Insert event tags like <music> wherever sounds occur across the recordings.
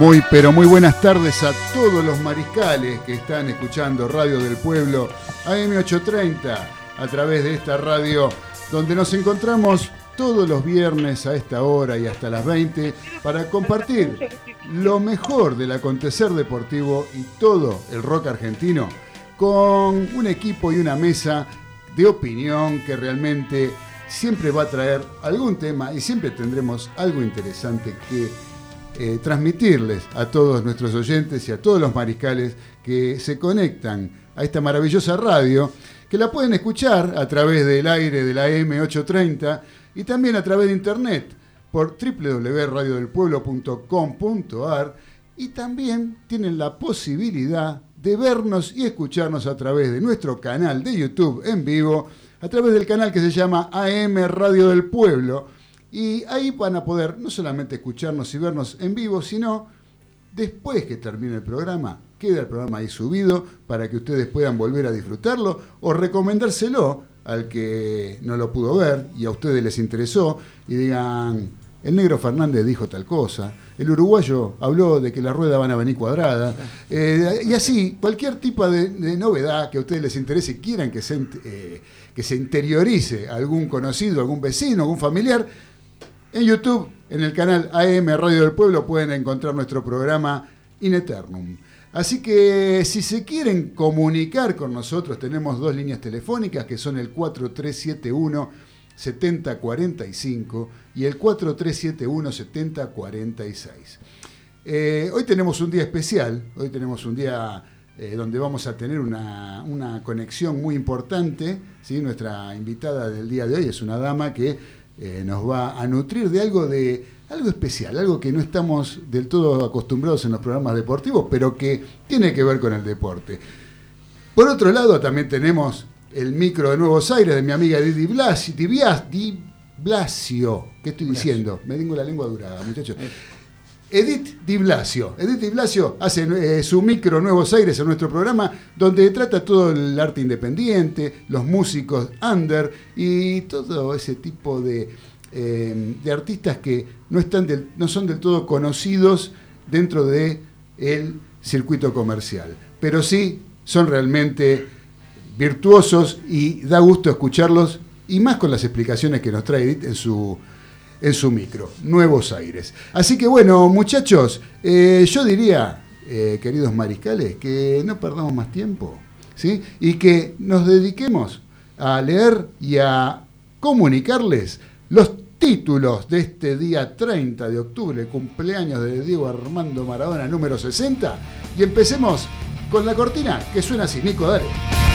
Muy, pero muy buenas tardes a todos los mariscales que están escuchando Radio del Pueblo AM830 a través de esta radio donde nos encontramos todos los viernes a esta hora y hasta las 20 para compartir lo mejor del acontecer deportivo y todo el rock argentino con un equipo y una mesa de opinión que realmente siempre va a traer algún tema y siempre tendremos algo interesante que eh, transmitirles a todos nuestros oyentes y a todos los mariscales que se conectan a esta maravillosa radio, que la pueden escuchar a través del aire de la M830 y también a través de internet por www.radiodelpueblo.com.ar y también tienen la posibilidad de vernos y escucharnos a través de nuestro canal de YouTube en vivo, a través del canal que se llama AM Radio del Pueblo. Y ahí van a poder no solamente escucharnos y vernos en vivo, sino después que termine el programa, queda el programa ahí subido para que ustedes puedan volver a disfrutarlo o recomendárselo al que no lo pudo ver y a ustedes les interesó y digan, el negro Fernández dijo tal cosa, el uruguayo habló de que la rueda van a venir cuadrada, <laughs> eh, y así, cualquier tipo de, novedad que a ustedes les interese y quieran que se, eh, que se interiorice algún conocido, algún vecino, algún familiar, en YouTube, en el canal AM Radio del Pueblo, pueden encontrar nuestro programa In Eternum. Así que si se quieren comunicar con nosotros, tenemos dos líneas telefónicas que son el 4371 7045 y el 4371 7046. Eh, hoy tenemos un día especial, hoy tenemos un día eh, donde vamos a tener una, conexión muy importante. ¿sí? Nuestra invitada del día de hoy es una dama que eh, nos va a nutrir de algo de algo especial, algo que no estamos del todo acostumbrados en los programas deportivos, pero que tiene que ver con el deporte. Por otro lado, también tenemos el micro de Nuevos Aires de mi amiga Edith Blasio. Di Blasio. ¿Qué estoy diciendo? Me tengo la lengua durada, muchachos. Edith Di Blasio. Edith Di Blasio hace eh, su micro Nuevos Aires en nuestro programa, donde trata todo el arte independiente, los músicos under y todo ese tipo de eh, de artistas que no, están no son del todo conocidos dentro del el circuito comercial, pero sí son realmente virtuosos y da gusto escucharlos y más con las explicaciones que nos trae Edith en su, en su micro, Nuevos Aires. Así que bueno, muchachos, eh, yo diría, eh, queridos mariscales, que no perdamos más tiempo ¿sí? y que nos dediquemos a leer y a comunicarles los títulos de este día 30 de octubre, cumpleaños de Diego Armando Maradona número 60. Y empecemos con la cortina que suena así. Nico, dale.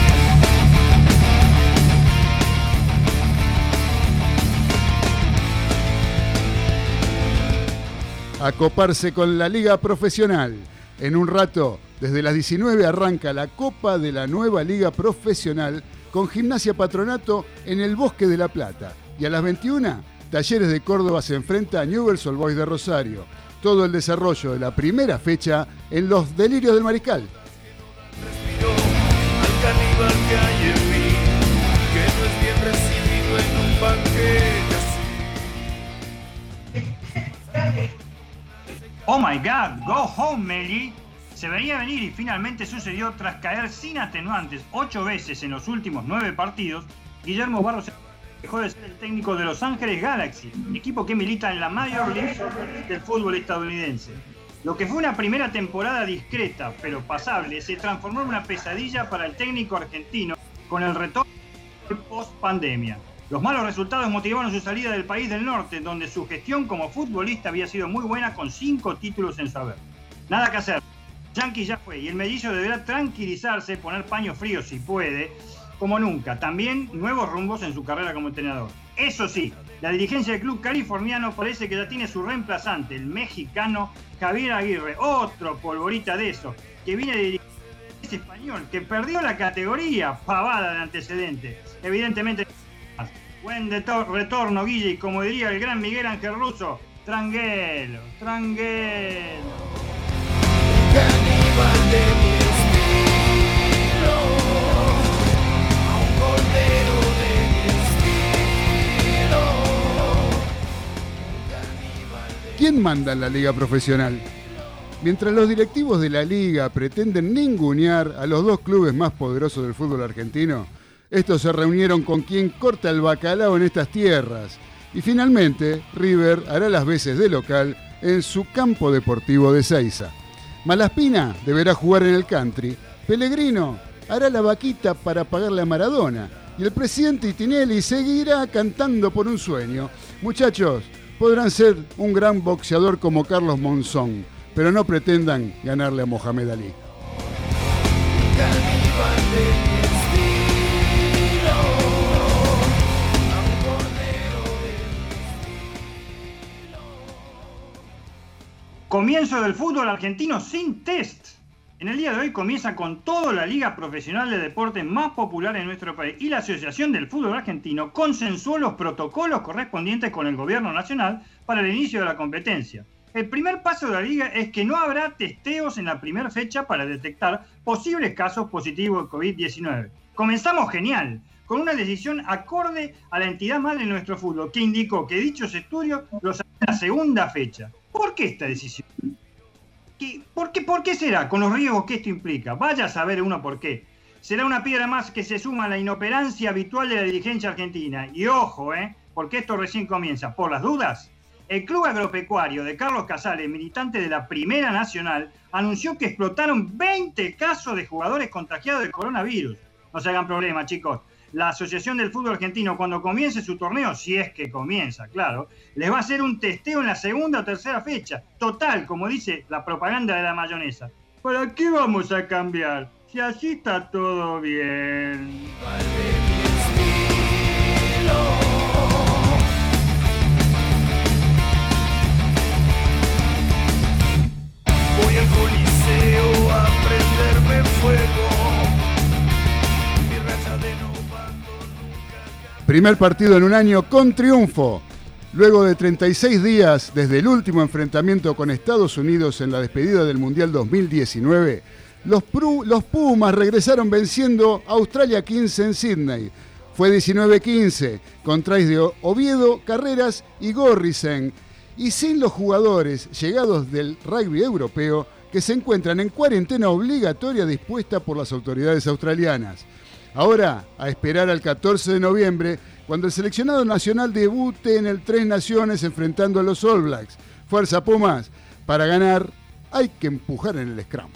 Acoparse con la liga profesional. En un rato, desde las 19 arranca la Copa de la nueva Liga Profesional con Gimnasia Patronato en el Bosque de la Plata. Y a las 21 Talleres de Córdoba se enfrenta a Newell's Old Boys de Rosario. Todo el desarrollo de la primera fecha en los delirios del mariscal. Oh my God, go home, Meli. Se venía a venir y finalmente sucedió tras caer sin atenuantes ocho veces en los últimos nueve partidos. Guillermo Barros dejó de ser el técnico de Los Ángeles Galaxy, equipo que milita en la Major League del fútbol estadounidense. Lo que fue una primera temporada discreta, pero pasable, se transformó en una pesadilla para el técnico argentino con el retorno post pandemia. Los malos resultados motivaron su salida del país del norte, donde su gestión como futbolista había sido muy buena con cinco títulos en saber. Nada que hacer. Yankee ya fue y el mellizo deberá tranquilizarse, poner paño frío si puede como nunca. También nuevos rumbos en su carrera como entrenador. Eso sí, la dirigencia del club californiano parece que ya tiene su reemplazante, el mexicano Javier Aguirre, otro polvorita de eso, que viene de dirigir español, que perdió la categoría pavada de antecedentes. Evidentemente, buen retorno, Guille, y como diría el gran Miguel Ángel Russo, tranquilo, tranquilo. ¿Quién manda en la liga profesional? Mientras los directivos de la liga pretenden ningunear a los dos clubes más poderosos del fútbol argentino, estos se reunieron con quien corta el bacalao en estas tierras. Y finalmente, River hará las veces de local en su campo deportivo de Seiza. Malaspina deberá jugar en el country. Pellegrino hará la vaquita para pagarle a Maradona. Y el presidente Itinelli seguirá cantando por un sueño. Muchachos, podrán ser un gran boxeador como Carlos Monzón, pero no pretendan ganarle a Mohamed Ali. Comienzo del fútbol argentino sin test. En el día de hoy comienza con toda la liga profesional de deporte más popular en nuestro país y la Asociación del Fútbol Argentino consensuó los protocolos correspondientes con el gobierno nacional para el inicio de la competencia. El primer paso de la liga es que no habrá testeos en la primera fecha para detectar posibles casos positivos de COVID-19. Comenzamos genial, con una decisión acorde a la entidad madre de nuestro fútbol, que indicó que dichos estudios los hará en la segunda fecha. ¿Por qué esta decisión? por, qué, ¿Por qué será? Con los riesgos que esto implica. Vaya a saber uno por qué. Será una piedra más que se suma a la inoperancia habitual de la dirigencia argentina. Y ojo, ¿eh? porque esto recién comienza. Por las dudas, el Club Agropecuario de Carlos Casales, militante de la Primera Nacional, anunció que explotaron 20 casos de jugadores contagiados de coronavirus. No se hagan problema, chicos la Asociación del Fútbol Argentino, cuando comience su torneo, si es que comienza, claro, les va a hacer un testeo en la segunda o tercera fecha. Total, como dice la propaganda de la mayonesa. ¿Para qué vamos a cambiar? Si así está todo bien. Primer partido en un año con triunfo. Luego de 36 días desde el último enfrentamiento con Estados Unidos en la despedida del Mundial 2019, los, Pumas regresaron venciendo a Australia 15 en Sydney. Fue 19-15 con tries de Oviedo, Carreras y Gorrisen. Y sin los jugadores llegados del rugby europeo que se encuentran en cuarentena obligatoria dispuesta por las autoridades australianas. Ahora, a esperar al 14 de noviembre, cuando el seleccionado nacional debute en el Tres Naciones enfrentando a los All Blacks. Fuerza Pumas, para ganar hay que empujar en el scrum.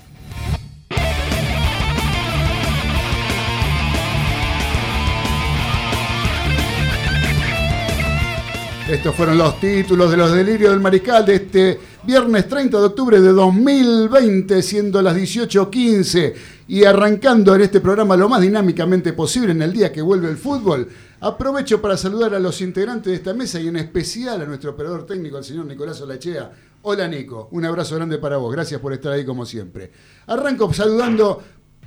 Estos fueron los títulos de los delirios del mariscal de este viernes 30 de octubre de 2020, siendo las 18.15 y arrancando en este programa lo más dinámicamente posible en el día que vuelve el fútbol. Aprovecho para saludar a los integrantes de esta mesa y en especial a nuestro operador técnico, el señor Nicolás Olachea. Hola Nico, un abrazo grande para vos, gracias por estar ahí como siempre. Arranco saludando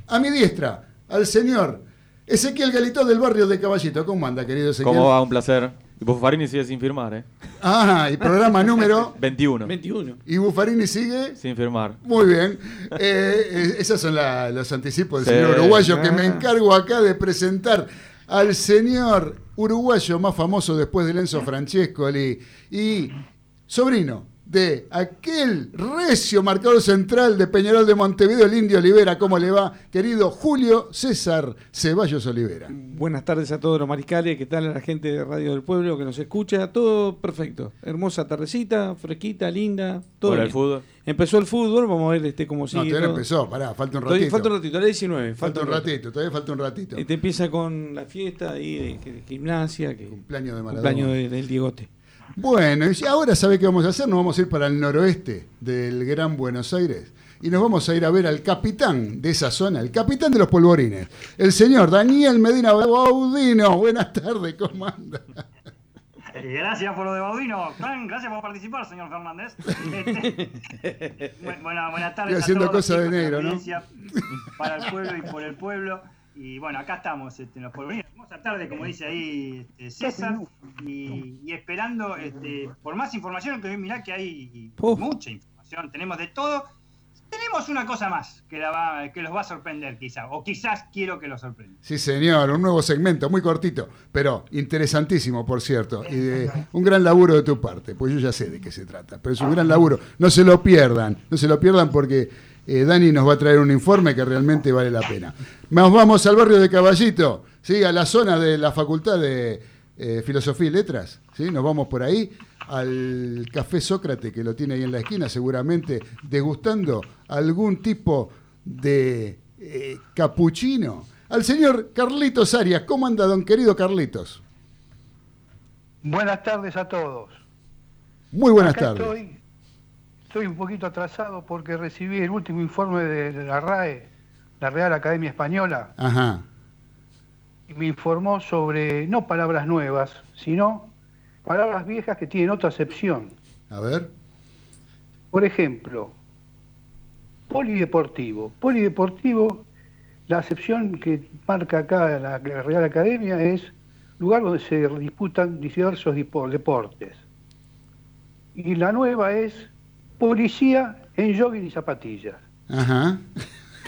a mi diestra, al señor Ezequiel Galitó del barrio de Caballito. ¿Cómo anda, querido Ezequiel? ¿Cómo va? Un placer. Y Buffarini sigue sin firmar, ¿eh? Ah, y programa <laughs> número 21. 21. ¿Y Buffarini sigue? Sin firmar. Muy bien. Eh, eh, esos son los anticipos del señor uruguayo que me ah. encargo acá de presentar al señor uruguayo más famoso después de Lenzo Francescoli y sobrino de aquel recio marcador central de Peñarol de Montevideo, el Indio Olivera. ¿Cómo le va, querido Julio César Ceballos Olivera? Buenas tardes a todos los mariscales, ¿qué tal a la gente de Radio del Pueblo que nos escucha? Todo perfecto. Hermosa tardecita, fresquita, linda. Todo el fútbol. Empezó el fútbol, vamos a ver este cómo sigue. No, todavía no empezó, pará, falta un ratito. falta un ratito, ahora 19. Falta, un ratito, todavía falta un ratito. Este empieza con la fiesta ahí de, gimnasia. Que, cumpleaños de Maradona. Cumpleaños del Diegote. Bueno, y ahora sabe qué vamos a hacer, nos vamos a ir para el noroeste del Gran Buenos Aires y nos vamos a ir a ver al capitán de esa zona, el capitán de los polvorines, el señor Daniel Medina Baudino. Buenas tardes, ¿cómo anda? Eh, gracias por lo de Baudino. Gracias por participar, señor Fernández. Este, <laughs> buenas tardes. Estoy haciendo cosas de negro, ¿no? Para el pueblo y por el pueblo. Y bueno, acá estamos este, en los polvorines. Hermosa tarde, como dice ahí este, César. Y, esperando este, por más información, que hoy mirá que hay mucha información. Tenemos de todo. tenemos una cosa más que, la va- que los va a sorprender quizás, o quizás quiero que los sorprenda. Sí, señor, un nuevo segmento, muy cortito, pero interesantísimo, por cierto, y de un gran laburo de tu parte, pues yo ya sé de qué se trata, pero es un gran laburo, no se lo pierdan, no se lo pierdan porque eh, Dani nos va a traer un informe que realmente vale la pena. Nos vamos al barrio de Caballito, ¿sí? a la zona de la Facultad de eh, Filosofía y Letras, ¿sí? nos vamos por ahí al Café Sócrates, que lo tiene ahí en la esquina, seguramente degustando algún tipo de eh, capuchino. Al señor Carlitos Arias, ¿cómo anda, don querido Carlitos? Buenas tardes a todos. Muy buenas Acá tardes. Estoy, estoy un poquito atrasado porque recibí el último informe de la RAE, la Real Academia Española, Ajá. y me informó sobre no palabras nuevas, sino palabras viejas que tienen otra acepción. A ver. Por ejemplo, polideportivo. Polideportivo, la acepción que marca acá la, Real Academia es lugar donde se disputan diversos deportes. Y la nueva es policía en jogging y zapatillas. Ajá.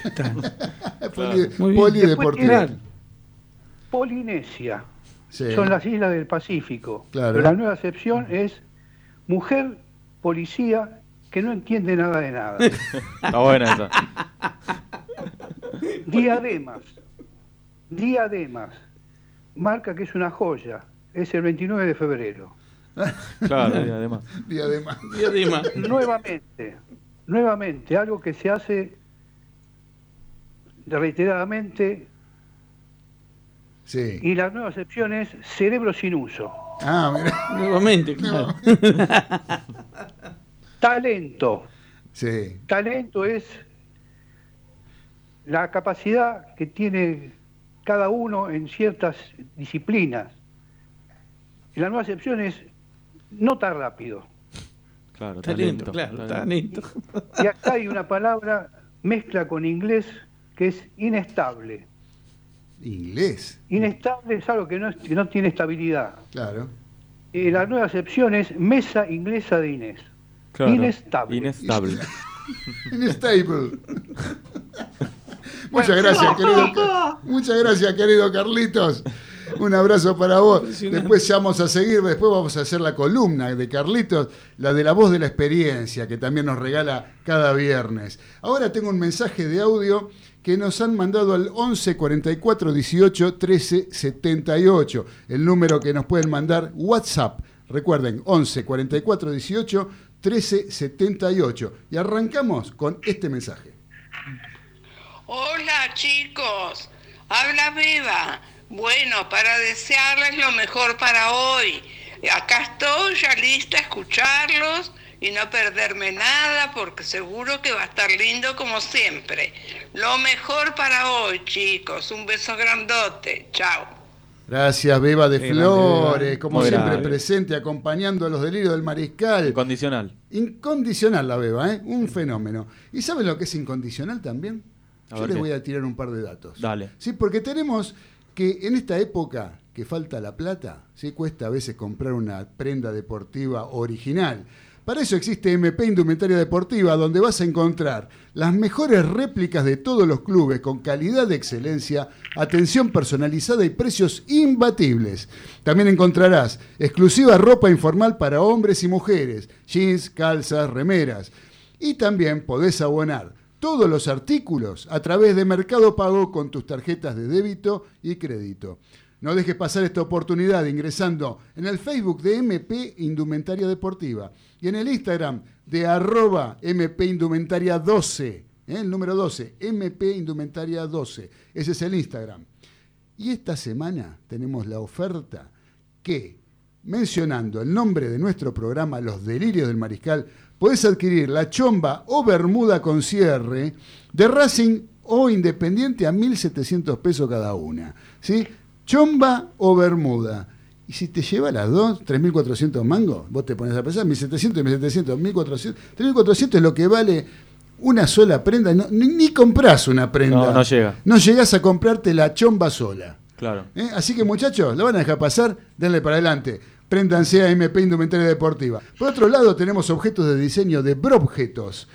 <laughs> Poli- Muy Polinesia, Sí. son las islas del Pacífico. Claro. Pero la nueva acepción es mujer policía que no entiende nada de nada. <laughs> Está buena esa. <laughs> Diademas. Diademas. Marca que es una joya. Es el 29 de febrero. <laughs> Claro, y además. Día de ma- Diadema. Nuevamente, nuevamente, algo que se hace reiteradamente Sí. y la nueva acepción es cerebro sin uso. Ah, mira. Nuevamente, claro. <laughs> Talento. Sí. Talento es la capacidad que tiene cada uno en ciertas disciplinas. Y la nueva acepción es no tan rápido. Claro, Talento, talento. claro, talento. <laughs> Y acá hay una palabra mezcla con inglés que es inestable. Inglés. Inestable es algo que no, es- que no tiene estabilidad. Claro. Y la nueva acepción es mesa inglesa de Inés. Claro. Inestable. Inestable. <laughs> Inestable. <laughs> Muchas gracias, querido. Muchas gracias, querido Carlitos. Un abrazo para vos. Después ya vamos a seguir, después vamos a hacer la columna de Carlitos, la de la voz de la experiencia, que también nos regala cada viernes. Ahora tengo un mensaje de audio que nos han mandado al 11 44 18 13 78, el número que nos pueden mandar WhatsApp. Recuerden, 11 44 18 13 78. Y arrancamos con este mensaje. Hola chicos, habla Beba. Bueno, para desearles lo mejor para hoy. Acá estoy ya lista a escucharlos y no perderme nada porque seguro que va a estar lindo como siempre. Lo mejor para hoy chicos. Un beso grandote. Chao. Gracias, Beba de grande, Flores, Beba. como Muy siempre grande. presente, acompañando a los delirios del mariscal. Incondicional. Incondicional la Beba, ¿eh? un fenómeno. ¿Y saben lo que es incondicional también? A Yo les qué. voy a tirar un par de datos. Dale. Sí, porque tenemos que en esta época que falta la plata, ¿sí? cuesta a veces comprar una prenda deportiva original. Para eso existe MP Indumentaria Deportiva, donde vas a encontrar las mejores réplicas de todos los clubes con calidad de excelencia, atención personalizada y precios imbatibles. También encontrarás exclusiva ropa informal para hombres y mujeres, jeans, calzas, remeras. Y también podés abonar todos los artículos a través de Mercado Pago con tus tarjetas de débito y crédito. No dejes pasar esta oportunidad ingresando en el Facebook de MP Indumentaria Deportiva y en el Instagram de arroba MP Indumentaria 12, ¿eh? el número 12, MP Indumentaria 12. Ese es el Instagram. Y esta semana tenemos la oferta que, mencionando el nombre de nuestro programa, Los Delirios del Mariscal, podés adquirir la chomba o bermuda con cierre de Racing o Independiente a 1.700 pesos cada una. ¿sí? Chomba o bermuda. Y si te lleva las dos, 3.400 mangos, vos te pones a pensar, 1.700 y 1.700, 1.400. 3.400 es lo que vale una sola prenda. No- ni, ni comprás una prenda. No, no llega. No llegás a comprarte la chomba sola. Claro. ¿Eh? Así que muchachos, lo van a dejar pasar, denle para adelante. Préndanse a MP Indumentaria Deportiva. Por otro lado, tenemos objetos de diseño de Brobjetos.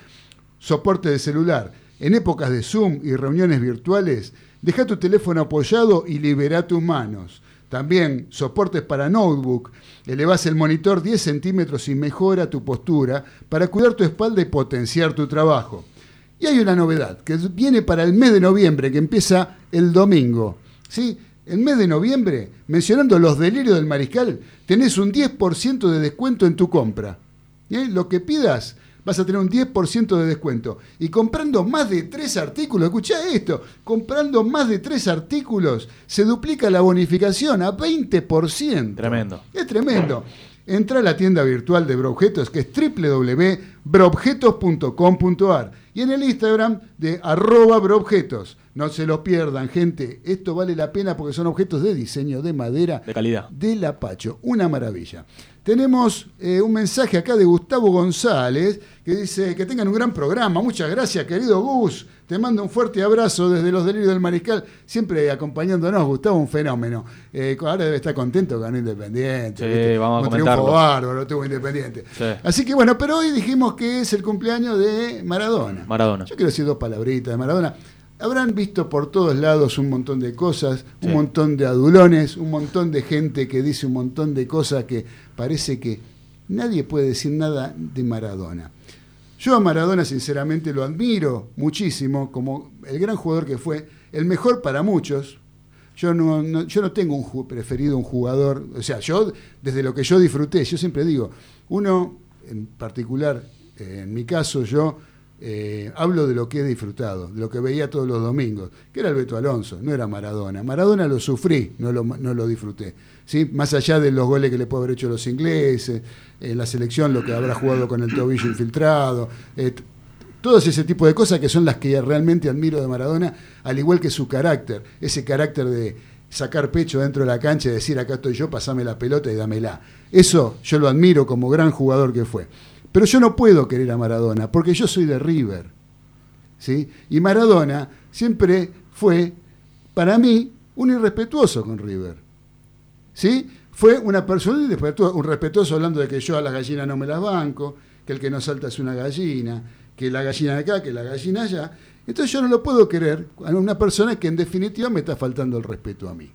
soporte de celular. En épocas de Zoom y reuniones virtuales, deja tu teléfono apoyado y libera tus manos. También soportes para notebook. Elevas el monitor 10 centímetros y mejora tu postura para cuidar tu espalda y potenciar tu trabajo. Y hay una novedad que viene para el mes de noviembre, que empieza el domingo. ¿sí? El mes de noviembre, mencionando los delirios del mariscal, tenés un 10% de descuento en tu compra. ¿eh? Lo que pidas, vas a tener un 10% de descuento. Y comprando más de tres artículos, escuchá esto, comprando más de tres artículos, se duplica la bonificación a 20%. Tremendo. Es tremendo. Entra a la tienda virtual de Broobjetos, que es www.broobjetos.com.ar y en el Instagram de arroba broobjetos. No se lo pierdan, gente. Esto vale la pena porque son objetos de diseño de madera De calidad. del Apacho. Una maravilla. Tenemos eh, un mensaje acá de Gustavo González que dice que tengan un gran programa. Muchas gracias, querido Gus. Te mando un fuerte abrazo desde los delirios del Mariscal, siempre acompañándonos. Gustavo, un fenómeno. Eh, ahora debe estar contento ganó Independiente. Sí, ¿viste? vamos a un triunfo comentarlo. bárbaro, tuvo Independiente. Sí. Así que bueno, pero hoy dijimos que es el cumpleaños de Maradona. Maradona. Yo quiero decir dos palabritas de Maradona. Habrán visto por todos lados un montón de cosas, un Sí. montón de adulones, un montón de gente que dice un montón de cosas que parece que nadie puede decir nada de Maradona. Yo a Maradona sinceramente lo admiro muchísimo como el gran jugador que fue, el mejor para muchos. Yo no, no- yo no tengo un preferido un jugador, o sea, yo desde lo que yo disfruté, yo siempre digo, uno en particular, eh, en mi caso yo eh, hablo de lo que he disfrutado, de lo que veía todos los domingos, que era el Beto Alonso, no era Maradona. Maradona lo sufrí, no lo, disfruté. ¿sí? Más allá de los goles que le puede haber hecho los ingleses, en la selección lo que habrá jugado con el tobillo infiltrado, eh, todos ese tipo de cosas que son las que realmente admiro de Maradona, al igual que su carácter, ese carácter de sacar pecho dentro de la cancha y decir acá estoy yo, pasame la pelota y dámela. Eso yo lo admiro como gran jugador que fue. Pero yo no puedo querer a Maradona, porque yo soy de River. ¿sí? Y Maradona siempre fue, para mí, un irrespetuoso con River. ¿sí? Fue una persona irrespetuosa, un respetuoso hablando de que yo a las gallinas no me las banco, que el que no salta es una gallina, que la gallina de acá, que la gallina allá. Entonces yo no lo puedo querer a una persona que en definitiva me está faltando el respeto a mí.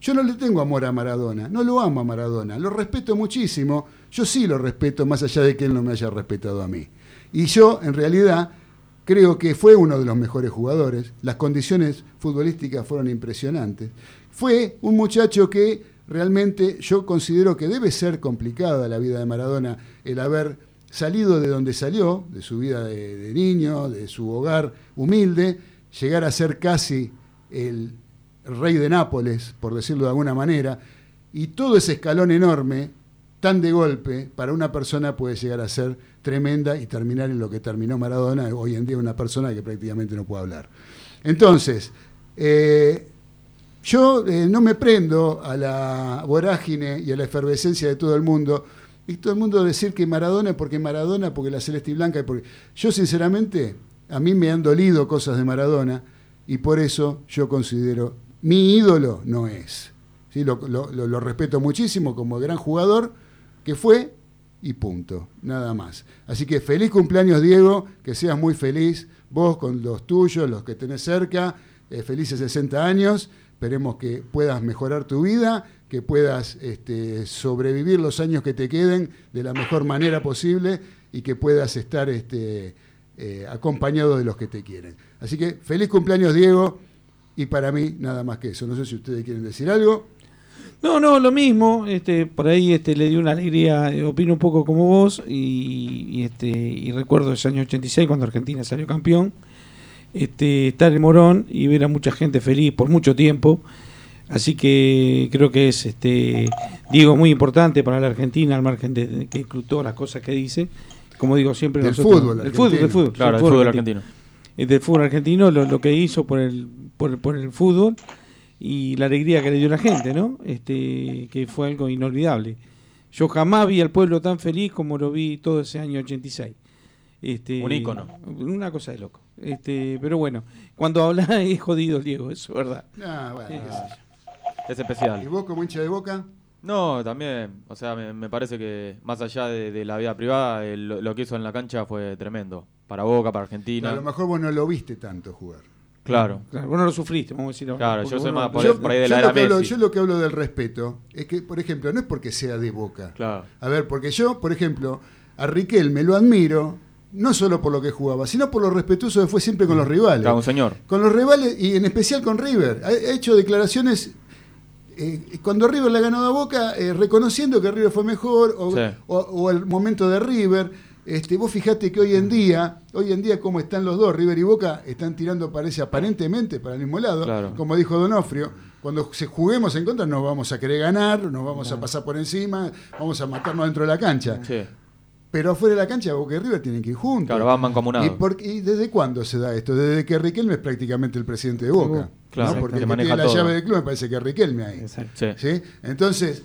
Yo no le tengo amor a Maradona, no lo amo a Maradona, lo respeto muchísimo, yo sí lo respeto más allá de que él no me haya respetado a mí. Y yo, en realidad, creo que fue uno de los mejores jugadores, las condiciones futbolísticas fueron impresionantes. Fue un muchacho que realmente yo considero que debe ser complicada la vida de Maradona el haber salido de donde salió, de su vida de, de niño, de su hogar humilde, llegar a ser casi el rey de Nápoles, por decirlo de alguna manera, y todo ese escalón enorme, tan de golpe, para una persona puede llegar a ser tremenda y terminar en lo que terminó Maradona, hoy en día una persona que prácticamente no puede hablar. Entonces, eh, yo eh, no me prendo a la vorágine y a la efervescencia de todo el mundo, y todo el mundo decir que Maradona, porque Maradona, porque la celeste y blanca, y porque... Yo sinceramente, a mí me han dolido cosas de Maradona, y por eso yo considero, mi ídolo no es. ¿sí? Lo, respeto muchísimo como gran jugador que fue, y punto, nada más. Así que feliz cumpleaños Diego, que seas muy feliz, vos con los tuyos, los que tenés cerca, eh, felices 60 años, esperemos que puedas mejorar tu vida, que puedas este, sobrevivir los años que te queden de la mejor manera posible y que puedas estar este, eh, acompañado de los que te quieren. Así que feliz cumpleaños Diego y para mí nada más que eso. No sé si ustedes quieren decir algo. No, no, lo mismo. Este, por ahí este, le dio una alegría, eh, opino un poco como vos, y, y, este, y recuerdo ese año 86 cuando Argentina salió campeón, este, estar en Morón y ver a mucha gente feliz por mucho tiempo. Así que creo que es este Diego muy importante para la Argentina, al margen de, de que incluye todas las cosas que dice. Como digo siempre, nosotros- fútbol del fútbol, argentino. fútbol, Claro, el fútbol argentino. eh, del fútbol argentino, lo, lo que hizo por el, por, por el fútbol y la alegría que le dio la gente, ¿no? Este, que fue algo inolvidable. Yo jamás vi al pueblo tan feliz como lo vi todo ese año 86. Este, Un ícono. Una cosa de loco. Este, pero bueno, cuando habla <laughs> es jodido el Diego, eso es verdad. Ah, bueno, yo. Es ¿Y especial. vos como hincha de boca? No, también, o sea, me, me parece que más allá de, de la vida privada, eh, lo, que hizo en la cancha fue tremendo. para Boca, para A Argentina. lo mejor vos no lo viste tanto jugar. Claro. Claro, vos no lo sufriste, vamos a decirlo. Claro, yo soy más no- por, Yo- por ahí de yo la lo era que hablo- Messi. yo lo que hablo del respeto es que, por ejemplo, no es porque sea de Boca. Claro. A ver, porque yo, por ejemplo, a Riquelme lo admiro, no solo por lo que jugaba, sino por lo respetuoso que fue siempre con los rivales. Claro, un señor. Con los rivales y en especial con River. Ha, ha hecho declaraciones eh, cuando River le ha ganado a Boca, eh, reconociendo que River fue mejor o, Sí. o- o el momento de River. Este, vos fijate que hoy en día, hoy en día cómo están los dos, River y Boca están tirando, parece aparentemente para el mismo lado, Claro. como dijo Donofrio, cuando se juguemos en contra nos vamos a querer ganar, nos vamos a pasar por encima, vamos a matarnos dentro de la cancha. Sí. Pero afuera de la cancha, Boca y River tienen que ir juntos. Claro, van mancomunados. ¿Y, por- y desde cuándo se da esto? Desde que Riquelme es prácticamente el presidente de Boca. Claro, ¿no? Porque que el que tiene la todo. llave del club me parece que es Riquelme ahí. Entonces,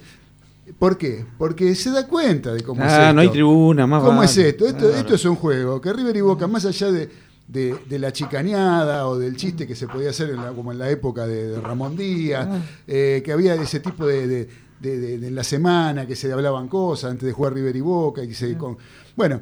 ¿por qué? Porque se da cuenta de cómo es Ah, esto. no hay tribuna, más ¿Cómo vale. es esto? Esto, Claro. esto es un juego. Que River y Boca, más allá de, de- de la chicaneada o del chiste que se podía hacer en la- como en la época de, de Ramón Díaz, Ah. eh, que había ese tipo de, en la semana que se hablaban cosas antes de jugar River y Boca. Y que Ah. se, con- bueno,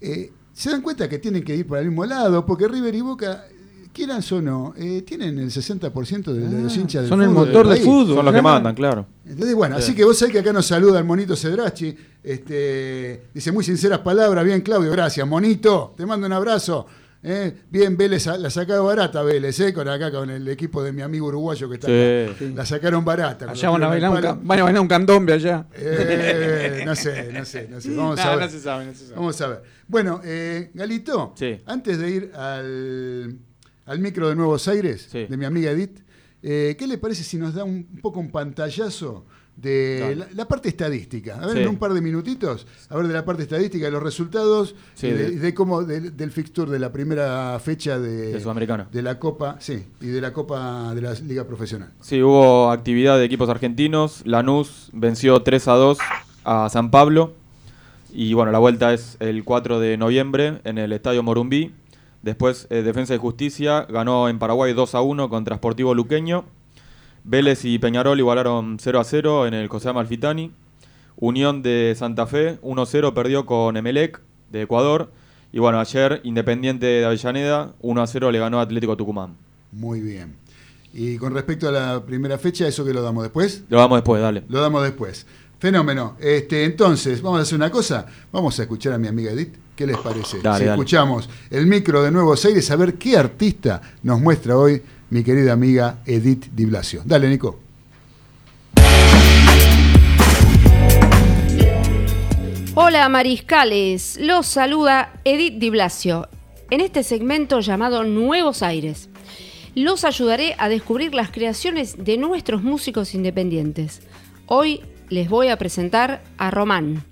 eh, se dan cuenta que tienen que ir para el mismo lado, porque River y Boca, quieran o no, eh, tienen el 60% de, de los hinchas del Ah, Son el motor del país. fútbol. Son los que mandan, claro. Entonces, bueno, Sí. así que vos sabés que acá nos saluda el monito Cedrachi. Este, dice muy sinceras palabras. Bien, Claudio, gracias. Monito, te mando un abrazo. ¿eh? Bien, Vélez, la sacaron barata, Vélez, ¿eh? con acá con el equipo de mi amigo uruguayo que está Sí. acá. La sacaron barata. Allá van a bailar un, van a bailar un candombe allá. Eh, no sé, no sé, no sé. Vamos a <laughs> ver. no se sabe, no se sabe. Vamos a ver. Bueno, eh, Galito, Sí. antes de ir al, al micro de Nuevos Aires, Sí. de mi amiga Edith, eh, ¿qué le parece si nos da un, un poco un pantallazo de la, la parte estadística? A ver, Sí. en un par de minutitos, a ver de la parte estadística, de los resultados Sí, y de, de- y de cómo de- del fixture de la primera fecha de, De Sudamericana. de la Copa, sí, y de la Copa de la Liga Profesional. Sí, hubo actividad de equipos argentinos. Lanús venció 3 a 2 a San Pablo. Y bueno, la vuelta es el 4 de noviembre en el Estadio Morumbí. Después, eh, Defensa y Justicia ganó en Paraguay 2 a 1 contra Sportivo Luqueño. Vélez y Peñarol igualaron 0 a 0 en el José Amalfitani. Unión de Santa Fe 1 a 0 perdió con Emelec de Ecuador. Y bueno, ayer Independiente de Avellaneda 1 a 0 le ganó a Atlético Tucumán. Muy bien. Y con respecto a la primera fecha, ¿eso que lo damos después? Lo damos después, dale. Lo damos después. Fenómeno. Este, entonces, vamos a hacer una cosa. Vamos a escuchar a mi amiga Edith. ¿Qué les parece? Dale, si dale. escuchamos el micro de Nuevos Aires, a ver qué artista nos muestra hoy mi querida amiga Edith Di Blasio. Dale, Nico. Hola Mariscales, los saluda Edith Di Blasio en este segmento llamado Nuevos Aires. Los ayudaré a descubrir las creaciones de nuestros músicos independientes. Hoy les voy a presentar a Román,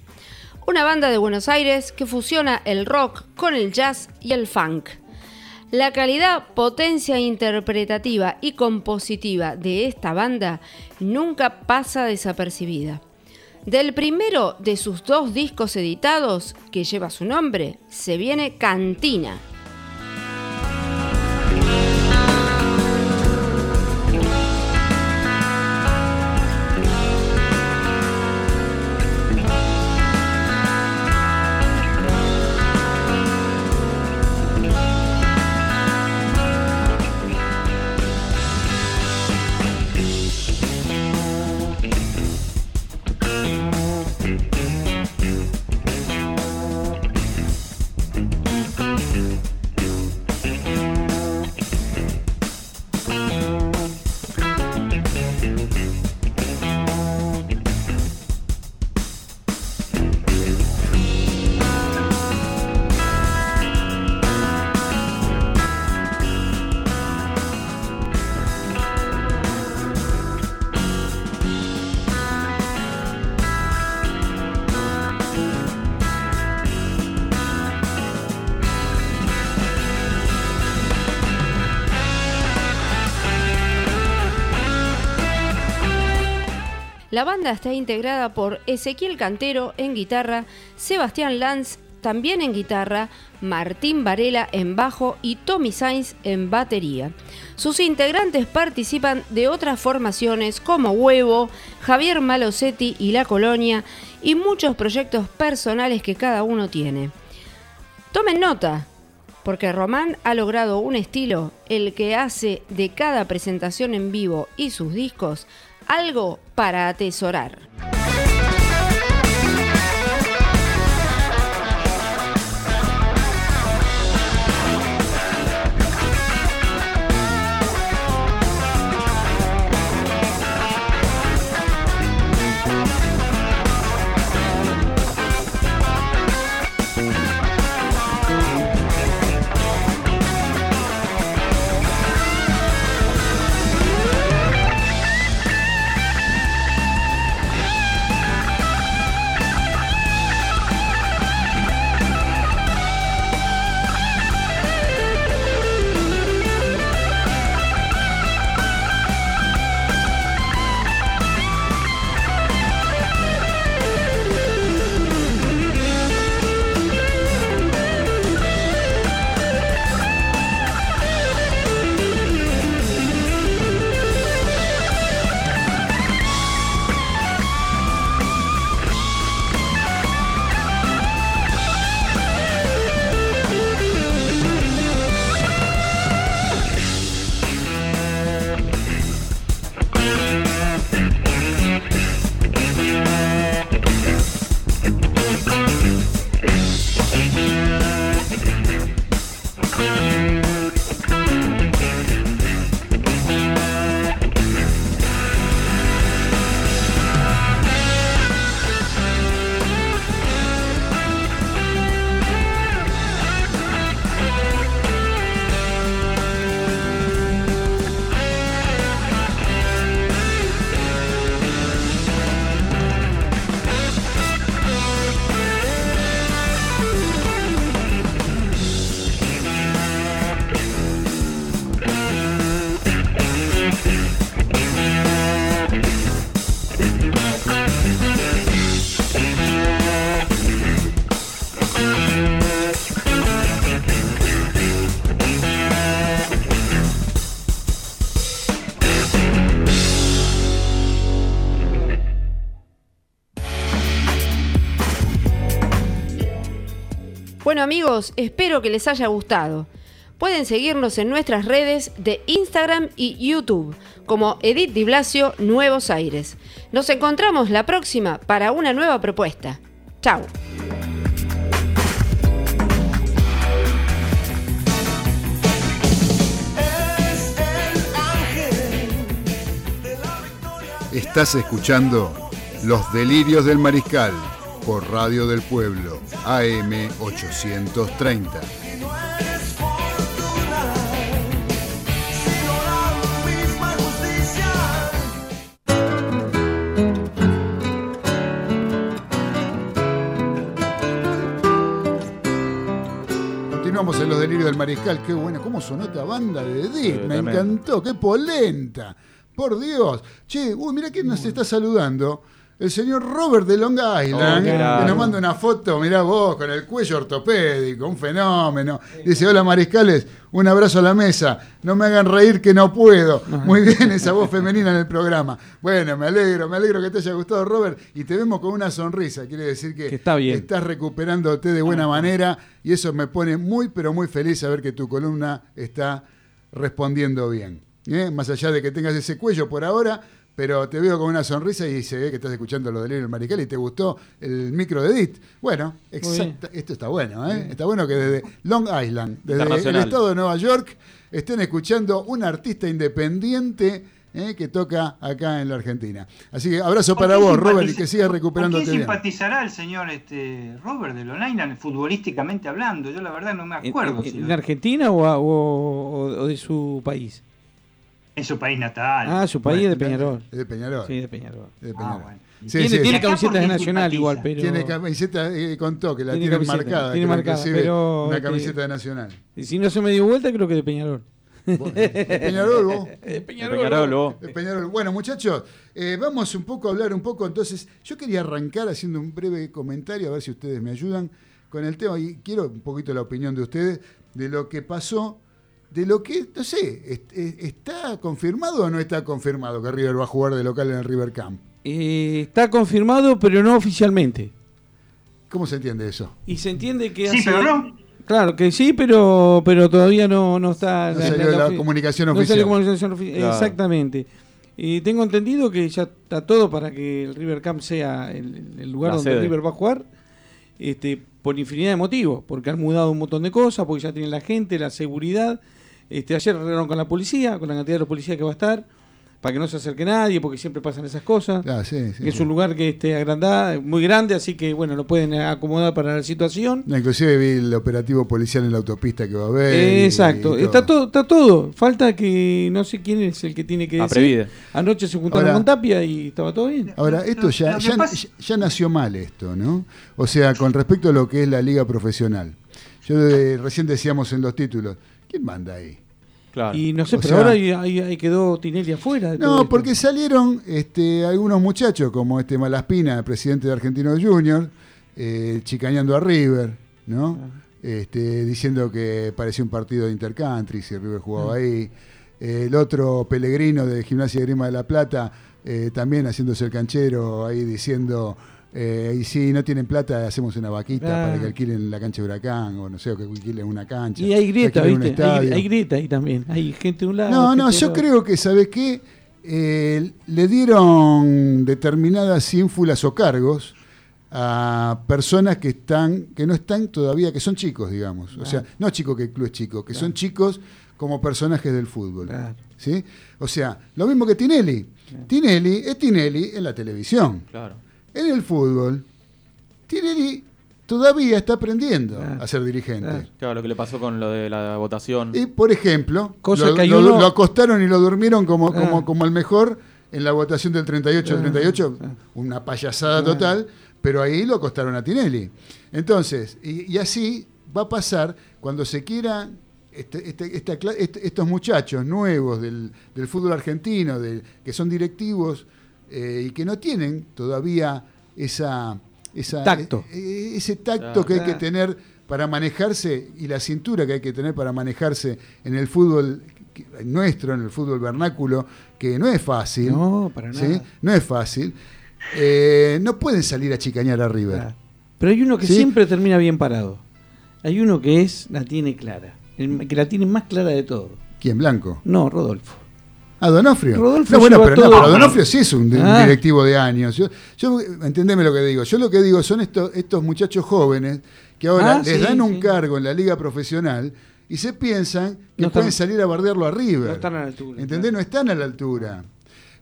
una banda de Buenos Aires que fusiona el rock con el jazz y el funk. La calidad, potencia interpretativa y compositiva de esta banda nunca pasa desapercibida. Del primero de sus dos discos editados, que lleva su nombre, se viene Cantina. La banda está integrada por Ezequiel Cantero en guitarra, Sebastián Lanz también en guitarra, Martín Varela en bajo y Tommy Sainz en batería. Sus integrantes participan de otras formaciones como Huevo, Javier Malosetti y La Colonia y muchos proyectos personales que cada uno tiene. Tomen nota, porque Román ha logrado un estilo el que hace de cada presentación en vivo y sus discos algo para atesorar. Amigos, espero que les haya gustado. Pueden seguirnos en nuestras redes de Instagram y YouTube como Edith Di Blasio Nuevos Aires. Nos encontramos la próxima para una nueva propuesta. Chao. Estás escuchando Los Delirios del Mariscal por Radio del Pueblo, AM 830. Continuamos en los delirios del mariscal. Qué buena, cómo sonó esta banda de Edith. Sí, Me encantó, qué polenta. Por Dios. Che, uy, mira quién nos está saludando. El señor Robert de Long Island, Oh, qué que nos manda una foto, mirá vos, con el cuello ortopédico, un fenómeno. Dice, hola mariscales, un abrazo a la mesa. No me hagan reír que no puedo. <laughs> Muy bien esa voz femenina en el programa. Bueno, me alegro, me alegro que te haya gustado, Robert. Y te vemos con una sonrisa. Quiere decir que, Que está bien. estás recuperándote de buena manera. Y eso me pone muy, pero muy feliz saber que tu columna está respondiendo bien. ¿eh? Más allá de que tengas ese cuello por ahora, pero te veo con una sonrisa y se ve que estás escuchando los delirios del Marical y te gustó el micro de Edith. Bueno, exacta, esto está bueno, ¿eh? Está bueno que desde Long Island, desde el estado de Nueva York, estén escuchando un artista independiente ¿eh? que toca acá en la Argentina. Así que abrazo ¿Con para vos, Robert, y que sigas ¿Con recuperándote quién bien. simpatizará el señor este, Robert de Lonainan futbolísticamente hablando? Yo la verdad no me ¿En, acuerdo. en- si en lo- Argentina o, a- o- o de su país? En su país natal. Ah, su país es de Peñarol. Es de Peñarol. Sí, de Peñarol. Ah, bueno. Sí, tiene sí, tiene sí. Acá camiseta por de Nacional igual, pero... Tiene camiseta, eh, contó que la Tiene tiene, camiseta, marcada. tiene marcada, pero, Una este- camiseta de Nacional. Y si no se me dio vuelta, creo que de Peñarol. Bueno, ¿de Peñarol vos? <laughs> De De Peñarol, vos. De Peñarol. Bueno, muchachos, eh, vamos un poco a hablar un poco. Entonces, yo quería arrancar haciendo un breve comentario, a ver si ustedes me ayudan con el tema. Y quiero un poquito la opinión de ustedes de lo que pasó, de lo que, no sé, est- eh, ¿está confirmado o no está confirmado que River va a jugar de local en el River Camp? Eh, está confirmado, pero no oficialmente. ¿Cómo se entiende eso? Y se entiende que Sí, hace- pero no. Claro que sí, pero pero todavía no, no está No salió la ofi- comunicación no oficial. salió comunicación ofi- Claro. Exactamente. Y tengo entendido que ya está todo para que el River Camp sea el, el lugar La donde sede. River va a jugar, este, por infinidad de motivos, porque han mudado un montón de cosas, porque ya tienen la gente, la seguridad. Este, ayer arreglaron con la policía, con la cantidad de policía que va a estar, para que no se acerque nadie, porque siempre pasan esas cosas. Ah, sí, sí, que es sí. un lugar que esté agrandado, muy grande, así que bueno, lo pueden acomodar para la situación. No, inclusive vi el operativo policial en la autopista que va a haber. Exacto, y está todo, está todo. Falta que no sé quién es el que tiene que A decir. Previde. Anoche se juntaron Ahora- con Tapia y estaba todo bien. Ahora, esto ya, ya nació mal esto, ¿no? O sea, con respecto a lo que es la liga profesional. Yo eh, recién decíamos en los títulos, ¿quién manda ahí? Claro. Y no sé, O pero sea- ahora ahí, ahí- ahí quedó Tinelli afuera. de todo No, esto. porque salieron este, algunos muchachos, como este Malaspina, presidente de Argentino Junior, eh, chicañando a River, ¿no? Este, diciendo que parecía un partido de intercountry si River jugaba ahí. Eh, el otro Pellegrino de Gimnasia de Grima de la Plata, eh, también haciéndose el canchero ahí diciendo, eh, y si no tienen plata, hacemos una vaquita para que alquilen la cancha de Huracán, o no sé, o que alquilen una cancha. Y hay grieta, ¿viste? Hay, hay grieta ahí también. Hay gente de un lado. No, no, yo creo que, ¿sabes qué? Eh, le dieron determinadas ínfulas o cargos a personas que están, que no están todavía, que son chicos, digamos. O sea, no chicos que el club es chico, que son chicos como personajes del fútbol. Claro. ¿sí? O sea, lo mismo que Tinelli. Tinelli es Tinelli en la televisión. Claro. En el fútbol, Tinelli todavía está aprendiendo Claro. a ser dirigente. Claro. Claro, lo que le pasó con lo de la votación. Y por ejemplo, Cosa lo, que hay lo- uno- lo acostaron y lo durmieron como, Ah. como, como el mejor en la votación del 38 al Ah, 38, ah. una payasada Ah. total, pero ahí lo acostaron a Tinelli. Entonces, y, y así va a pasar cuando se quiera este- este- esta este- estos muchachos nuevos del, del fútbol argentino, de- que son directivos eh, y que no tienen todavía esa, esa Tacto. eh, ese tacto Claro. que hay que tener para manejarse y la cintura que hay que tener para manejarse en el fútbol nuestro, en el fútbol vernáculo, que no es fácil. No, para ¿sí? nada. No es fácil. Eh, no pueden salir a chicañar a River. Claro. Pero hay uno que ¿Sí? siempre termina bien parado. Hay uno que es, la tiene clara. El que la tiene más clara de todo. ¿Quién? Blanco. No, Rodolfo. Ah, Donofrio. Rodolfo no, bueno, pero, no, todo. pero Donofrio sí es un, Ah. directivo de años. Yo, yo, entendeme lo que digo. Yo lo que digo son estos, estos muchachos jóvenes que ahora Ah, les sí, dan un sí. cargo en la liga profesional y se piensan que No están- pueden salir a bardearlo a River. No están a la altura, ¿Entendés? claro. No están a la altura.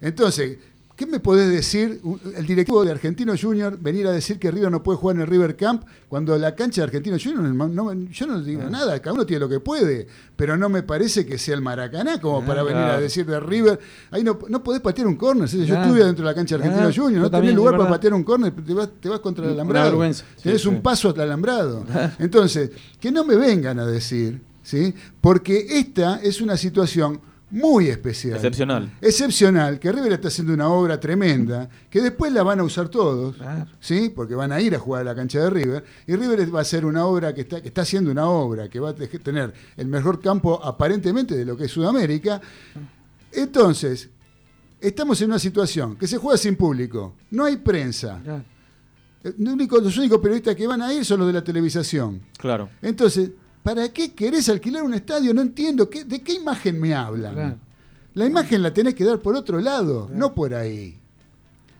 Entonces, ¿qué me podés decir? El directivo de Argentino Junior venir a decir que River no puede jugar en el River Camp cuando la cancha de Argentino Junior, no- no- yo no digo Ah. nada, cada uno tiene lo que puede, pero no me parece que sea el Maracaná como para venir a decir de River. Ahí no, no podés patear un córner. Yo estuve dentro de la cancha de Argentino Claro, Junior, no tenés lugar para patear un córner, te vas, te vas contra el alambrado. Tenés un paso hasta el alambrado. <laughs> Entonces, que no me vengan a decir, ¿sí? Porque esta es una situación muy especial. Excepcional. Excepcional, que River está haciendo una obra tremenda, que después la van a usar todos, Claro. ¿sí? Porque van a ir a jugar a la cancha de River, y River va a hacer una obra que está, que está haciendo una obra, que va a te- tener el mejor campo aparentemente de lo que es Sudamérica. Entonces, estamos en una situación que se juega sin público, no hay prensa. Claro. Eh, los únicos periodistas que van a ir son los de la televisación. Claro. Entonces, ¿para qué querés alquilar un estadio? No entiendo. ¿qué- ¿De qué imagen me hablan? Claro. La imagen la tenés que dar por otro lado, no por ahí.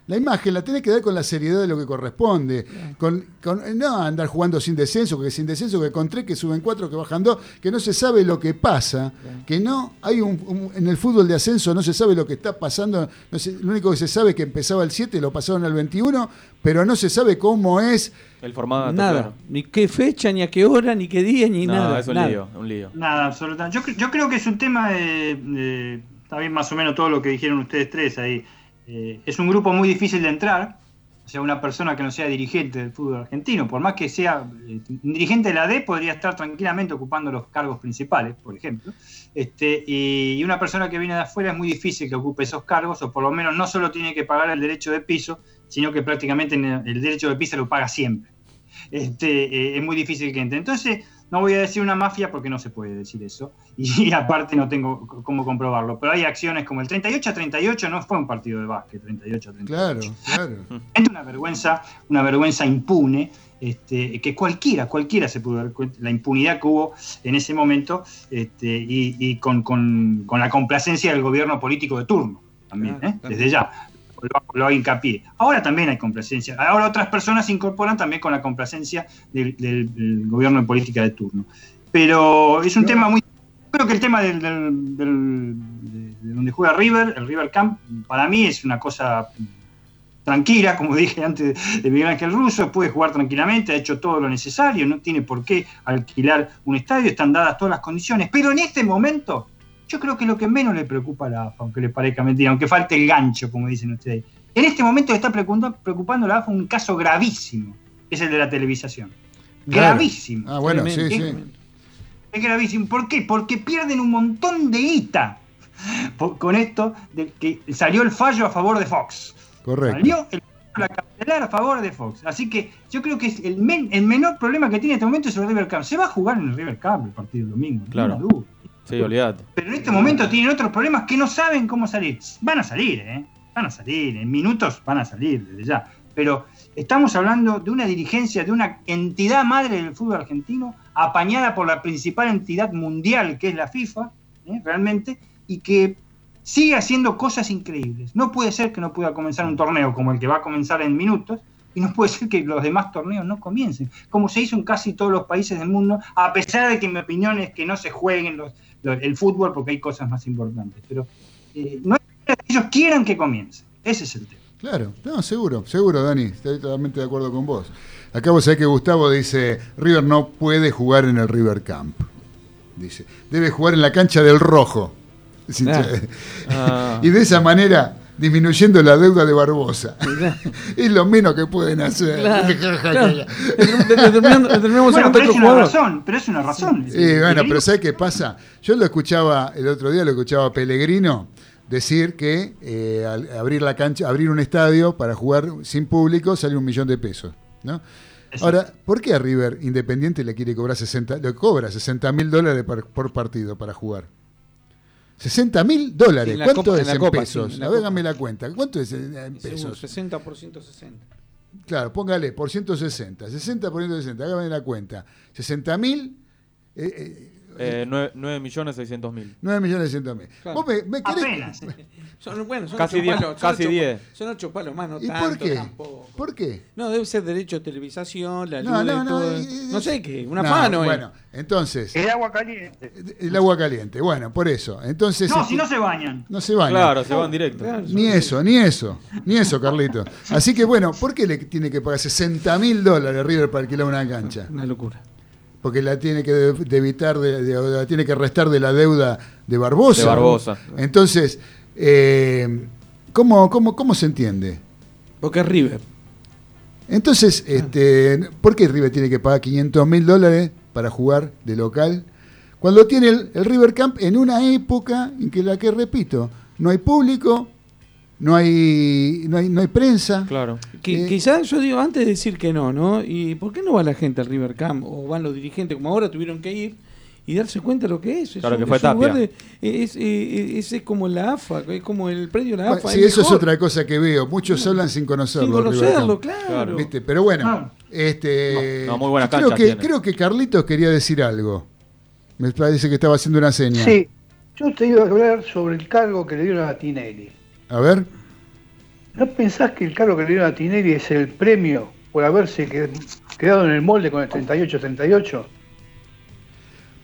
La imagen la tenés que dar con la seriedad de lo que corresponde. Con, con- no andar jugando sin descenso, que sin descenso, que con tres, que suben cuatro, que bajan dos, que no se sabe lo que pasa, que no hay un, un- en el fútbol de ascenso no se sabe lo que está pasando. No lo único que se sabe es que empezaba el 7, lo pasaron al 21, pero no se sabe cómo es El formato. nada. claro. Ni qué fecha, ni a qué hora, ni qué día, ni No, nada. es un nada. lío, un lío. Nada, absolutamente. Yo, yo creo que es un tema de, de- Está bien más o menos todo lo que dijeron ustedes tres ahí. Eh, es un grupo muy difícil de entrar. O sea, una persona que no sea dirigente del fútbol argentino, por más que sea eh, dirigente de la D, podría estar tranquilamente ocupando los cargos principales, por ejemplo. Este, y, y una persona que viene de afuera es muy difícil que ocupe esos cargos, o por lo menos no solo tiene que pagar el derecho de piso, sino que prácticamente el derecho de piso lo paga siempre este, eh, es muy difícil que entre. Entonces, no voy a decir una mafia porque no se puede decir eso, <laughs> y aparte no tengo cómo comprobarlo, pero hay acciones como el 38 a 38 no fue un partido de básquet, 38 a 38. Claro, claro. <laughs> Es una vergüenza, una vergüenza impune, este, que cualquiera, cualquiera se pudo dar cuenta, la impunidad que hubo en ese momento, este, y, y con, con- con la complacencia del gobierno político de turno, también, Claro, ¿eh? desde ya. Lo, hago hincapié. Ahora también hay complacencia. Ahora otras personas se incorporan también con la complacencia del, del- del gobierno de política de turno. Pero es un tema muy. Creo que el tema del, del- del- de, de donde juega River, el River Camp, para mí es una cosa tranquila, como <laughs> dije antes de Miguel Ángel Russo, puede jugar tranquilamente, ha hecho todo lo necesario, no tiene por qué alquilar un estadio, están dadas todas las condiciones. Pero en este momento, yo creo que lo que menos le preocupa a la AFA, aunque le parezca mentira, aunque falte el gancho, como dicen ustedes, en este momento le está preocupando, a la AFA un caso gravísimo, que es el de la televisación. Claro. Gravísimo. Ah, bueno, sí, sí. Es gravísimo. ¿Por qué? Porque pierden un montón de guita con esto de que salió el fallo a favor de Fox. Correcto. Salió el, la cautelar a favor de Fox. Así que yo creo que es el, men- el menor problema que tiene en este momento es el River Cup. Se va a jugar en el River Cup el partido del domingo, Claro. duda. Pero en este momento tienen otros problemas que no saben cómo salir. Van a salir, ¿eh? Van a salir. En minutos van a salir desde ya. Pero estamos hablando de una dirigencia, de una entidad madre del fútbol argentino, apañada por la principal entidad mundial que es la FIFA, ¿eh? realmente, y que sigue haciendo cosas increíbles. No puede ser que no pueda comenzar un torneo como el que va a comenzar en minutos, y no puede ser que los demás torneos no comiencen, como se hizo en casi todos los países del mundo, a pesar de que mi opinión es que no se jueguen los- el fútbol porque hay cosas más importantes. Pero eh, no es que ellos quieran que comience. Ese es el tema. Claro, no, seguro, seguro, Dani, estoy totalmente de acuerdo con vos. Acá vos sabés que Gustavo dice, River no puede jugar en el River Camp. Dice, debe jugar en la cancha del rojo. <laughs> Ah. y de esa manera, disminuyendo la deuda de Barbosa. <laughs> es lo menos que pueden hacer. Claro, <laughs> terminamos Bueno, pero es una jugador. razón, pero es una razón. Eh, bueno, pero ¿sabes qué pasa? Yo lo escuchaba, el otro día lo escuchaba a Pellegrino decir que eh, al abrir la cancha, abrir un estadio para jugar sin público sale un millón de pesos. ¿no? Ahora, ¿por qué a River Independiente le quiere cobrar 60, le cobra 60 mil dólares por, por partido para jugar? 60 mil dólares. En la ¿Cuánto Copa- en es en Copa, pesos? sí, en a ver, hágame la cuenta. ¿Cuánto es en, en pesos? 60 por 160. Claro, póngale por 160. 60 por 160. Hágame la cuenta. 60 mil. Eh, eh, Eh, 9, millones 600 mil. 9 millones 100 mil. Claro. ¿Vos me, me querés- Apenas. <laughs> Son, bueno, son Casi ocho diez- palos, son casi ocho- diez. Son ocho palos más, no ¿Y tanto por qué? tampoco. ¿Por qué? No, debe ser derecho de televisación, la luz, No, no, no. todo. eh, no eh, sé qué, una no, mano. eh. Bueno, entonces, El agua caliente. el agua caliente. Bueno, por eso. Entonces, No, este, si no se bañan. no se baña. Claro, se van directo. Claro, Ni eso, ni eso, ni eso, Carlito. <laughs> Así que bueno, ¿por qué le tiene que pagar 60 mil dólares River para alquilar una cancha? Una locura. Porque la tiene que de- debitar, de, de- la tiene que restar de la deuda de Barbosa. De Barbosa. Entonces, eh, ¿cómo, cómo, ¿cómo se entiende? Porque es River. Entonces, este, ¿por qué River tiene que pagar 500 mil dólares para jugar de local? Cuando tiene el, el River Camp en una época en que la que repito, no hay público, no hay, no hay, no hay prensa. Claro. Que, Eh, quizás yo digo antes de decir que no, ¿no? ¿Y por qué no va la gente al River Camp o van los dirigentes como ahora tuvieron que ir y darse cuenta de lo que es? Es Claro un- que fue es Tapia. de- es, eh, es- es como la AFA, es como el predio de la Bueno, AFA. sí, eso es otra cosa que veo. Muchos hablan sin conocerlo. Sin conocerlo, claro. ¿Viste? Pero bueno, Ah. este, No, no, muy buena creo que, tiene. creo que Carlitos quería decir algo. Me parece que estaba haciendo una seña. Sí, yo te iba a hablar sobre el cargo que le dieron a Tinelli. A ver. ¿No pensás que el cargo que le dieron a Tinelli es el premio por haberse qued- quedado en el molde con el 38-38?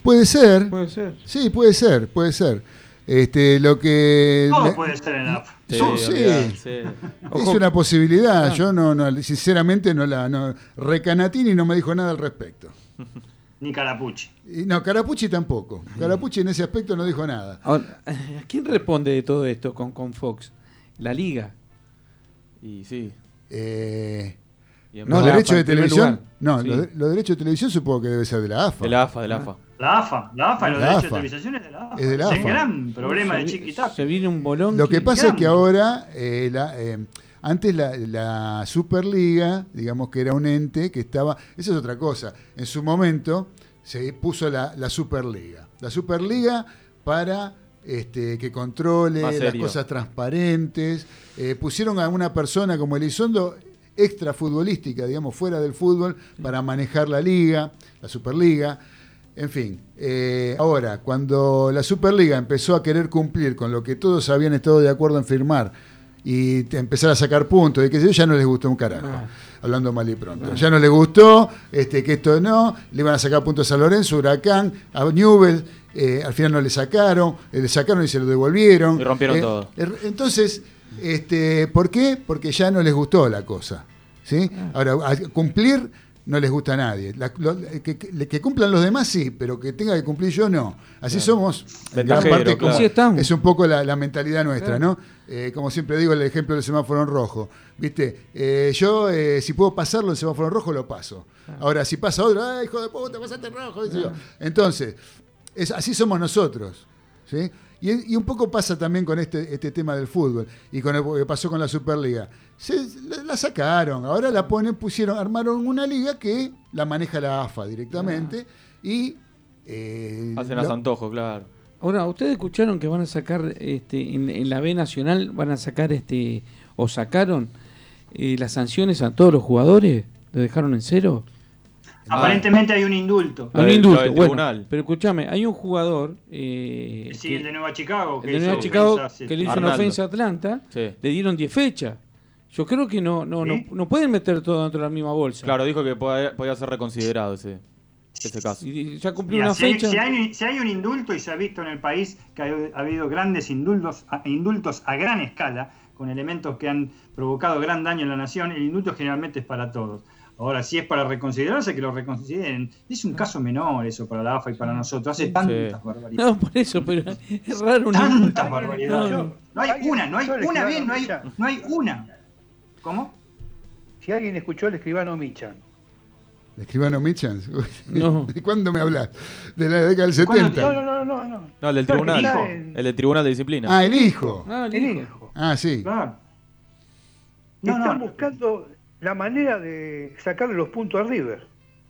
Puede ser. Puede ser. Sí, puede ser, puede ser. Este, lo que Todo me- puede ser en AFA. Sí, sí. es una posibilidad. Yo no, no, sinceramente no la, no, Recanatini no me dijo nada al respecto. <laughs> Ni Carapucci. Y no, Carapucci tampoco. Carapucci en ese aspecto no dijo nada. Ahora, ¿a quién responde de todo esto con, con Fox? La Liga. Y sí. Eh, Y la derechos AFA, de televisión, no, Sí. los, de- los derechos de televisión supongo que debe ser de la AFA. De la AFA, de la AFA. La AFA, la AFA los La derechos AFA. de televisación es de la AFA. Es de la el AFA. gran problema de se, Chiquitapia. se viene un bolón. Lo que pasa es que ahora, eh, la, eh, antes la, la Superliga, digamos que era un ente que estaba. Esa es otra cosa. En su momento, se puso la, la Superliga. La Superliga para este, que controle las cosas transparentes. Eh, pusieron a una persona como Elizondo extra futbolística, digamos, fuera del fútbol, para manejar la liga, la Superliga. En fin, eh, ahora, cuando la Superliga empezó a querer cumplir con lo que todos habían estado de acuerdo en firmar y te- empezar a sacar puntos, y que sé yo, ya no les gustó un carajo, hablando mal y pronto. Ya no les gustó, este, que esto no, le iban a sacar puntos a Lorenzo, Huracán, a Newell, eh, al final no le sacaron, eh, le sacaron y se lo devolvieron. Y rompieron Eh, todo. er- Entonces, este, ¿por qué? Porque ya no les gustó la cosa. ¿sí? Ahora, a cumplir no les gusta a nadie. La- lo- que, que- que cumplan los demás sí, pero que tenga que cumplir yo no. Así somos. en gran parte, claro. Es un poco la, la mentalidad nuestra, Claro. ¿no? Eh, como siempre digo, el ejemplo del semáforo en rojo. ¿Viste? Eh, yo, eh, si puedo pasarlo en semáforo en rojo, lo paso. Ahora, si pasa otro, ¡ay, hijo de puta, pasaste en rojo! yo. Entonces, es, así somos nosotros. ¿sí? Y, y un poco pasa también con este, este tema del fútbol y con lo que pasó con la Superliga. Se, la, la sacaron, ahora la ponen, pusieron, armaron una liga que la maneja la AFA directamente y. eh, Hacen lo- a Santojo, claro. Ahora, ¿ustedes escucharon que van a sacar este, en, en la B Nacional, van a sacar este, o sacaron eh, las sanciones a todos los jugadores? ¿Lo dejaron en cero? Aparentemente hay un indulto. Hay un del- indulto, bueno, tribunal. pero escuchame, hay un jugador eh, Sí, que, el de Nueva Chicago. el que de Nueva le hizo una ofensa a Atlanta, Sí. le dieron 10 fechas. Yo creo que no, no, no, ¿Sí? no pueden meter todo dentro de la misma bolsa. Claro, dijo que podía, podía ser reconsiderado ese, ese caso. Y ya cumplió Mira, una si, hay, fecha. si hay- si hay un indulto y se ha visto en el país que ha, ha habido grandes indultos a, indultos a gran escala, con elementos que han provocado gran daño en la nación, el indulto generalmente es para todos. Ahora, si es para reconsiderarse, que lo reconsideren. Es un caso menor eso para la AFA y para nosotros. Hace tantas barbaridades. No, por eso, pero es raro. una- Tantas barbaridades. No, No, no. hay ¿Alguien una, no hay una bien, no hay, no hay una. ¿Cómo? Si alguien escuchó el escribano Michan, ¿El escribano Michans? <laughs> Uy, No. ¿De cuándo me hablas? ¿De la década del ¿Cuándo? 70? no, no, no, no, no. No, el del No, tribunal. hijo. El del tribunal de disciplina. Ah, el hijo. Ah, el El hijo. hijo. Ah, sí. No, Están no. buscando la manera de sacarle los puntos a River.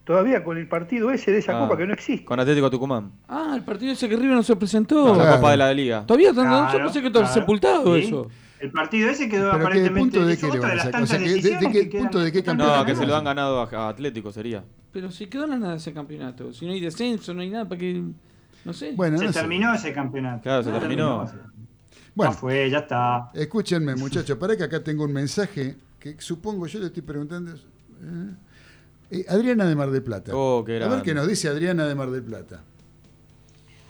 Todavía con el partido ese de esa Ah, copa que no existe. Con Atlético Tucumán. Ah, el partido ese que River no se presentó. La Claro. Copa de la Liga. Todavía Claro, pensé que todo claro. sepultado Sí. eso. El partido ese quedó ¿Pero qué aparentemente. punto de otra de las? O sea, que de- de que quedan- punto de qué están No, campeonato? que se lo han ganado a, Atlético sería. Pero si quedó nada ese campeonato. Si no hay descenso, no hay nada, para que. No sé. Bueno, Se no sé. terminó ese campeonato. Claro, se terminó. Bueno, Ya fue, ya está. escúchenme, muchachos, para que acá tengo un mensaje que supongo yo le estoy preguntando. ¿eh? Eh, Adriana de Mar del Plata. Oh, qué a ver qué nos dice Adriana de Mar del Plata.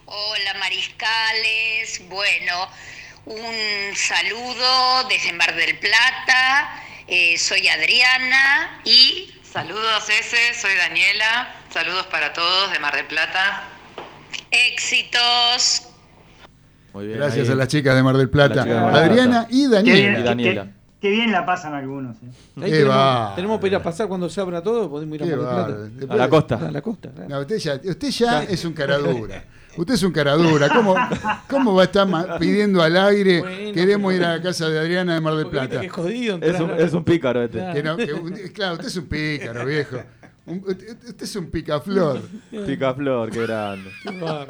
Hola mariscales, bueno, un saludo desde Mar del Plata, eh, soy Adriana y Saludos ese, soy Daniela. Saludos para todos de Mar del Plata. éxitos. Muy bien. Gracias ahí. a las chicas de Mar del Plata. Las chicas de Mar del Adriana y Daniela. bien, Y Daniela. qué- qué bien la pasan algunos. eh. Ahí tenemos, tenemos para ir a pasar cuando se abra todo, podemos ir a Mar del. Plata. Después- A la costa. A la costa, claro. No, usted ya, usted ya es un caradura. Usted es un caradura. ¿Cómo, cómo va a estar pidiendo al aire? Bueno, Queremos ir a la casa de Adriana de Mar del Plata. que jodido Es un, es un pícaro este. Claro. Que no- que un- claro, usted es un pícaro, viejo. Un- usted, es un picaflor. Picaflor, qué grande. Qué.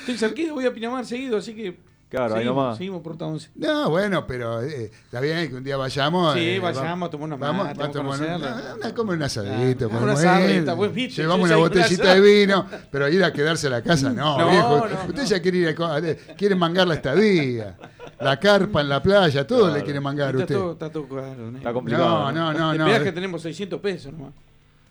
Estoy cerquita, voy a Pinamar seguido, así que. Claro, ahí nomás. Seguimos por. No, bueno, pero eh, está bien que un día vayamos. Sí, eh, vayamos, tomamos una vamos, mate, vamos a tomar una, una- comer un asadito. Claro, una Manuel, asadita, pues, viste, Llevamos una botellita de vino, pero ir a quedarse a la casa, no, No, viejo. no, Usted no. ya quiere ir a, quiere mangar la estadía, la carpa en la playa, todo Claro. le quiere mangar Está usted. todo, está todo caro. ¿no? Está complicado. No, no, no, El de- tenemos 600 pesos nomás.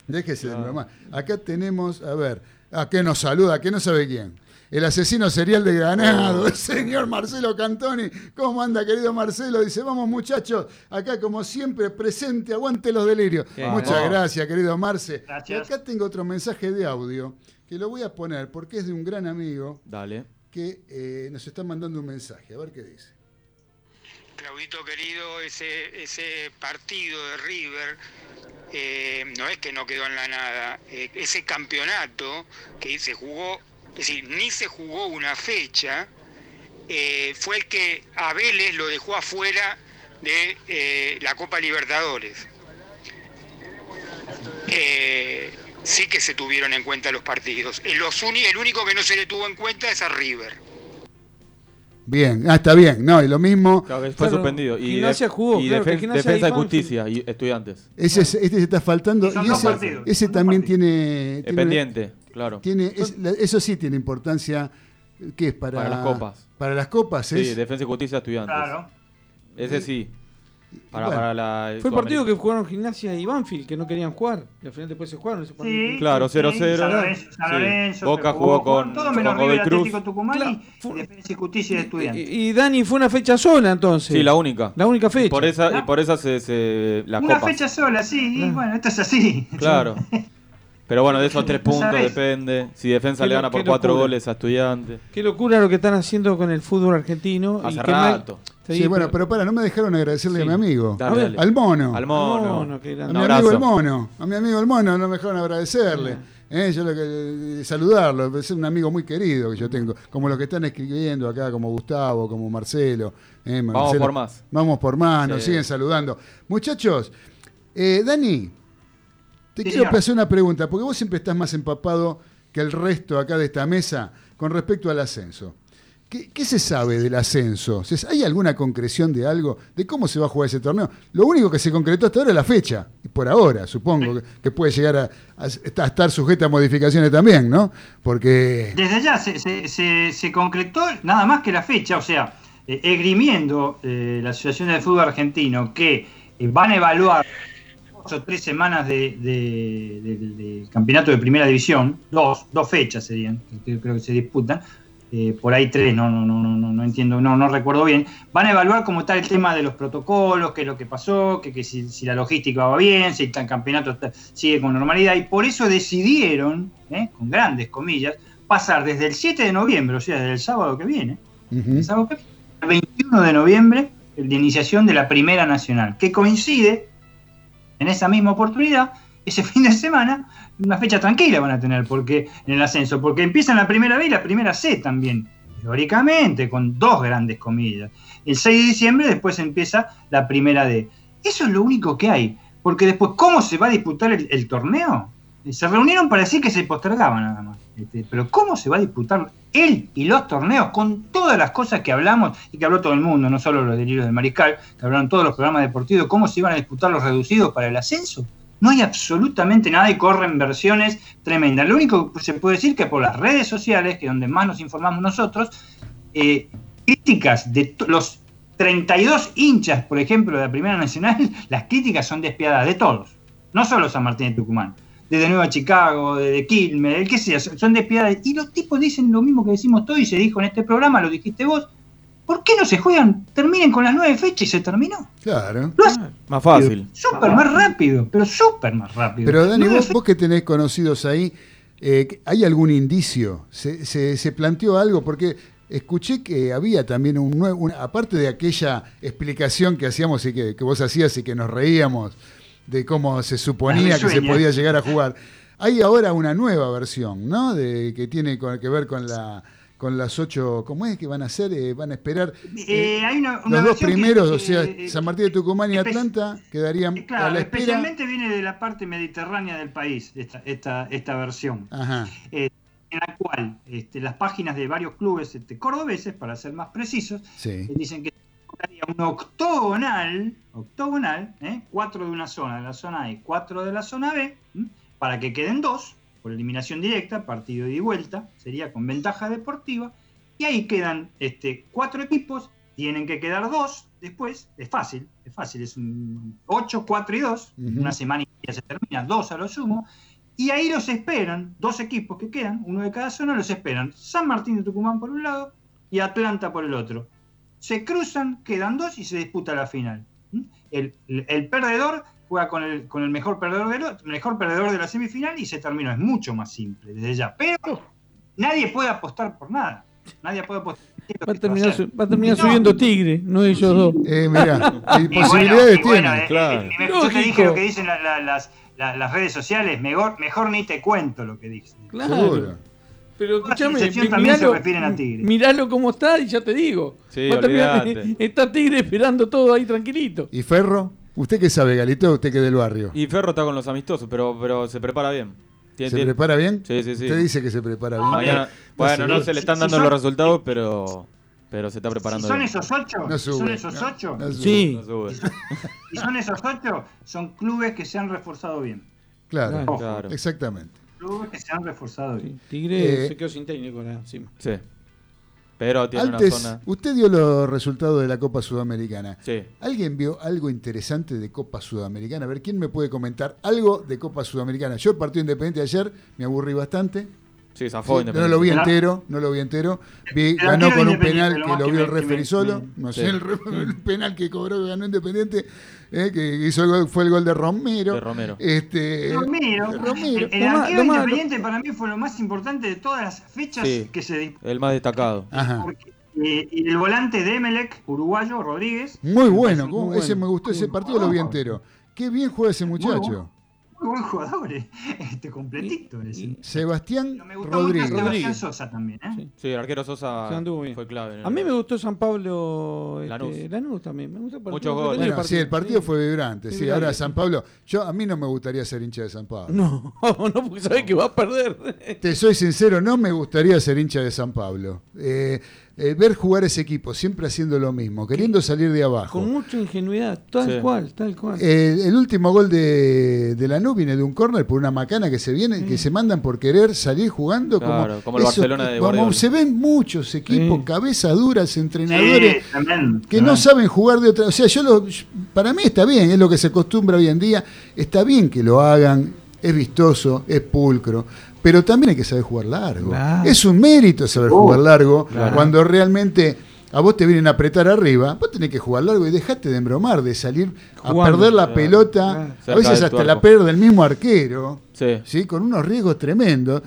Déjese de broma. Acá tenemos, a ver, ¿a qué nos saluda? ¿Qué no sabe quién? El asesino serial de Granado, el señor Marcelo Cantoni. ¿Cómo anda, querido Marcelo? Dice, vamos muchachos, acá como siempre, presente, aguante los delirios. Qué Muchas bueno. gracias, querido Marce. Gracias. Y acá tengo otro mensaje de audio que lo voy a poner porque es de un gran amigo Dale. que eh, nos está mandando un mensaje. A ver qué dice. Claudito querido, ese, ese partido de River eh, no es que no quedó en la nada, eh, ese campeonato que se jugó, es decir, ni se jugó una fecha, eh, fue el que a Vélez lo dejó afuera de eh, la Copa Libertadores. Eh, sí que se tuvieron en cuenta los partidos. El, los uni- el único que no se le tuvo en cuenta es a River. Bien, ah, está bien. No, y lo mismo. Claro, fue Claro, suspendido. Y, Gimnasia jugó, y claro, que defen- Gimnasia Defensa y. Justicia y Estudiantes. Ese, es- este se está faltando. Y ese, partidos, también partidos. tiene. Tiene- pendiente, claro. Tiene, es- la- eso sí tiene importancia. ¿Qué es para, Para las copas. Para las copas, Sí, es. Defensa y Justicia Estudiantes. Claro. Ese sí. Para, Bueno, para la Fue el partido que jugaron Gimnasia y Banfield, que no querían jugar. Y al final después se jugaron ese partido. Sí, Claro, sí, 0-0. San Lorenzo, San Sí. Lorenzo, Boca se jugó con- todo con menos Godoy River Cruz. Atlético Tucumán Claro, y- fue- y Defensa y Justicia de Y, Estudiantes. y Dani fue una fecha sola entonces. Sí, la única. La única fecha. Por esa, y por esa se, se la Una copa. fecha sola, sí, y Claro. bueno, esto es así. Claro. <laughs> Pero bueno, de esos tres puntos sabés. depende. Si defensa le gana por cuatro locura. goles a estudiantes. Qué locura lo que están haciendo con el fútbol argentino. y Hace mal- rato. Sí, bueno, pero para, no me dejaron agradecerle Sí. a mi amigo. Dale, dale. Al mono. Al mono. A mi amigo el mono. A mi amigo el mono no me dejaron agradecerle. Eh, yo lo que eh, saludarlo, es un amigo muy querido que yo tengo, como los que están escribiendo acá, como Gustavo, como Marcelo. eh, Vamos por más. Vamos por más, nos siguen saludando. Muchachos, eh, Dani, te Sí, quiero señor. hacer una pregunta, porque vos siempre estás más empapado que el resto acá de esta mesa con respecto al ascenso. ¿Qué, qué se sabe del ascenso? ¿Se- ¿Hay alguna concreción de algo? ¿De cómo se va a jugar ese torneo? Lo único que se concretó hasta ahora es la fecha. Y por ahora, supongo que, que puede llegar a, a- a estar sujeta a modificaciones también, ¿no? Porque... Desde ya se, se- se- se concretó nada más que la fecha, o sea, eh, esgrimiendo eh, la Asociación del Fútbol Argentino que eh, van a evaluar o tres semanas de, de- de- del campeonato de primera división, dos, dos fechas serían, que creo que se disputan, eh, por ahí tres, no, no, no, no, no, entiendo, no, no recuerdo bien, van a evaluar cómo está el tema de los protocolos, qué es lo que pasó, que, que si, si la logística va bien, si el campeonato está- sigue con normalidad, y por eso decidieron, eh, con grandes comillas, pasar desde el 7 de noviembre, o sea, desde el sábado que viene, Ujú. el sábado que viene, al 21 de noviembre, el de iniciación de la Primera Nacional, que coincide en esa misma oportunidad, ese <laughs> fin de semana, una fecha tranquila van a tener porque en el ascenso, porque empiezan la primera B y la primera C también, teóricamente, con dos grandes comillas. El 6 de diciembre después empieza la primera D. Eso es lo único que hay, porque después, ¿cómo se va a disputar el, torneo? Se reunieron para decir que se postergaba nada más. Este, pero ¿cómo se va a disputar él y los torneos con todas las cosas que hablamos y que habló todo el mundo, no solo los delirios del Mariscal, que hablaron todos los programas deportivos, cómo se iban a disputar los reducidos para el ascenso? No hay absolutamente nada y corren versiones tremendas. Lo único que se puede decir que por las redes sociales, que es donde más nos informamos nosotros, eh, críticas de los 32 hinchas, por ejemplo, de la Primera Nacional, <laughs> las críticas son despiadadas de todos, no solo San Martín de Tucumán, desde Nueva Chicago, desde Quilmes, el que sea, son despiadadas. Y los tipos dicen lo mismo que decimos todos y se dijo en este programa, lo dijiste vos. ¿Por qué no se juegan? Terminen con las nueve fechas y se terminó. Claro. Lo hacen Más fácil. súper más rápido, pero súper más rápido. Pero Dani, vos, vos que tenés conocidos ahí, eh, ¿hay algún indicio? ¿Se, se, se planteó algo? Porque escuché que había también un nuevo, aparte de aquella explicación que hacíamos y que, que vos hacías y que nos reíamos de cómo se suponía que se podía llegar a jugar, hay ahora una nueva versión, ¿no? De, que tiene con- que ver con la con las ocho, ¿cómo es que van a hacer? Eh, van a esperar Eh, hay una- una los dos primeros, que- o sea, eh, San Martín de Tucumán y Atlanta quedarían a Claro, la espera. especialmente viene de la parte mediterránea del país, esta, esta, esta versión, Ajá. eh, en la cual este, las páginas de varios clubes este, cordobeses, para ser más precisos, Sí. eh, dicen que haría un octogonal, octogonal, ¿eh? cuatro de una zona, de la zona A y cuatro de la zona B, para que queden dos, por eliminación directa, partido y vuelta, sería con ventaja deportiva, y ahí quedan este, cuatro equipos, tienen que quedar dos después, es fácil, es fácil, es un 8, 4 y 2, Ujú. una semana y media se termina, dos a lo sumo, y ahí los esperan, dos equipos que quedan, uno de cada zona, los esperan San Martín de Tucumán por un lado y Atlanta por el otro. Se cruzan, quedan dos y se disputa la final. ¿Mm? El, el- perdedor juega con el, con el mejor, perdedor de lo- mejor perdedor de la semifinal y se terminó. Es mucho más simple desde ya. Pero nadie puede apostar por nada. Nadie puede apostar. ¿Qué es lo Va a terminar, su- va a terminar No. subiendo Tigre, no ellos dos. Eh, mirá, <laughs> Y posibilidades bueno, tienen. eh, claro. eh, me- yo te dije lo que dicen la- la- las, la- las redes sociales, mejor, mejor ni te cuento lo que dicen. Claro. Pero escúchame, miralo, a Tigre. miralo cómo está y ya te digo. Sí, <laughs> está Tigre esperando todo ahí tranquilito. ¿Y Ferro? ¿Usted qué sabe, Galito? ¿Usted que es del barrio? Y Ferro está con los amistosos, pero, pero se prepara bien. ¿Se tiene- prepara bien? Sí, sí, sí. Usted dice que se prepara bien. Mañana- bueno, no se le están Si dando son- los resultados, pero, pero se está preparando Si son bien. esos ocho, No son esos ocho, no sube. Sí, No <laughs> si son esos ocho, son clubes que se han reforzado bien. Claro. exactamente. Clubes que se han reforzado bien. Tigre Eh, se quedó sin técnico ahora encima. Sí. Pero tiene Antes, una zona. usted dio los resultados de la Copa Sudamericana. Sí. ¿Alguien vio algo interesante de Copa Sudamericana? A ver, ¿quién me puede comentar algo de Copa Sudamericana? Yo el partido independiente de ayer me aburrí bastante. Sí, zafó Sí, no lo vi El- entero, no lo vi entero. Vi, ganó con un penal que lo vio el referee solo. No Sí. sé, <laughs> el penal que cobró que ganó Independiente, eh, que hizo el gol, fue el gol de Romero. De Romero. Este, Romero, Romero. el, el arquero independiente para mí fue lo más importante de todas las fechas Sí. que se El más destacado. Ajá. porque, eh, y el volante de Emelec, uruguayo, Rodríguez. Muy bueno, Muy bueno. ese me gustó, ese partido lo vi entero. Qué bien juega ese muchacho. Muy buen jugador, <laughs> este completito. Sebastián Pero me gustó Rodríguez. mucho Sebastián Rodríguez. Sosa también, ¿eh? Sí. Sí, el arquero Sosa Se anduvo bien. fue clave. el A mí me gustó San Pablo. Este, Lanús. Lanús. también. Me gustó el partido. Muchos goles. Bueno, sí, el partido sí. fue vibrante. Sí, Vibrante. ahora San Pablo. Yo a mí no me gustaría ser hincha de San Pablo. No, <laughs> no, porque sabés que va a perder. Te soy sincero, no me gustaría ser hincha de San Pablo. Eh, eh, ver jugar ese equipo, siempre haciendo lo mismo, queriendo salir de abajo. Con mucha ingenuidad, tal Sí. cual, tal cual. Eh, el último gol de, de la NU viene de un córner por una macana que se viene, que se mandan por querer salir jugando Claro, como el esos- Barcelona de como se ven muchos equipos, Sí. cabezas duras, entrenadores que no tremendo. saben jugar de otra. O sea, yo lo, para mí está bien, es lo que se acostumbra hoy en día. Está bien que lo hagan, es vistoso, es pulcro. Pero también hay que saber jugar largo. Claro. Es un mérito saber Oh, jugar largo claro. cuando realmente a vos te vienen a apretar arriba. Vos tenés que jugar largo y dejate de embromar, de salir a Jugando. perder la Claro. pelota. Claro. A veces hasta la pierde el mismo arquero. Sí. ¿sí? con unos riesgos tremendos.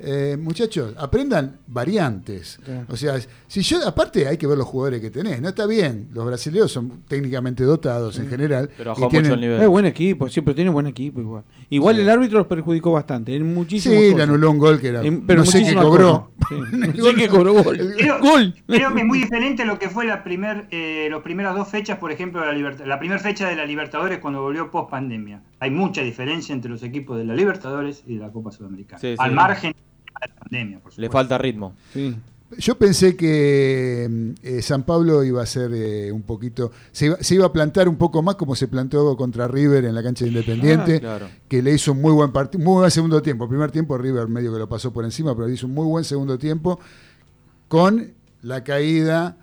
Eh, muchachos, aprendan variantes. O sea, si yo, aparte hay que ver los jugadores que tenés, no está bien. Los brasileños son técnicamente dotados en general. Pero y bajó tienen- mucho el nivel. Es buen equipo, siempre tiene buen equipo igual. Igual el árbitro los perjudicó bastante, en muchísimas Sí, le anuló un gol que era. En- pero no sé qué cobró. Sí, <laughs> no sé qué cobró gol. Creo, <laughs> Gol. creo que es muy diferente a lo que fue la primer, eh, las primeras dos fechas, por ejemplo, de la, la primera fecha de la Libertadores cuando volvió post pandemia. Hay mucha diferencia entre los equipos de la Libertadores y de la Copa Sudamericana. Sí, sí. Al margen de la pandemia, por Le supuesto. falta ritmo. Sí. Yo pensé que eh, San Pablo iba a ser eh, un poquito. Se iba, se iba a plantar un poco más como se plantó contra River en la cancha de Independiente. Ah, claro. que le hizo un muy buen partido, muy buen segundo tiempo. El primer tiempo River medio que lo pasó por encima, pero le hizo un muy buen segundo tiempo con la caída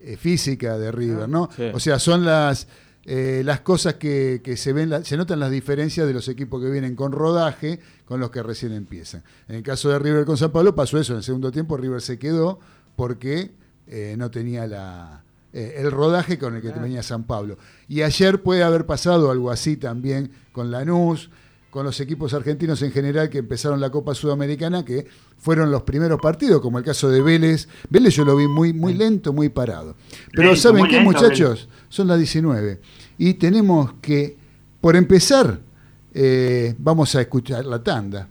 eh, física de River, ¿no? Sí. O sea, son las eh, las cosas que, que se ven, la- se notan las diferencias de los equipos que vienen con rodaje con los que recién empiezan. En el caso de River con San Pablo pasó eso, en el segundo tiempo River se quedó porque eh, no tenía la, eh, el rodaje con el que venía San Pablo. Y ayer puede haber pasado algo así también con Lanús, con los equipos argentinos en general que empezaron la Copa Sudamericana, que fueron los primeros partidos, como el caso de Vélez. Vélez yo lo vi muy, muy lento, muy parado. Pero Lento, ¿saben qué, lento, muchachos? Son las 19. Y tenemos que, por empezar, eh, vamos a escuchar la tanda.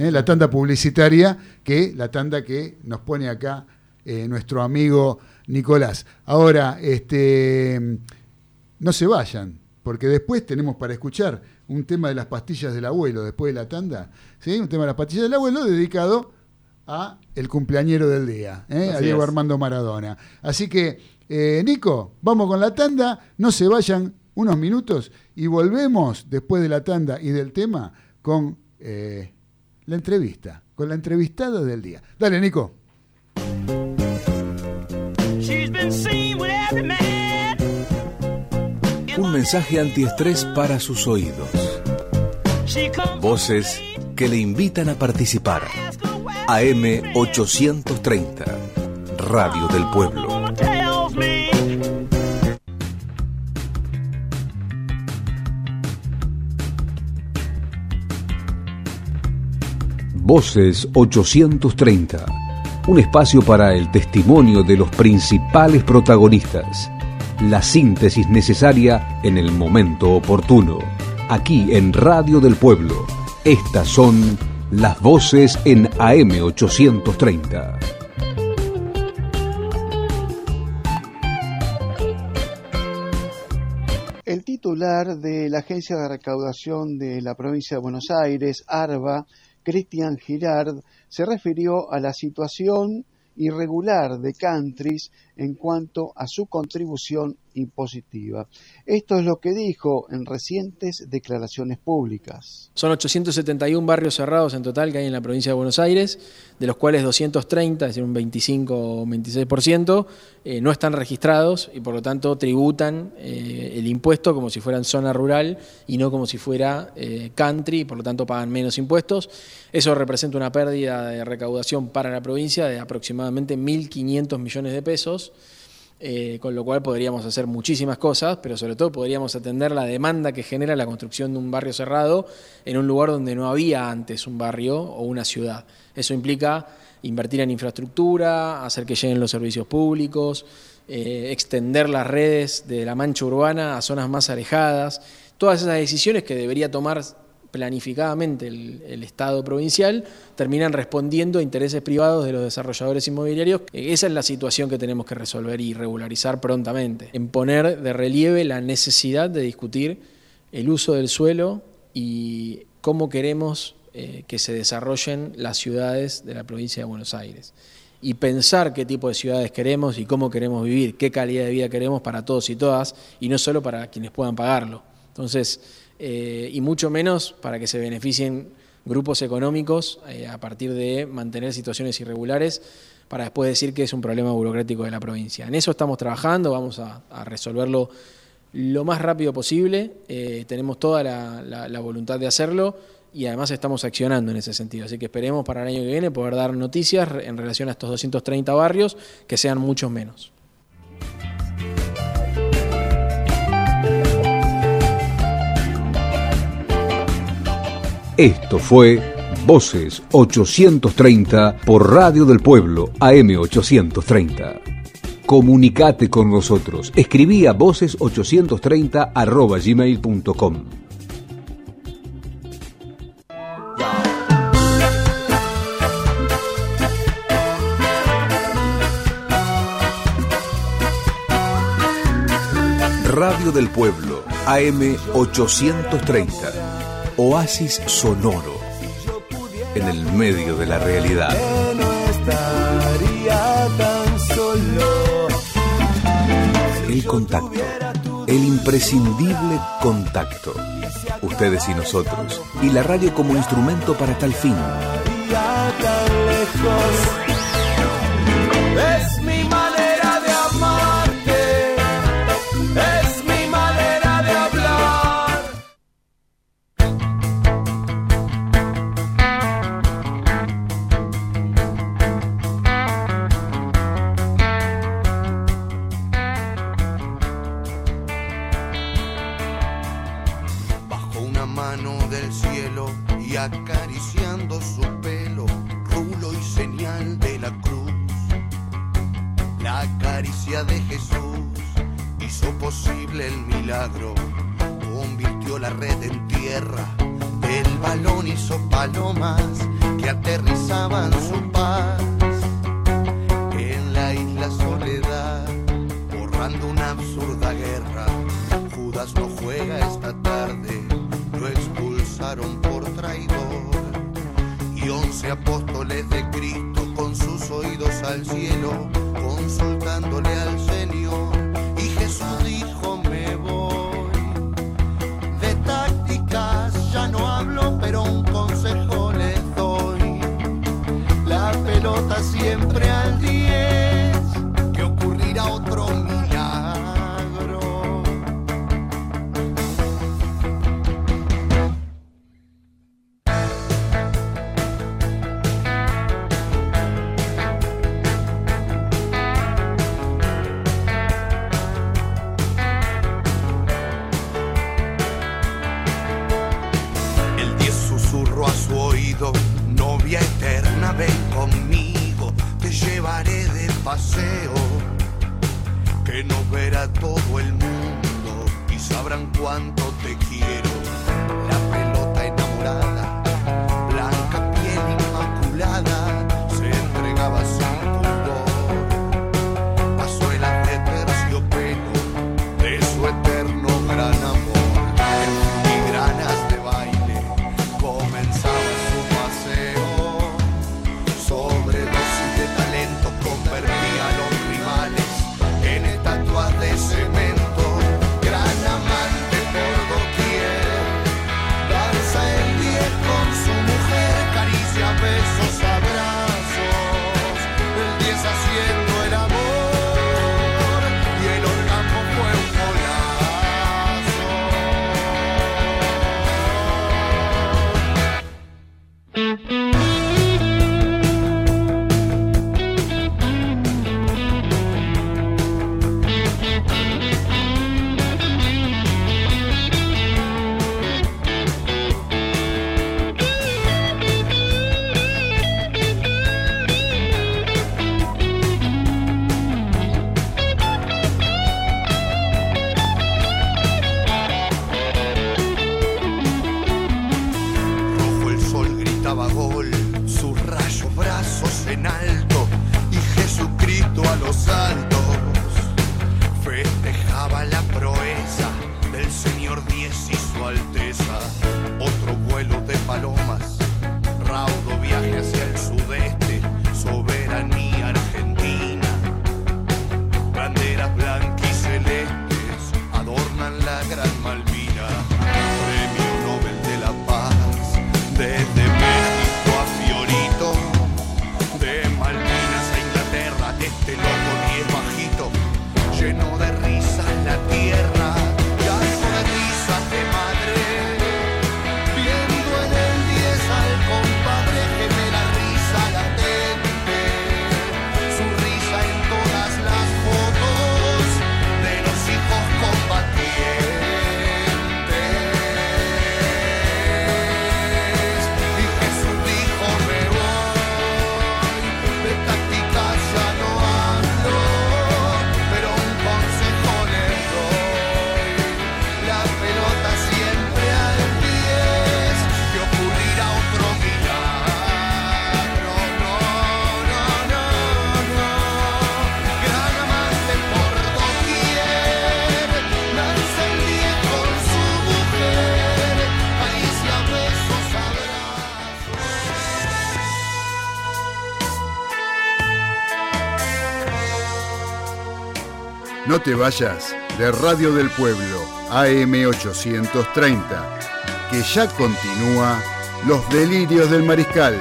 ¿eh? la tanda publicitaria, que la tanda que nos pone acá eh, nuestro amigo Nicolás. Ahora, este, no se vayan, porque después tenemos para escuchar un tema de las pastillas del abuelo, después de la tanda, ¿sí? un tema de las pastillas del abuelo dedicado a el cumpleañero del día, ¿eh? a Diego es. Armando Maradona. Así que, eh, Nico, vamos con la tanda, no se vayan unos minutos y volvemos después de la tanda y del tema con eh, la entrevista, con la entrevistada del día. Dale, Nico. She's been seen with every man. Un mensaje antiestrés para sus oídos. Voces que le invitan a participar. AM 830, Radio del Pueblo. Voces 830, un espacio para el testimonio de los principales protagonistas. La síntesis necesaria en el momento oportuno. Aquí en Radio del Pueblo. Estas son las voces en AM 830. El titular de la Agencia de Recaudación de la provincia de Buenos Aires, ARBA, Cristian Girard, se refirió a la situación irregular de countries en cuanto a su contribución impositiva. Esto es lo que dijo en recientes declaraciones públicas. Son 871 barrios cerrados en total que hay en la provincia de Buenos Aires, de los cuales 230, es decir, un 25 o 26%, eh, no están registrados y por lo tanto tributan eh, el impuesto como si fueran zona rural y no como si fuera eh, country y por lo tanto pagan menos impuestos. Eso representa una pérdida de recaudación para la provincia de aproximadamente 1.500 millones de pesos. Eh, con lo cual podríamos hacer muchísimas cosas, pero sobre todo podríamos atender la demanda que genera la construcción de un barrio cerrado en un lugar donde no había antes un barrio o una ciudad. Eso implica invertir en infraestructura, hacer que lleguen los servicios públicos, eh, extender las redes de la mancha urbana a zonas más alejadas, todas esas decisiones que debería tomar planificadamente el, Estado provincial, terminan respondiendo a intereses privados de los desarrolladores inmobiliarios. Esa es la situación que tenemos que resolver y regularizar prontamente. En poner de relieve la necesidad de discutir el uso del suelo y cómo queremos eh, que se desarrollen las ciudades de la provincia de Buenos Aires. Y pensar qué tipo de ciudades queremos y cómo queremos vivir, qué calidad de vida queremos para todos y todas, y no solo para quienes puedan pagarlo. Entonces, eh, y mucho menos para que se beneficien grupos económicos eh, a partir de mantener situaciones irregulares para después decir que es un problema burocrático de la provincia. En eso estamos trabajando, vamos a, resolverlo lo más rápido posible, eh, tenemos toda la, voluntad de hacerlo y además estamos accionando en ese sentido. Así que esperemos para el año que viene poder dar noticias en relación a estos 230 barrios que sean muchos menos. Esto fue Voces 830 por Radio del Pueblo AM830. Comunicate con nosotros. Escribí a voces830 arroba gmail.com. Radio del Pueblo AM830 oasis sonoro en el medio de la realidad. El contacto, el imprescindible contacto. Ustedes y nosotros, y la radio como instrumento para tal fin. Te vayas de Radio del Pueblo AM830, que ya continúa Los Delirios del Mariscal.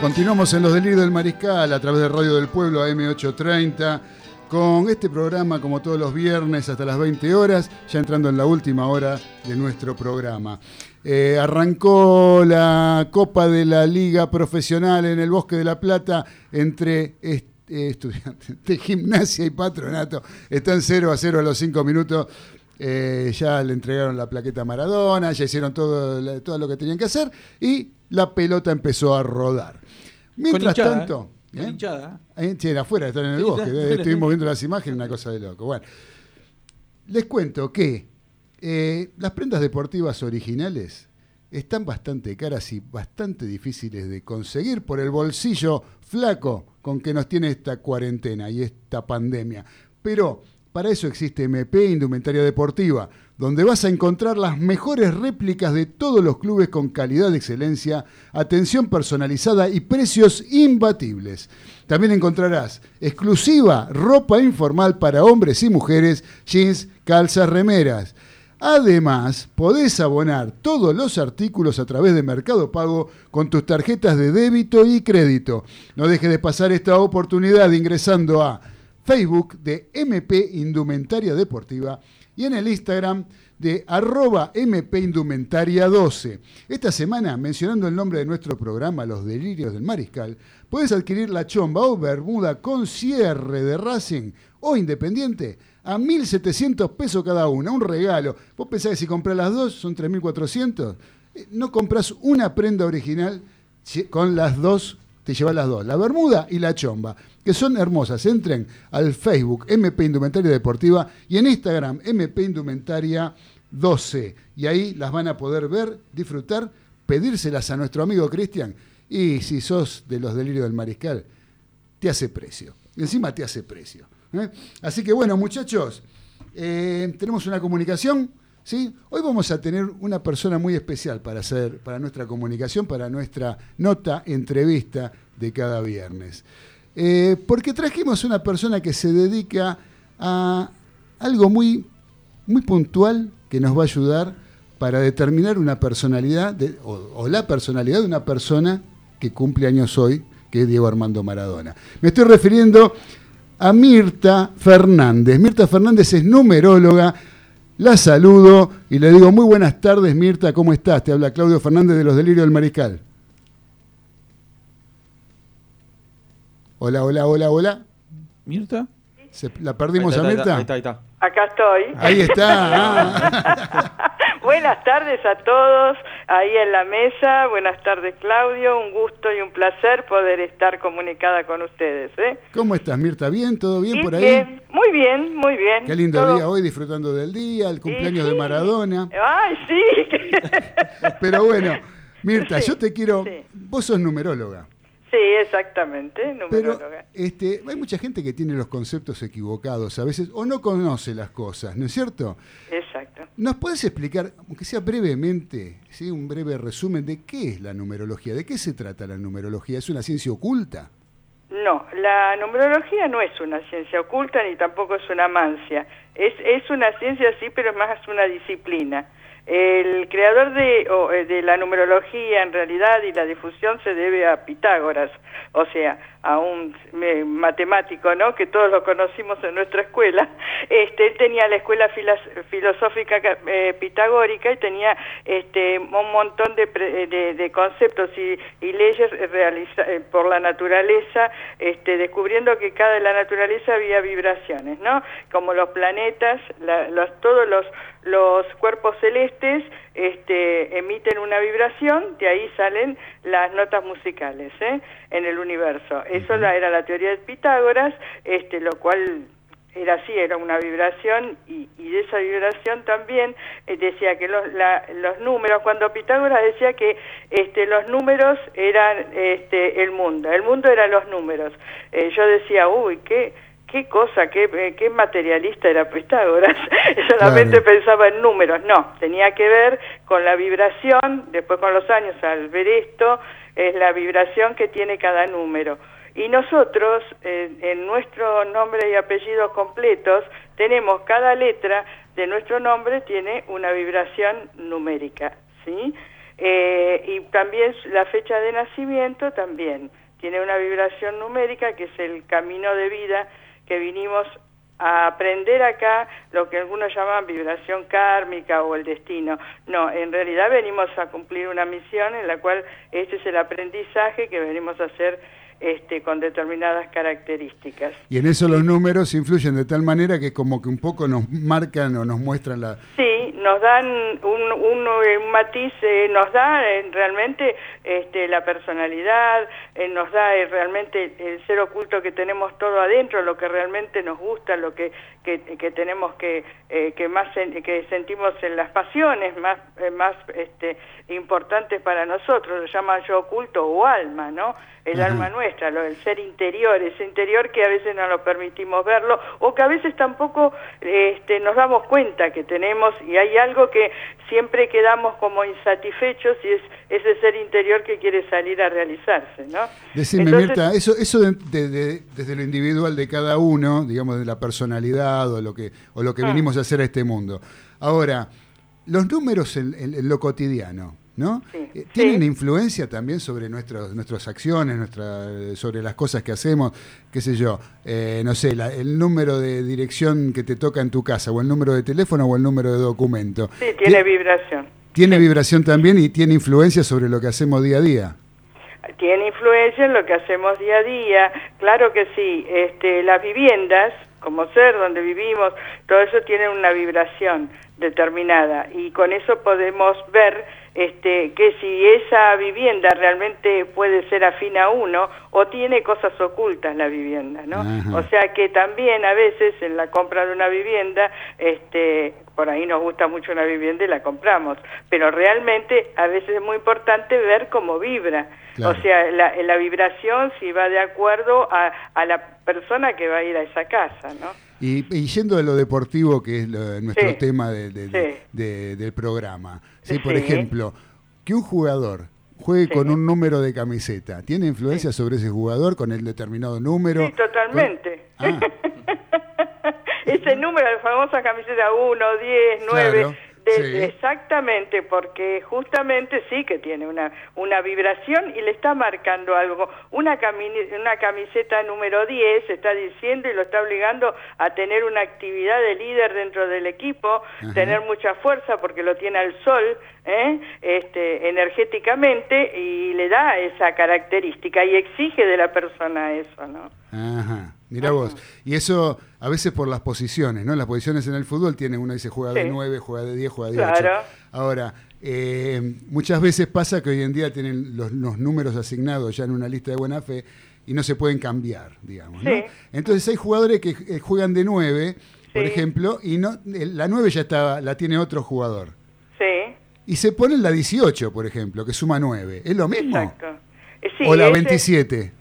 Continuamos en Los Delirios del Mariscal a través de Radio del Pueblo AM830 con este programa como todos los viernes hasta las 20 horas, ya entrando en la última hora de nuestro programa. Eh, arrancó la Copa de la Liga Profesional en el Bosque de la Plata entre est- eh, estudiantes de gimnasia y patronato. Están 0 a 0 a los 5 minutos. Eh, ya le entregaron la plaqueta a Maradona, ya hicieron todo, todo lo que tenían que hacer y la pelota empezó a rodar. Mientras hinchada, tanto, ¿eh? Con ¿eh? hinchada. Sí, afuera, están en el Sí, bosque. Estuvimos viendo las imágenes, una cosa de loco. Bueno, les cuento que eh, las prendas deportivas originales están bastante caras y bastante difíciles de conseguir por el bolsillo flaco con que nos tiene esta cuarentena y esta pandemia. Pero para eso existe MP Indumentaria Deportiva, donde vas a encontrar las mejores réplicas de todos los clubes con calidad de excelencia, atención personalizada y precios imbatibles. También encontrarás exclusiva ropa informal para hombres y mujeres, jeans, calzas, remeras. Además, podés abonar todos los artículos a través de Mercado Pago con tus tarjetas de débito y crédito. No dejes de pasar esta oportunidad ingresando a Facebook de MP Indumentaria Deportiva y en el Instagram de arroba MP Indumentaria 12. Esta semana, mencionando el nombre de nuestro programa, Los Delirios del Mariscal, puedes adquirir la chomba o bermuda con cierre de Racing o Independiente a 1.700 pesos cada una, un regalo. Vos pensás que si compras las dos son 3.400. Eh, No compras una prenda original con las dos, te llevas las dos, la bermuda y la chomba, que son hermosas. Entren al Facebook MP Indumentaria Deportiva y en Instagram MP Indumentaria 12. Y ahí las van a poder ver, disfrutar, pedírselas a nuestro amigo Cristian. Y si sos de los delirios del mariscal, te hace precio. Encima te hace precio. ¿eh? Así que bueno, muchachos, eh, tenemos una comunicación. ¿sí? Hoy vamos a tener una persona muy especial para hacer, para nuestra comunicación, para nuestra nota entrevista de cada viernes. Eh, porque trajimos una persona que se dedica a algo muy, muy puntual que nos va a ayudar para determinar una personalidad o la personalidad de una persona que cumple años hoy, que es Diego Armando Maradona. Me estoy refiriendo a Mirta Fernández. Mirta Fernández es numeróloga. La saludo y le digo muy buenas tardes, Mirta, ¿cómo estás? Te habla Claudio Fernández de los Delirios del Mariscal. Hola, hola, hola, hola. ¿Mirta? Se- ¿La perdimos Ahí a Mirta? ahí está, ahí está. Acá estoy. Ahí está. ah. <laughs> Buenas tardes a todos ahí en la mesa. Buenas tardes, Claudio. Un gusto y un placer poder estar comunicada con ustedes. ¿eh? ¿Cómo estás, Mirta? ¿Bien? ¿Todo bien Y por ahí? bien, muy bien, muy bien. Qué lindo Todo- día hoy, disfrutando del día, el cumpleaños sí. de Maradona. Ay, sí. <laughs> Pero bueno, Mirta, Sí, yo te quiero... sí. Vos sos numeróloga. Sí, exactamente, Pero este, hay mucha gente que tiene los conceptos equivocados a veces o no conoce las cosas, ¿no es cierto? Exacto. ¿Nos puedes explicar, aunque sea brevemente, ¿sí? un breve resumen de qué es la numerología? ¿De qué se trata la numerología? ¿Es una ciencia oculta? No, la numerología no es una ciencia oculta ni tampoco es una mancia. Es, es una ciencia sí, pero es más una disciplina. El creador de, eh, de la numerología en realidad y la difusión se debe a Pitágoras, o sea, a un eh, matemático, ¿no? Que todos lo conocimos en nuestra escuela. <laughs> Este, él tenía la escuela filosófica eh, pitagórica y tenía este, un montón de, pre- de, de conceptos y, y leyes realiza- eh, por la naturaleza, este, descubriendo que cada de la naturaleza había vibraciones, ¿no? Como los planetas, la- los, todos los, los cuerpos celestes este, emiten una vibración, de ahí salen las notas musicales ¿eh? en el universo. Eso era la teoría de Pitágoras, este, lo cual era así, era una vibración y, y de esa vibración también eh, decía que los, la- los números, cuando Pitágoras decía que este, los números eran este, el mundo, el mundo eran los números. Eh, yo decía, uy, qué, qué cosa, qué, eh, qué materialista era Pitágoras, <laughs> solamente pensaba en números, no, tenía que ver con la vibración, después con los años al ver esto, es la vibración que tiene cada número. Y nosotros, eh, en nuestro nombre y apellidos completos, tenemos cada letra de nuestro nombre tiene una vibración numérica, ¿sí? Eh, y también la fecha de nacimiento también tiene una vibración numérica que es el camino de vida que vinimos a aprender acá lo que algunos llaman vibración kármica o el destino. No, en realidad venimos a cumplir una misión en la cual este es el aprendizaje que venimos a hacer este, con determinadas características. Y en eso los números influyen de tal manera que como que un poco nos marcan o nos muestran la... Sí, nos dan un, un, un matiz, eh, nos da eh, realmente este, la personalidad, eh, nos da eh, realmente el ser oculto que tenemos todo adentro, lo que realmente nos gusta, lo que, que, que tenemos que, eh, que más que sentimos en las pasiones más, eh, más este, importantes para nosotros, lo llaman yo oculto o alma, ¿no? El Ajá. alma nuestra, lo, el ser interior, ese interior que a veces no nos permitimos verlo o que a veces tampoco este, nos damos cuenta que tenemos y hay algo que siempre quedamos como insatisfechos y es ese ser interior que quiere salir a realizarse, ¿no? Decime, Entonces- Mirta, eso, eso de- de- de- desde lo individual de cada uno, digamos, de la personalidad o lo que, o lo que Ah. vinimos a hacer a este mundo. Ahora, los números en, en- en lo cotidiano, ¿no? Eh, ¿Tienen influencia también sobre nuestros, nuestras acciones, nuestra, sobre las cosas que hacemos? ¿Qué sé yo? eh, no sé, la- el número de dirección que te toca en tu casa, o el número de teléfono, o el número de documento. Sí, tiene vibración. ¿Tiene vibración también y tiene influencia sobre lo que hacemos día a día? tiene influencia en lo que hacemos día a día. Claro que sí, este, las viviendas, como ser donde vivimos, todo eso tiene una vibración determinada y con eso podemos ver este, que si esa vivienda realmente puede ser afín a uno o tiene cosas ocultas la vivienda, ¿no? Ajá. O sea que también a veces en la compra de una vivienda, este, por ahí nos gusta mucho una vivienda y la compramos, pero realmente a veces es muy importante ver cómo vibra. Claro. O sea, la, la vibración si va de acuerdo a, a la persona que va a ir a esa casa, ¿no? Y, y yendo a lo deportivo, que es lo- nuestro Sí. tema de- de- de- Sí. de- del programa, ¿sí? por ejemplo, que un jugador juegue con un número de camiseta, ¿tiene influencia sobre ese jugador con el determinado número? Sí, totalmente. <laughs> Ah. Ese número, la famosa camiseta 1, 10, 9, Claro, de- sí. exactamente, porque justamente sí que tiene una, una vibración y le está marcando algo. Una, una camiseta número 10 está diciendo y lo está obligando a tener una actividad de líder dentro del equipo, Ajá. tener mucha fuerza porque lo tiene al sol, ¿eh? este, energéticamente y le da esa característica y exige de la persona eso, ¿no? Ajá, mira vos. Y eso a veces por las posiciones, ¿no? Las posiciones en el fútbol tiene uno dice juega de Sí. 9, juega de 10, juega de 8. Claro. Ahora, eh, muchas veces pasa que hoy en día tienen los, los números asignados ya en una lista de buena fe y no se pueden cambiar, digamos. ¿no? Entonces hay jugadores que eh, juegan de 9, por ejemplo, y no eh, la 9 ya está, la tiene otro jugador. Sí. Y se ponen la 18, por ejemplo, que suma 9. ¿Es lo mismo? Exacto. Sí, o la ese- 27.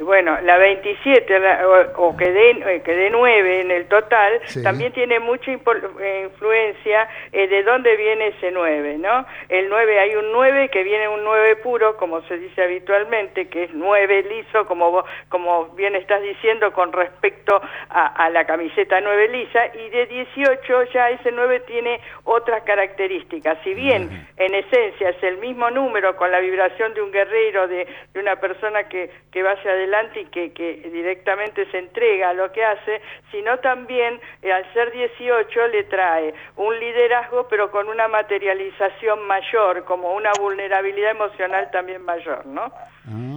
Bueno, la 27 la- o, o que dé eh, que dé 9 en el total, Sí. también tiene mucha eh, influencia eh, de dónde viene ese 9, ¿no? El 9, hay un 9 que viene un 9 puro, como se dice habitualmente, que es 9 liso, como, vos- como bien estás diciendo con respecto a, a la camiseta 9 lisa, y de 18 ya ese 9 tiene otras características. Si bien en esencia es el mismo número con la vibración de un guerrero, de, de una persona que, que va hacia adelante y que, que directamente se entrega a lo que hace, sino también eh, al ser 18 le trae un liderazgo pero con una materialización mayor, como una vulnerabilidad emocional también mayor, ¿no?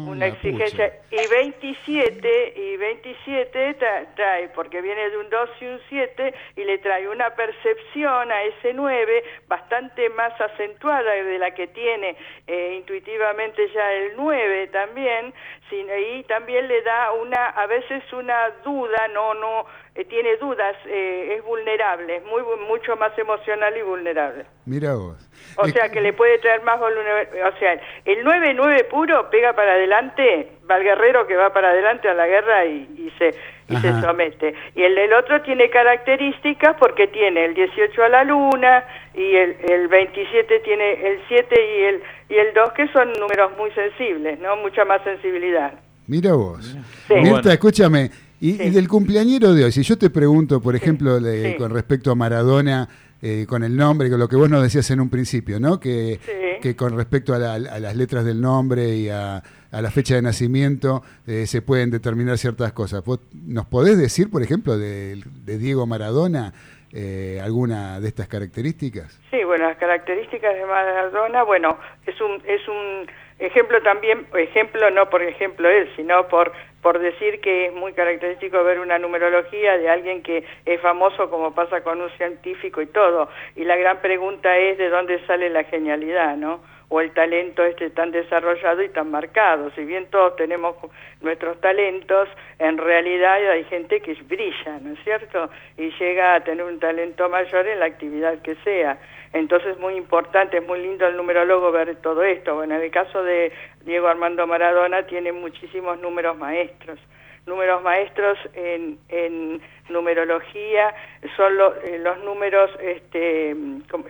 una exigencia y 27 y 27 tra- trae porque viene de un 2 y un 7 y le trae una percepción a ese 9 bastante más acentuada de la que tiene eh, intuitivamente ya el 9 también sin- y también le da una a veces una duda no no eh, tiene dudas eh, es vulnerable es muy mucho más emocional y vulnerable Mira vos. o sea que le puede traer más volumen. O sea, el 9-9 puro pega para adelante, va el guerrero que va para adelante a la guerra y, y se y se somete. Y el del otro tiene características porque tiene el 18 a la luna y el, el 27 tiene el 7 y el, y el 2 que son números muy sensibles, ¿no? Mucha más sensibilidad. Mira vos. Sí. Mirta, Bueno. escúchame. Y, y del cumpleañero de hoy, si yo te pregunto, por ejemplo, le- Sí. con respecto a Maradona, eh, con el nombre, con lo que vos nos decías en un principio, ¿no? Que, Sí. que con respecto a, la- a las letras del nombre y a, a la fecha de nacimiento eh, se pueden determinar ciertas cosas. ¿Vos ¿Nos podés decir, por ejemplo, de, de Diego Maradona eh, alguna de estas características? Sí, bueno, las características de Maradona, bueno, es un es un ejemplo también, ejemplo no por ejemplo él, sino por por decir que es muy característico ver una numerología de alguien que es famoso como pasa con un científico y todo. Y la gran pregunta es de dónde sale la genialidad, ¿no? O el talento este tan desarrollado y tan marcado. Si bien todos tenemos nuestros talentos, en realidad hay gente que brilla, ¿no es cierto? Y llega a tener un talento mayor en la actividad que sea. Entonces es muy importante, es muy lindo el numerólogo ver todo esto. Bueno, en el caso de Diego Armando Maradona tiene muchísimos números maestros. Números maestros en, en numerología son lo- eh, los números, este,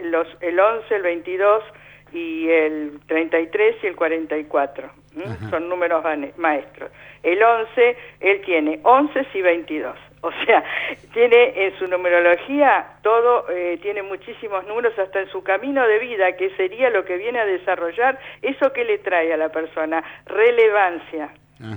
los, el 11, el 22 y el 33 y el 44. ¿m? Son números maestros. El 11, él tiene 11 y 22. <laughs> O sea, tiene en su numerología todo, eh, tiene muchísimos números hasta en su camino de vida, que sería lo que viene a desarrollar, eso que le trae a la persona, relevancia,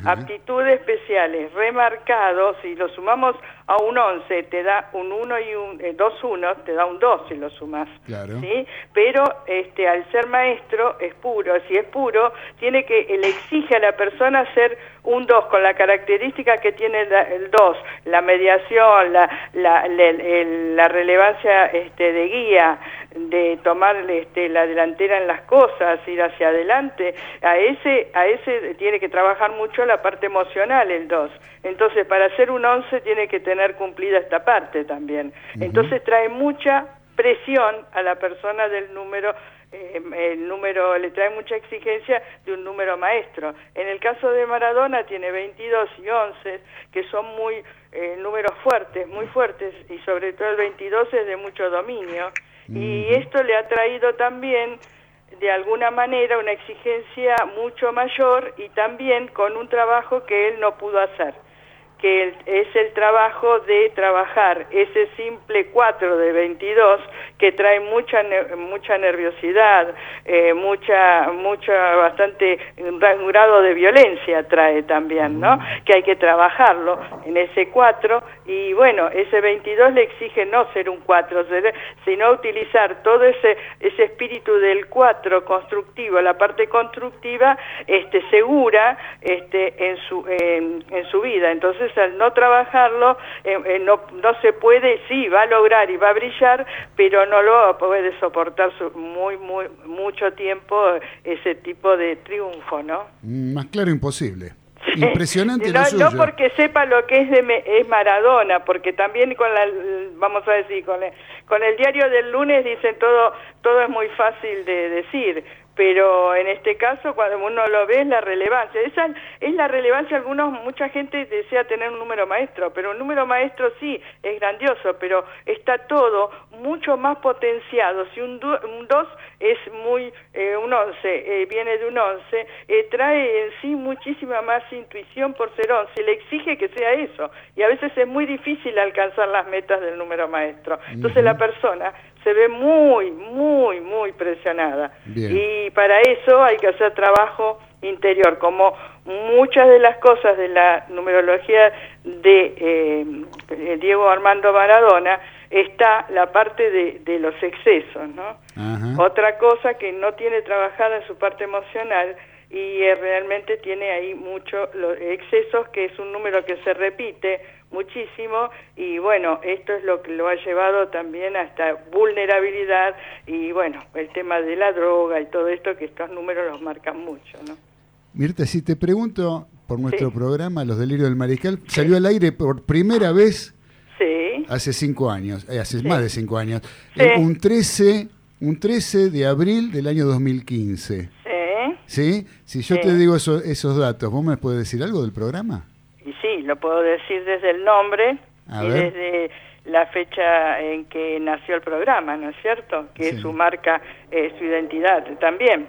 aptitudes especiales, remarcados, si lo sumamos a un 11 te da un 1 y un, eh, dos unos, te da un 2 si lo sumas. Claro. ¿sí? Pero este, al ser maestro es puro, si es puro, tiene que, le exige a la persona ser un 2 con la característica que tiene el 2, la mediación, la, la, la relevancia este, de guía, de tomar este, la delantera en las cosas, ir hacia adelante, a ese, a ese tiene que trabajar mucho la parte emocional el 2. Entonces, para ser un 11 tiene que tener cumplida esta parte también. Entonces trae mucha presión a la persona del número eh, el número le trae mucha exigencia de un número maestro. En el caso de Maradona tiene 22 y 11 que son muy eh, números fuertes, muy fuertes y sobre todo el 22 es de mucho dominio. Y esto le ha traído también de alguna manera una exigencia mucho mayor y también con un trabajo que él no pudo hacer que el- es el trabajo de trabajar ese simple 4 de 22 que trae mucha mucha nerviosidad, eh, mucha mucha bastante un grado de violencia trae también, ¿no? Que hay que trabajarlo en ese 4 y bueno, ese 22 le exige no ser un 4, ser- sino utilizar todo ese ese espíritu del 4 constructivo, la parte constructiva este segura este en su en, en su vida. Entonces, al no trabajarlo eh, eh, no no se puede, sí, va a lograr y va a brillar, pero no lo puede soportar su- muy muy mucho tiempo ese tipo de triunfo, ¿no? Mm, Más claro imposible. Impresionante no, lo suyo. no porque sepa lo que es de Me- es Maradona, porque también con la vamos a decir con el, con el diario del lunes dicen todo todo es muy fácil de decir, pero en este caso cuando uno lo ve es la relevancia. Esa es la relevancia, algunos, mucha gente desea tener un número maestro, pero un número maestro sí, es grandioso, pero está todo mucho más potenciado. Si un 2 es muy, eh, un 11, eh, viene de un 11, eh, trae en sí muchísima más intuición por ser 11, le exige que sea eso, y a veces es muy difícil alcanzar las metas del número maestro. Entonces la persona se ve muy, muy, muy presionada. Bien. Y para eso hay que hacer trabajo interior, como muchas de las cosas de la numerología de eh, Diego Armando Maradona, está la parte de, de los excesos, ¿no? Otra cosa que no tiene trabajada en su parte emocional y eh, realmente tiene ahí mucho los excesos, que es un número que se repite muchísimo y bueno, esto es lo que lo ha llevado también hasta vulnerabilidad y bueno, el tema de la droga y todo esto que estos números los marcan mucho, ¿no? Mirta, si te pregunto por nuestro programa, Los Delirios del Mariscal, salió al aire por primera vez Sí. hace cinco años, eh, hace más de cinco años, eh, un 13, un 13 de abril del año 2015. ¿Sí? Si yo te digo eso- esos datos, ¿vos me puedes decir algo del programa? Y sí, lo puedo decir desde el nombre A y ver. desde la fecha en que nació el programa, ¿no es cierto? Que es su marca, eh, su identidad también.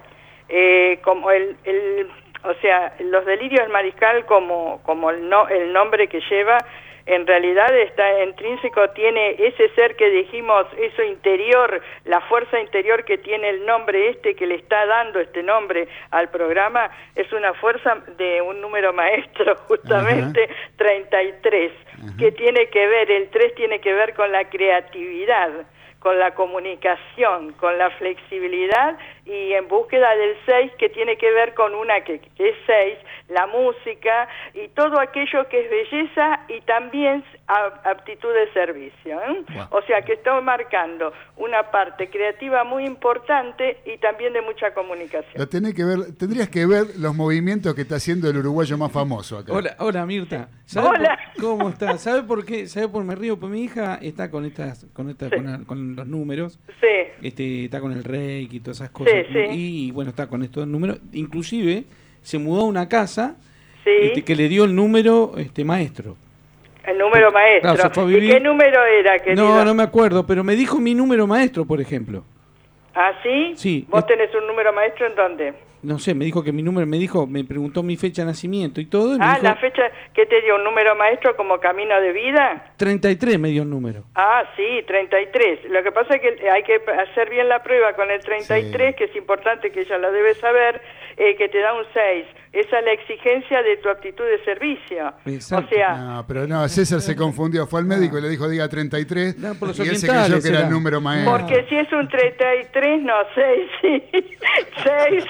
Eh, como el, el, o sea, los delirios del mariscal como, como el, no, el nombre que lleva, en realidad está intrínseco, tiene ese ser que dijimos, eso interior, la fuerza interior que tiene el nombre este que le está dando este nombre al programa, es una fuerza de un número maestro, <laughs> justamente 33, que tiene que ver, el 3 tiene que ver con la creatividad con la comunicación, con la flexibilidad y en búsqueda del 6 que tiene que ver con una que, que es 6, la música y todo aquello que es belleza y también aptitud de servicio. ¿eh? O sea que está marcando una parte creativa muy importante y también de mucha comunicación. Lo tenés que ver, tendrías que ver los movimientos que está haciendo el uruguayo más famoso acá. Hola, hola Mirta. ¿Sabe Hola. por- ¿Cómo está? ¿Sabe por qué? ¿Sabe por me río? Pues mi hija está con estas, con esta, Sí. con, la- con los números. Sí. Este, está con el reiki y todas esas cosas. Sí, sí. Y bueno, está con estos números. Inclusive se mudó a una casa Sí. este, que le dio el número este maestro. El número maestro. Claro, se fue a ¿Y vivir- qué número era, querido? No, no me acuerdo, pero me dijo mi número maestro, por ejemplo. ¿Ah, sí? Sí. ¿Vos tenés un número maestro en dónde? No sé, me dijo que mi número, me dijo, me preguntó mi fecha de nacimiento y todo. Y me Ah, dijo, la fecha que te dio un número maestro como camino de vida. 33 me dio el número. Ah, sí, 33. Lo que pasa es que hay que hacer bien la prueba con el 33, que es importante que ella la debe saber, eh, que te da un 6. Esa es la exigencia de tu actitud de servicio. O sea, No, pero no, César se confundió, fue al médico y le dijo diga 33 por los y él se creyó que era el número maestro. porque si es un 33, no, 6, sí. <laughs> 6.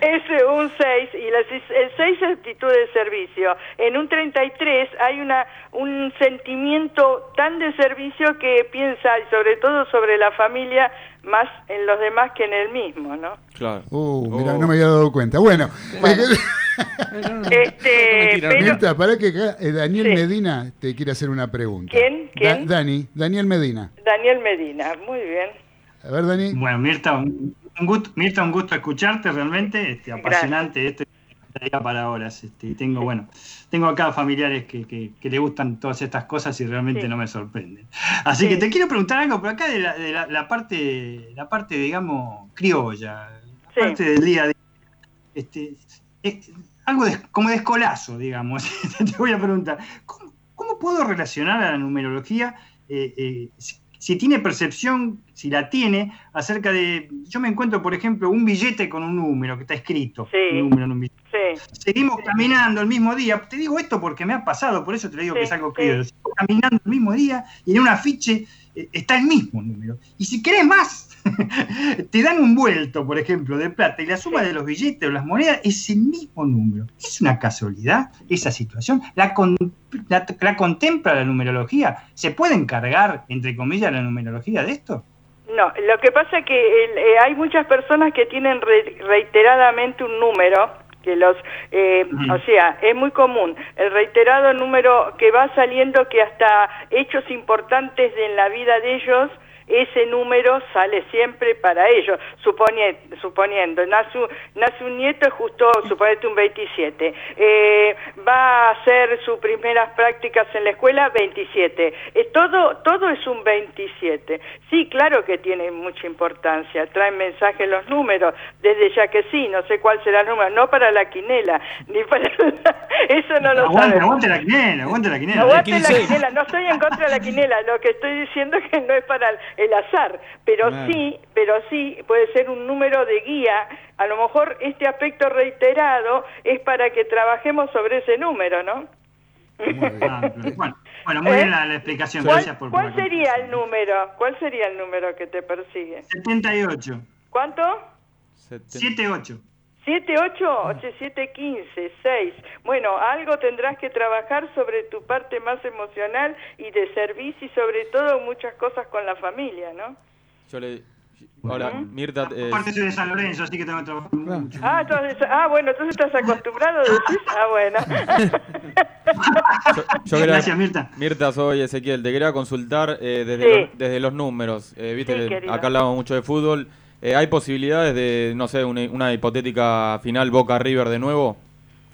Es un 6 y la- el 6 es actitud de servicio. En un 33 hay una un sentimiento tan de servicio que piensa, y sobre todo sobre la familia, más en los demás que en el mismo, ¿no? Claro. Uh, mira, no me había dado cuenta. Bueno, <laughs> Este, pero, Mirta, para que acá, eh, Daniel Sí. Medina te quiere hacer una pregunta. ¿Quién? ¿Quién? Da- Dani, Daniel Medina. Daniel Medina, muy bien. A ver, Dani. Bueno, Mirta, un, gusto, Mirta, un gusto escucharte realmente, este, apasionante esto estaría para horas. Este, tengo, bueno, tengo acá familiares que, que, que le gustan todas estas cosas y realmente Sí. no me sorprenden. Así Sí. que te quiero preguntar algo por acá de la, de la, la parte, la parte, digamos, criolla, la Sí. parte del día a día. Este, es algo de- como de escolazo, digamos. <laughs> te voy a preguntar, ¿cómo, cómo puedo relacionar a la numerología? eh, eh, si, tiene percepción, si la tiene, acerca de. Yo me encuentro, por ejemplo, un billete con un número que está escrito. Sí. Un número en un billete. Sí. Seguimos caminando el mismo día. Te digo esto porque me ha pasado, por eso te lo digo que es algo que caminando el mismo día y en un afiche eh, está el mismo número. Y si querés más, <laughs> te dan un vuelto, por ejemplo, de plata y la suma de los billetes o las monedas es el mismo número. ¿Es una casualidad esa situación? ¿La, con- la, la contempla la numerología? ¿Se puede encargar, entre comillas, la numerología de esto? No, lo que pasa es que el- eh, hay muchas personas que tienen re- reiteradamente un número que los, eh, o sea, es muy común el reiterado número que va saliendo que hasta hechos importantes en la vida de ellos ese número sale siempre para ellos, supone- suponiendo, nace, un- nace un nieto justo, suponete un 27, eh, va a hacer sus primeras prácticas en la escuela 27, Eh, todo, todo es un 27. Sí, claro que tiene mucha importancia, traen mensajes los números, desde ya que sí, no sé cuál será el número, no para la quinela, <laughs> ni para... Eso no lo Aguante, aguante la quinela, aguante la quinela. Aguante la quinela, no estoy en contra de la quinela, lo que estoy diciendo es que no es para el, azar, pero Claro. sí, pero sí puede ser un número de guía, a lo mejor este aspecto reiterado es para que trabajemos sobre ese número, ¿no? Ah, bueno, bueno, muy bien la, la explicación, ¿Cuál, gracias por, cuál sería el número? ¿Cuál sería el número que te persigue? 78, ¿Cuánto? 78. 7, 8, 8, 7, 15, 6. Bueno, algo tendrás que trabajar sobre tu parte más emocional y de servicio y sobre todo muchas cosas con la familia, ¿no? Yo le. Ahora, Mirta. eh, Aparte soy de San Lorenzo, así que tengo que trabajar mucho. Ah, entonces, ah, bueno, entonces estás acostumbrado, decís. Ah, bueno. <laughs> yo quería- Gracias, Mirta. Mirta, soy Ezequiel. Te quería consultar eh, desde, Sí. los, desde los números. Eh, Viste Sí, acá hablamos mucho de fútbol. Eh, ¿Hay posibilidades de, no sé, una, una hipotética final Boca-River de nuevo?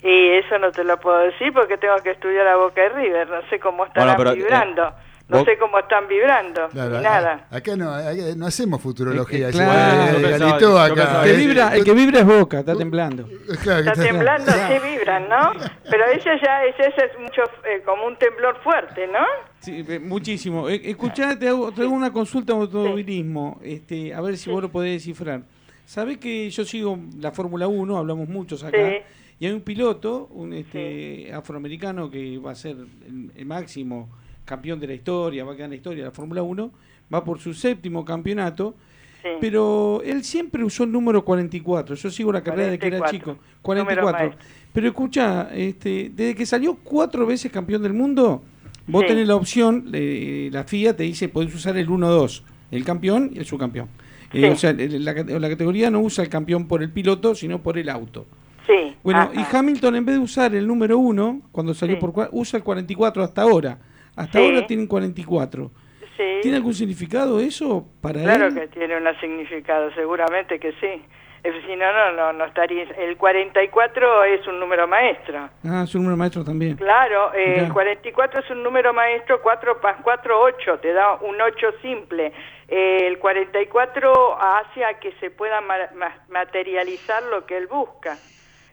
Y eso no te lo puedo decir porque tengo que estudiar a Boca y River. No sé cómo estarán Bueno, pero, eh, vibrando. No sé cómo están vibrando. Claro, ni nada. a- Acá no, acá no hacemos futurología. Eh, claro. eh, Yo Galito, pensaba- acá. El que vibra, el que vibra es Boca, está temblando. <laughs> Claro, que Está temblando, sí vibran, ¿no? Pero ella ya ella es mucho eh, como un temblor fuerte, ¿no? Sí, eh, muchísimo. Eh, escuchá, te hago, te hago una consulta de automovilismo, este, a ver si vos lo podés descifrar. Sabés que yo sigo la Fórmula 1, hablamos muchos acá, Sí. y hay un piloto, un este, afroamericano que va a ser el, el máximo campeón de la historia, va a quedar en la historia de la Fórmula 1, va por su séptimo campeonato, pero él siempre usó el número 44. Yo sigo la carrera de que era 44. chico. 44. maestro. Pero escucha, este, desde que salió cuatro veces campeón del mundo, vos Sí. tenés la opción, eh, la FIA te dice, podés usar el 1-2, el campeón y el subcampeón. Eh, Sí. o sea, la, la categoría no usa el campeón por el piloto, sino por el auto. Sí. Bueno, ajá. y Hamilton en vez de usar el número 1, cuando salió por cua- usa el 44 hasta ahora. Hasta Sí. ahora tienen 44. Sí. ¿Tiene algún significado eso para Claro él? que tiene un significado, seguramente que sí. Si no, no, no, no estaría. El 44 es un número maestro. Ah, es un número maestro también. Claro, eh, el 44 es un número maestro, 4 más 4, 8, te da un 8 simple. Eh, el 44 hace a que se pueda ma- ma- materializar lo que él busca.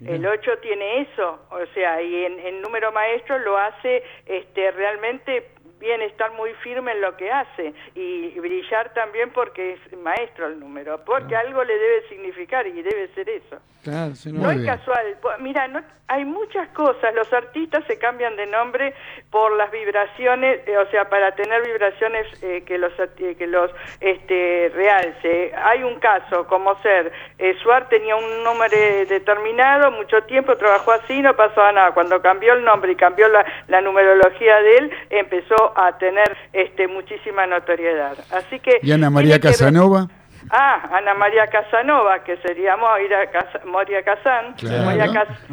El 8 tiene eso, o sea, y en, en número maestro lo hace este, realmente bien estar muy firme en lo que hace y brillar también porque es maestro el número, porque algo le debe significar y debe ser eso. Claro, No es casual. Po- Mira, no, hay muchas cosas. Los artistas se cambian de nombre por las vibraciones, eh, o sea, para tener vibraciones eh, que los arti- que los este, realce. Hay un caso, como ser, eh, Suar tenía un nombre determinado, mucho tiempo trabajó así, no pasaba nada. Cuando cambió el nombre y cambió la, la numerología de él, empezó a tener este, muchísima notoriedad. Así que Y Ana María que ver- Casanova. Ah, Ana María Casanova, que sería Moria Kazán. Claro. Moria, Cas-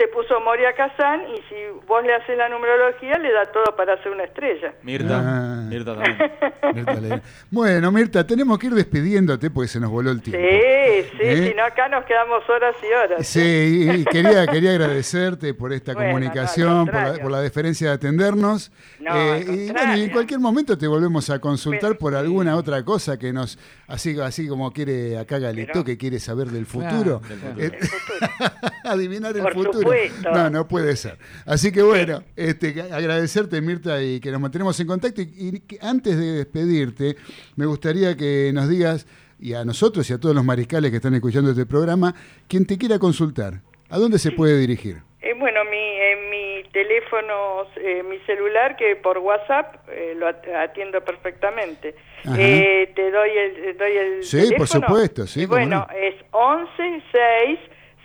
Se puso Moria Kazán y si vos le haces la numerología le da todo para ser una estrella. Mirta. Ah. Mirta también. <laughs> Mirta. Bueno, Mirta, tenemos que ir despidiéndote porque se nos voló el tiempo. Sí, sí, ¿Eh? si no acá nos quedamos horas y horas. Sí, y quería, quería agradecerte por esta Bueno, no, al comunicación, por, la, por la deferencia de atendernos. No, al y bueno, y en cualquier momento te volvemos a consultar por alguna otra cosa que nos, así, así como quiere acá Galito, que quiere saber del futuro. Claro, Eh, <laughs> Adivinar el Por futuro. supuesto. No, no puede ser. Así que bueno, este, agradecerte, Mirta, y que nos mantenemos en contacto. Y, y que antes de despedirte, me gustaría que nos digas, y a nosotros y a todos los mariscales que están escuchando este programa, quien te quiera consultar, ¿a dónde se puede dirigir? Eh, bueno, mi, en mi teléfono, eh, mi celular, que por WhatsApp eh, lo at- atiendo perfectamente. Eh, te doy el, doy el Sí, por teléfono. supuesto, sí, bueno, no. es 11 6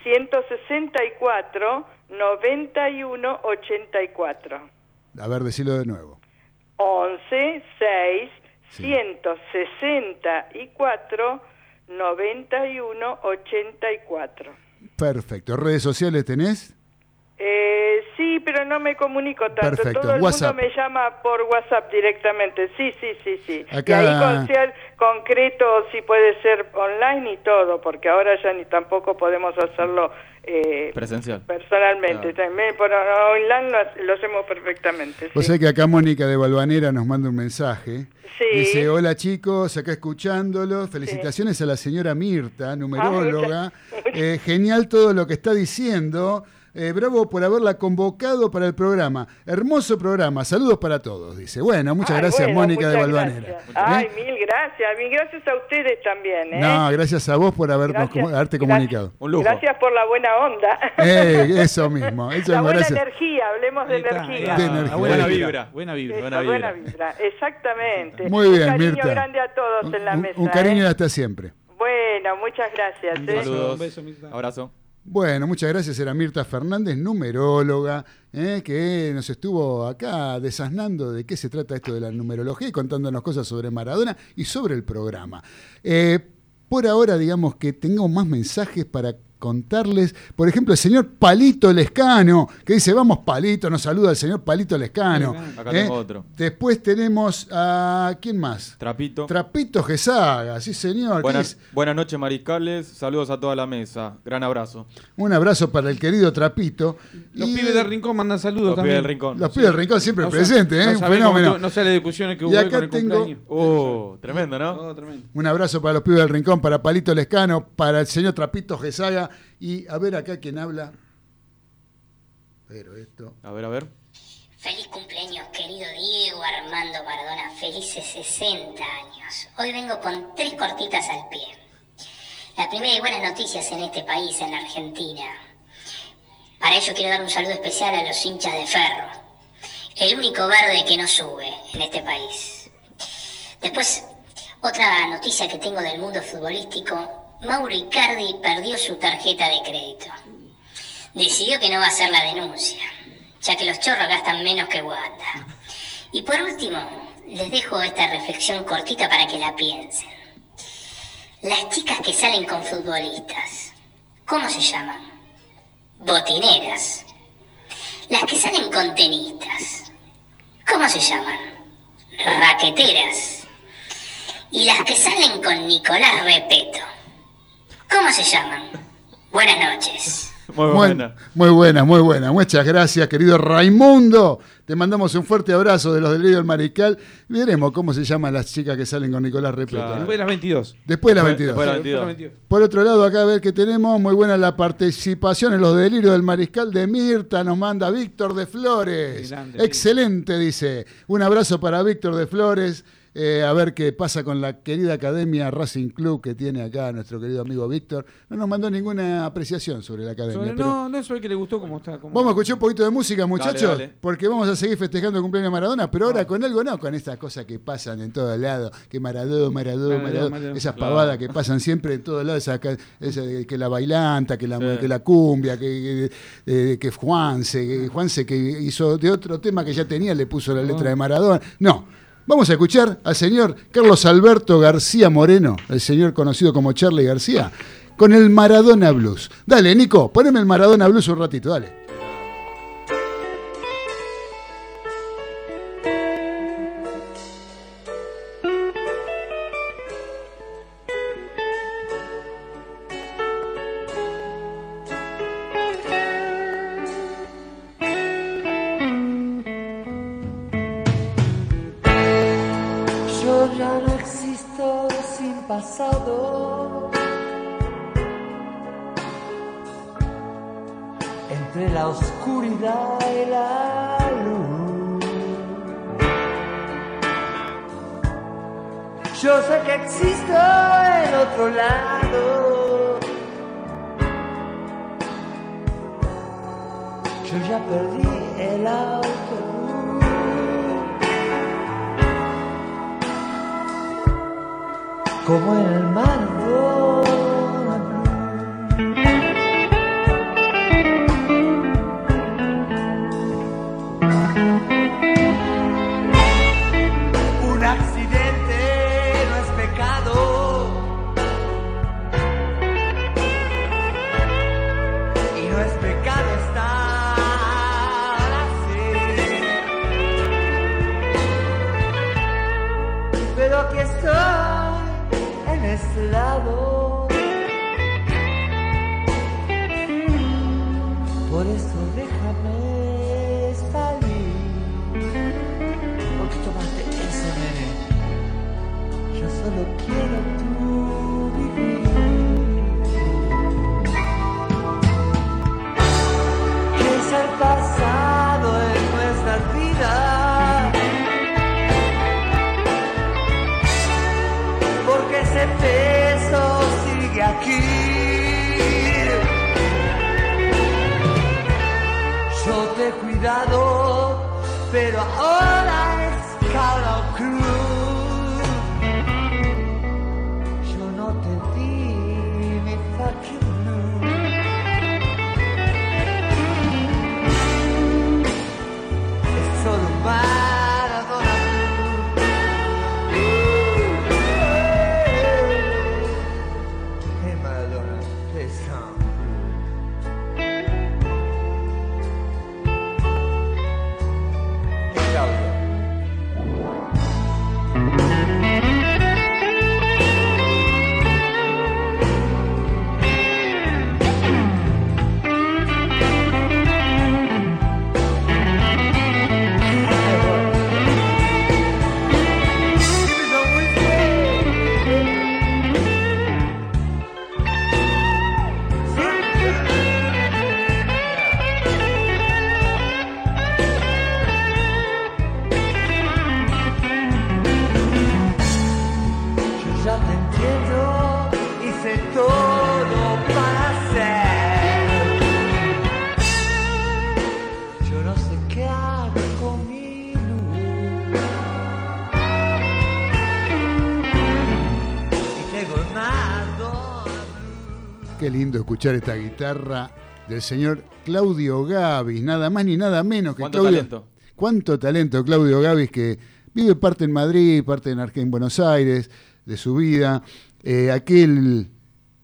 164 91 84. A ver, decilo de nuevo. 11 6 164 91 84. Perfecto. ¿Redes sociales tenés? Eh, sí, pero no me comunico tanto. Perfecto, Todo el WhatsApp. mundo me llama por WhatsApp directamente. Sí, sí, sí, sí. Acá- Y ahí con ser concreto si puede ser online y todo, porque ahora ya ni tampoco podemos hacerlo eh, Presencial. personalmente. También por online lo, lo hacemos perfectamente. Vos sí. sabés que acá Mónica de Balvanera nos manda un mensaje. Sí. Dice, hola chicos, acá escuchándolo. Felicitaciones a la señora Mirta, numeróloga. <laughs> Eh, genial todo lo que está diciendo. Eh, bravo por haberla convocado para el programa. Hermoso programa. Saludos para todos, dice. Bueno, muchas Ay, gracias, bueno, Mónica de Balvanera. gracias. Ay, mil gracias. Mil gracias a ustedes también. ¿eh? No, gracias a vos por habernos Gracias. haberte comunicado. Gracias por la buena onda. Eh, eso mismo. Eso la mismo, buena gracias. energía, hablemos de energía. De energía. Buena vibra. Buena vibra. Eso, buena buena vibra. Exactamente. Muy bien, un cariño Mirta. grande a todos en la mesa. Un cariño ¿eh? hasta siempre. Bueno, muchas gracias. ¿eh? Saludos. Abrazo. Bueno, muchas gracias. Era Mirta Fernández, numeróloga, eh, que nos estuvo acá desasnando de qué se trata esto de la numerología y contándonos cosas sobre Maradona y sobre el programa. Eh, por ahora, digamos que tengo más mensajes para contarles. Por ejemplo, el señor Palito Lescano, que dice, vamos Palito, nos saluda el señor Palito Lescano. Acá Eh, tengo otro. Después tenemos a... ¿Quién más? Trapito. Trapito Gesaga, sí señor. ¿Qué Buenas, buenas noches, mariscales. Saludos a toda la mesa. Gran abrazo. Un abrazo para el querido Trapito. Los Y- pibes del rincón mandan saludos Los también. pibes del rincón. Los pibes del rincón siempre presentes, ¿eh? no Un sabemos, fenómeno. No, no sale discusiones que Y hubo hoy acá con el tengo- cumpleaños. Oh, tremendo, ¿no? Oh, tremendo. Un abrazo para los pibes del rincón, para Palito Lescano, para el señor Trapito Gesaga. Y a ver acá quién habla. Pero esto. A ver, a ver. Feliz cumpleaños, querido Diego Armando Maradona. Felices 60 años. Hoy vengo con tres cortitas al pie. La primera y buenas noticias en este país, en Argentina. Para ello quiero dar un saludo especial a los hinchas de ferro. El único verde que no sube en este país. Después, otra noticia que tengo del mundo futbolístico. Mauro Icardi perdió su tarjeta de crédito. Decidió que no va a hacer la denuncia, ya que los chorros gastan menos que Wanda. Y por último, les dejo esta reflexión cortita para que la piensen. Las chicas que salen con futbolistas, ¿cómo se llaman? Botineras. Las que salen con tenistas, ¿cómo se llaman? Raqueteras. Y las que salen con Nicolás Repeto, ¿cómo se llaman? Buenas noches. Muy Muy- buena. Muy buena, muy buena. Muchas gracias, querido Raimundo. Te mandamos un fuerte abrazo de los del del Mariscal. Veremos cómo se llaman las chicas que salen con Nicolás Repeto. Claro. ¿no? Después de las 22. Después de las Después- 22. después de las Después de las 22. 22. Por otro lado, acá a ver qué tenemos. Muy buena la participación en los delirios del mariscal de Mirta. Nos manda Víctor de Flores. Grande, Excelente, dice. Un abrazo para Víctor de Flores. Eh, a ver qué pasa con la querida academia Racing Club que tiene acá nuestro querido amigo Víctor. No nos mandó ninguna apreciación sobre la academia. Sobre- pero no, no es el que le gustó cómo está. cómo- Vamos a escuchar un poquito de música, muchachos, dale. porque vamos a seguir festejando el cumpleaños de Maradona, pero ahora con algo no, con estas cosas que pasan en todos lados, que Maradona, Maradona, Maradona, esas Claro. pavadas que pasan siempre en todos lados, esa, esa de que la bailanta, que la, Sí. que la cumbia, que, que, eh, que Juanse, que Juanse que hizo de otro tema que ya tenía, le puso la letra de Maradona. No. Vamos a escuchar al señor Carlos Alberto García Moreno, el señor conocido como Charlie García, con el Maradona Blues. Dale, Nico, poneme el Maradona Blues un ratito, dale. Escuchar esta guitarra del señor Claudio Gavis, nada más ni nada menos que ¿Cuánto Claudio. talento? Cuánto talento Claudio Gavis que vive parte en Madrid, parte en, Arge- en Buenos Aires de su vida. Eh, aquel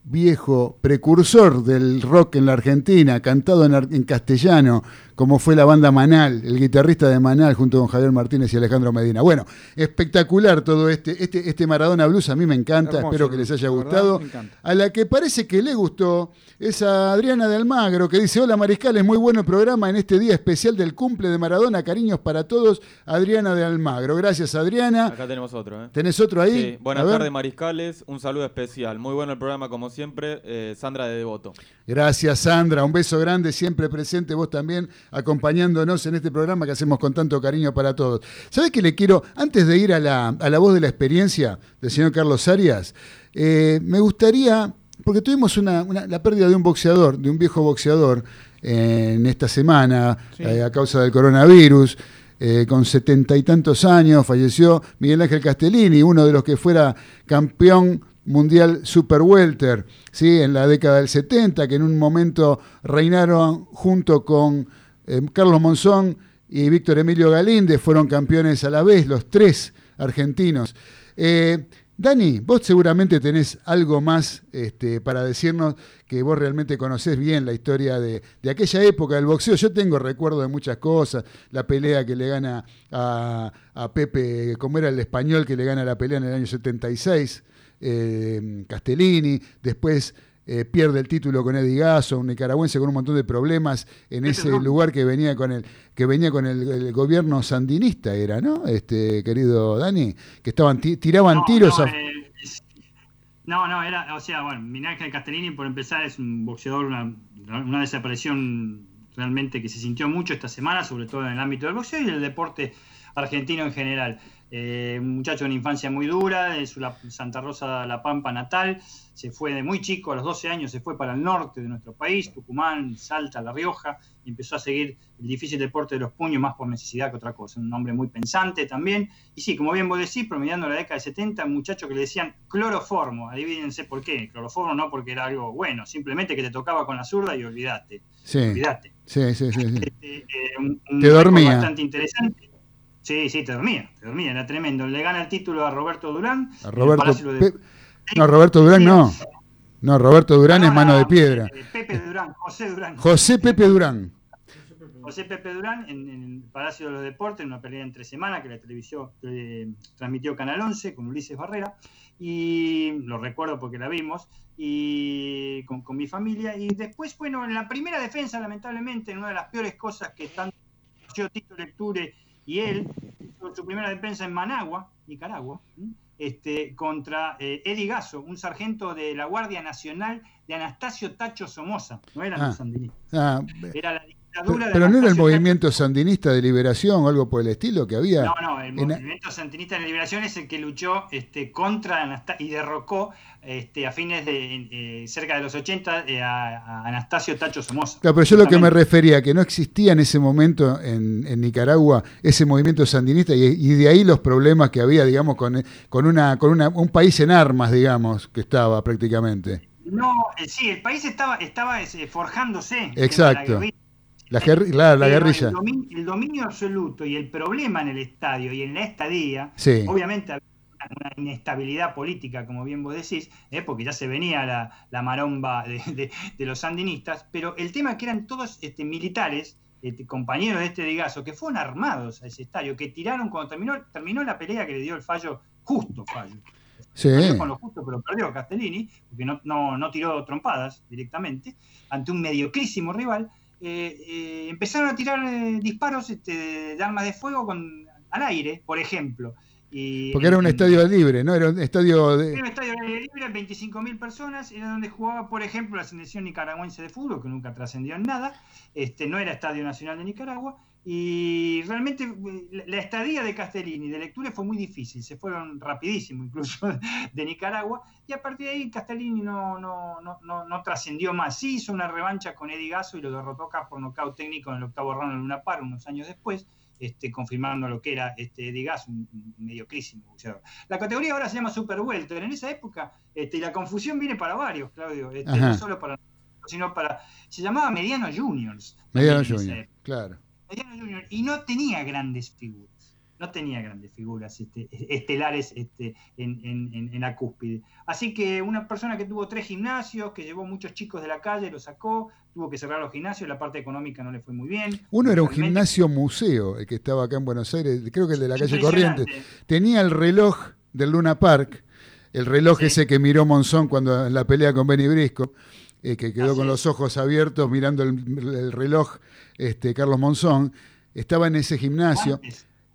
viejo precursor del rock en la Argentina, cantado en castellano, como fue la banda Manal, el guitarrista de Manal junto con Javier Martínez y Alejandro Medina. Bueno, espectacular todo este, este, este Maradona Blues, a mí me encanta, Hermoso, espero que les haya gustado. A la que parece que le gustó es a Adriana de Almagro, que dice, hola Mariscal, es muy bueno el programa en este día especial del cumple de Maradona, cariños para todos, Adriana de Almagro. Gracias Adriana. Acá tenemos otro. ¿eh? ¿Tenés otro ahí? Sí. Buenas tardes, Mariscales. Un saludo especial. Muy bueno el programa, como siempre. Eh, Sandra de Devoto. Gracias Sandra, un beso grande, siempre presente vos también, acompañándonos en este programa que hacemos con tanto cariño para todos. ¿Sabés qué le quiero, antes de ir a la, a la voz de la experiencia del señor Carlos Arias, eh, me gustaría, porque tuvimos una, una- la pérdida de un boxeador, de un viejo boxeador eh, en esta semana Sí. eh, a causa del coronavirus. eh, con setenta y tantos años falleció Miguel Ángel Castellini, uno de los que fuera campeón mundial super welter, ¿sí? en la década del 70, que en un momento reinaron junto con eh, Carlos Monzón y Víctor Emilio Galíndez, fueron campeones a la vez, los tres argentinos. Eh, Dani, vos seguramente tenés algo más este, para decirnos que vos realmente conocés bien la historia de, de aquella época del boxeo. Yo tengo recuerdo de muchas cosas, la pelea que le gana a, Pepe, como era el español que le gana la pelea en el año 76, eh, Castellini, después eh, pierde el título con Eddie Gasso, un nicaragüense con un montón de problemas en ese lugar que venía con el que venía con el, el gobierno sandinista era, ¿no? Este querido Dani, que estaban ti- tiraban No, tiros no, a- eh, no, no, era, o sea, bueno, Ángel Castellini, por empezar, es un boxeador, una, una desaparición realmente que se sintió mucho esta semana, sobre todo en el ámbito del boxeo y del deporte argentino en general. Eh, un muchacho de una infancia muy dura, de su la- Santa Rosa La Pampa natal, se fue de muy chico, a los 12 años se fue para el norte de nuestro país, Tucumán, Salta, La Rioja, y empezó a seguir el difícil deporte de los puños más por necesidad que otra cosa. Un hombre muy pensante también. Y sí, como bien vos decís, promediando la década de 70, un muchacho que le decían cloroformo, adivínense por qué. Cloroformo no porque era algo bueno, simplemente que te tocaba con la zurda y olvidate. Sí. Olvidate. Sí, sí, sí, sí. Eh, un- un Te dormía. Bastante interesante. Sí, sí, te dormía, te dormía, era tremendo. Le gana el título a Roberto Durán. A Roberto de- No, Roberto Durán no. No, Roberto Durán es mano de piedra. Pepe Durán, José Durán. José Pepe Durán. José Pepe Durán en, en el Palacio de los Deportes, en una pelea entre semana que la televisión eh, transmitió Canal 11 con Ulises Barrera, y lo recuerdo porque la vimos, y con, con mi familia. Y después, bueno, en la primera defensa, lamentablemente, en una de las peores cosas que tanto yo, Tito Lecture y él, hizo su primera defensa en Managua, Nicaragua, este, contra eh, Eddie Gasso, un sargento de la Guardia Nacional de Anastasio Tacho Somoza, no eran Ah. los sandinistas. Ah, Era la dictadura Pero no era el movimiento sandinista de liberación o algo por el estilo que había. No, no, el en- movimiento santinista de liberación es el que luchó este, contra y derrocó este, a fines de eh, cerca de los 80 eh, a, a Anastasio Tacho Somoza. Claro, pero yo lo que me refería, que no existía en ese momento en, en Nicaragua ese movimiento sandinista y, y de ahí los problemas que había, digamos, con, con, una, con una, un país en armas, digamos, que estaba prácticamente. No, eh, sí, el país estaba, estaba eh, forjándose. la Exacto. guerrilla. La, la Pero guerrilla. El dominio, el dominio absoluto y el problema en el estadio y en la estadía, Sí. obviamente había una, inestabilidad política, como bien vos decís, ¿eh? porque ya se venía la, la maromba de, de- de los sandinistas, pero el tema es que eran todos este, militares, este, compañeros de este Digazo, que fueron armados a ese estadio, que tiraron cuando terminó, terminó la pelea que le dio el fallo, justo fallo. Sí. Perdió con lo justo, pero perdió Castellini, porque no, no, no tiró trompadas directamente, ante un mediocrísimo rival. Eh, eh, empezaron a tirar eh, disparos este, de armas de fuego con, al aire, por ejemplo. Y, Porque era un en- estadio libre, ¿no? Era un estadio de... era un estadio libre, 25.000 personas, era donde jugaba, por ejemplo, la selección nicaragüense de fútbol, que nunca trascendió en nada, este, no era Estadio Nacional de Nicaragua, y realmente la- estadía de Castellini de lectura fue muy difícil, se fueron rapidísimo incluso <laughs> de Nicaragua, y a partir de ahí Castellini no, no, no, no, no trascendió más. Sí hizo una revancha con Eddie Gasso y lo derrotó acá por nocaut técnico en el octavo round en Luna Par unos años después, este, confirmando lo que era este Eddie Gasso, un, mediocrísimo boxeador. La categoría ahora se llama Super Welter. En esa época, este, y la confusión viene para varios, Claudio, este, no solo para nosotros, sino para. Se llamaba Mediano Juniors. Mediano también en esa Junior, época. claro. Junior. Y no tenía grandes figuras. No tenía grandes figuras este, estelares este, en, en- en- en la cúspide. Así que una persona que tuvo tres gimnasios, que llevó muchos chicos de la calle, los sacó, tuvo que cerrar los gimnasios, la parte económica no le fue muy bien. Uno era un gimnasio museo, el que estaba acá en Buenos Aires, creo que el de la calle. Corrientes. Tenía el reloj del Luna Park, el reloj ese que miró Monzón cuando en la pelea con Benny Brisco, eh, que quedó con los ojos abiertos mirando el, el reloj este, Carlos Monzón. Estaba en ese gimnasio.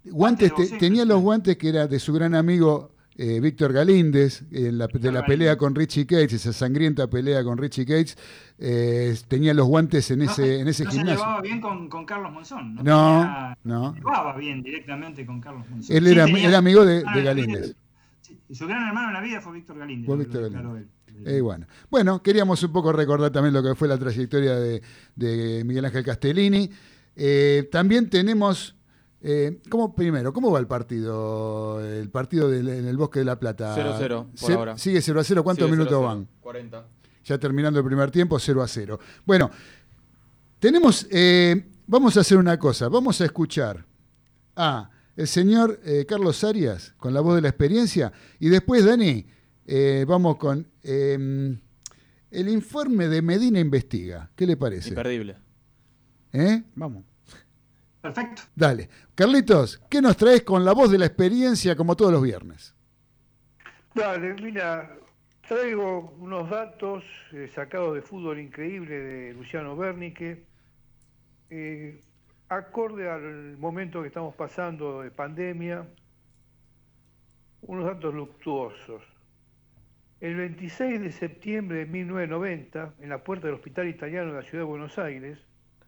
Guantes, te- tenía los guantes que era de su gran amigo eh, Víctor Galíndez, en la- de la pelea con Richie Cates, esa sangrienta pelea con Richie Cates. eh, tenía los guantes en ese, en ese no se gimnasio. llevaba bien con, con Carlos Monzón. No, No, tenía- no. se llevaba bien directamente con Carlos Monzón. Él Sí, era, tenía- era amigo de, Galíndez. sí, y su gran hermano en la vida fue Víctor Galíndez. Fue Víctor Galíndez. Eh, bueno. bueno, queríamos un poco recordar también lo que fue la trayectoria de, de Miguel Ángel Castellini. Eh, también tenemos, eh, ¿cómo, primero, ¿cómo va el partido? El partido del- en el Bosque de la Plata. 0-0 por Se- ahora. Sigue 0 a 0. ¿Cuántos Sigue minutos 0 a 0. van? 40. Ya terminando el primer tiempo, 0 a 0. Bueno, tenemos, eh, vamos a hacer una cosa, vamos a escuchar a el señor eh, Carlos Arias con la voz de la experiencia y después, Dani, eh, vamos con eh, el informe de Medina Investiga. ¿Qué le parece? Imperdible. ¿Eh? Vamos. Perfecto. Dale. Carlitos, ¿qué nos traes con la voz de la experiencia como todos los viernes? Dale, mira, traigo unos datos eh, sacados de fútbol increíble de Luciano Bernique, eh, acorde al momento que estamos pasando de pandemia, unos datos luctuosos. El 26 de septiembre de 1990, en la puerta del Hospital Italiano de la Ciudad de Buenos Aires,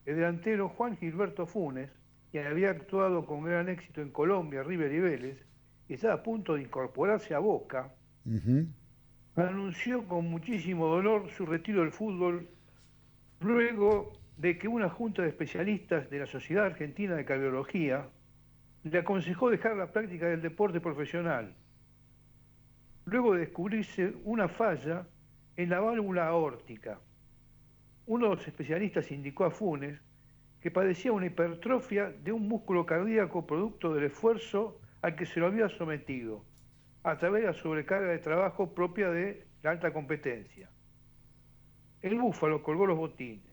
el delantero Juan Gilberto Funes, quien había actuado con gran éxito en Colombia, River y Vélez, y estaba a punto de incorporarse a Boca, anunció con muchísimo dolor su retiro del fútbol luego de que una junta de especialistas de la Sociedad Argentina de Cardiología le aconsejó dejar la práctica del deporte profesional, luego de descubrirse una falla en la válvula aórtica. Uno de los especialistas indicó a Funes que padecía una hipertrofia de un músculo cardíaco producto del esfuerzo al que se lo había sometido, a través de la sobrecarga de trabajo propia de la alta competencia. El búfalo colgó los botines,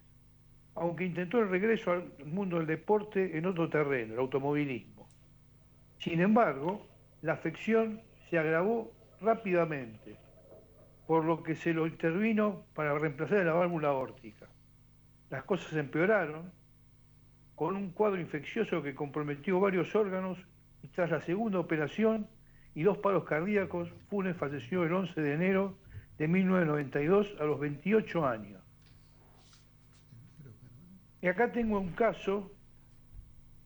aunque intentó el regreso al mundo del deporte en otro terreno, el automovilismo. Sin embargo, la afección se agravó rápidamente, por lo que se lo intervino para reemplazar la válvula aórtica. Las cosas empeoraron con un cuadro infeccioso que comprometió varios órganos y tras la segunda operación y dos paros cardíacos, Funes falleció el 11 de enero de 1992 a los 28 años. Y acá tengo un caso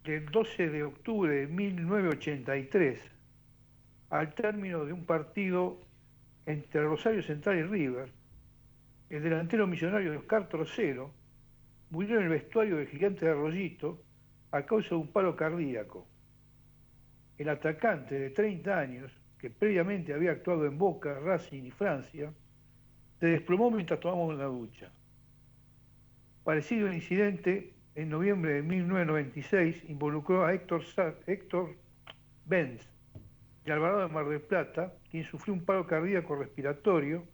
del 12 de octubre de 1983, al término de un partido entre Rosario Central y River, el delantero millonario Oscar Trocero murió en el vestuario del gigante de Arroyito a causa de un paro cardíaco. El atacante de 30 años, que previamente había actuado en Boca, Racing y Francia, se desplomó mientras tomaba una ducha. Parecido incidente en noviembre de 1996 involucró a Héctor, Héctor Benz, Alvarado de Mar del Plata, quien sufrió un paro cardíaco respiratorio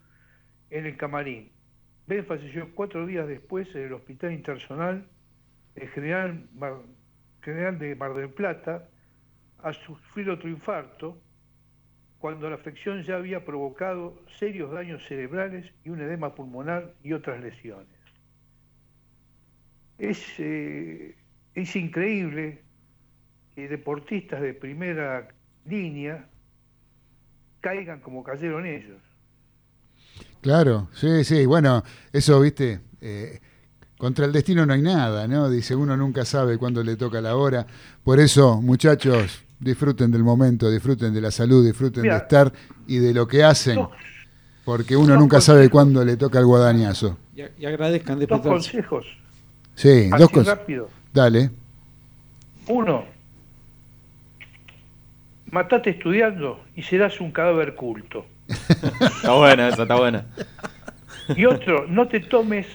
en el camarín. Benz falleció cuatro días después en el Hospital Internacional el general, general de Mar del Plata a sufrir otro infarto cuando la afección ya había provocado serios daños cerebrales y un edema pulmonar y otras lesiones. Es, eh, es increíble que deportistas de primera línea caigan como cayeron ellos. Claro, sí, sí. Bueno, eso, viste, eh, contra el destino no hay nada, ¿no? Dice, uno nunca sabe cuándo le toca la hora. Por eso, muchachos, disfruten del momento, disfruten de la salud, disfruten Mira. de estar y de lo que hacen. Porque uno nunca sabe cuándo le toca el guadañazo. Y, y agradezcan Dos despertarse. consejos. Sí, Así dos cosas. rápido. Dale. Uno, matate estudiando y serás un cadáver culto. Está buena esa, está buena. Y otro, no te tomes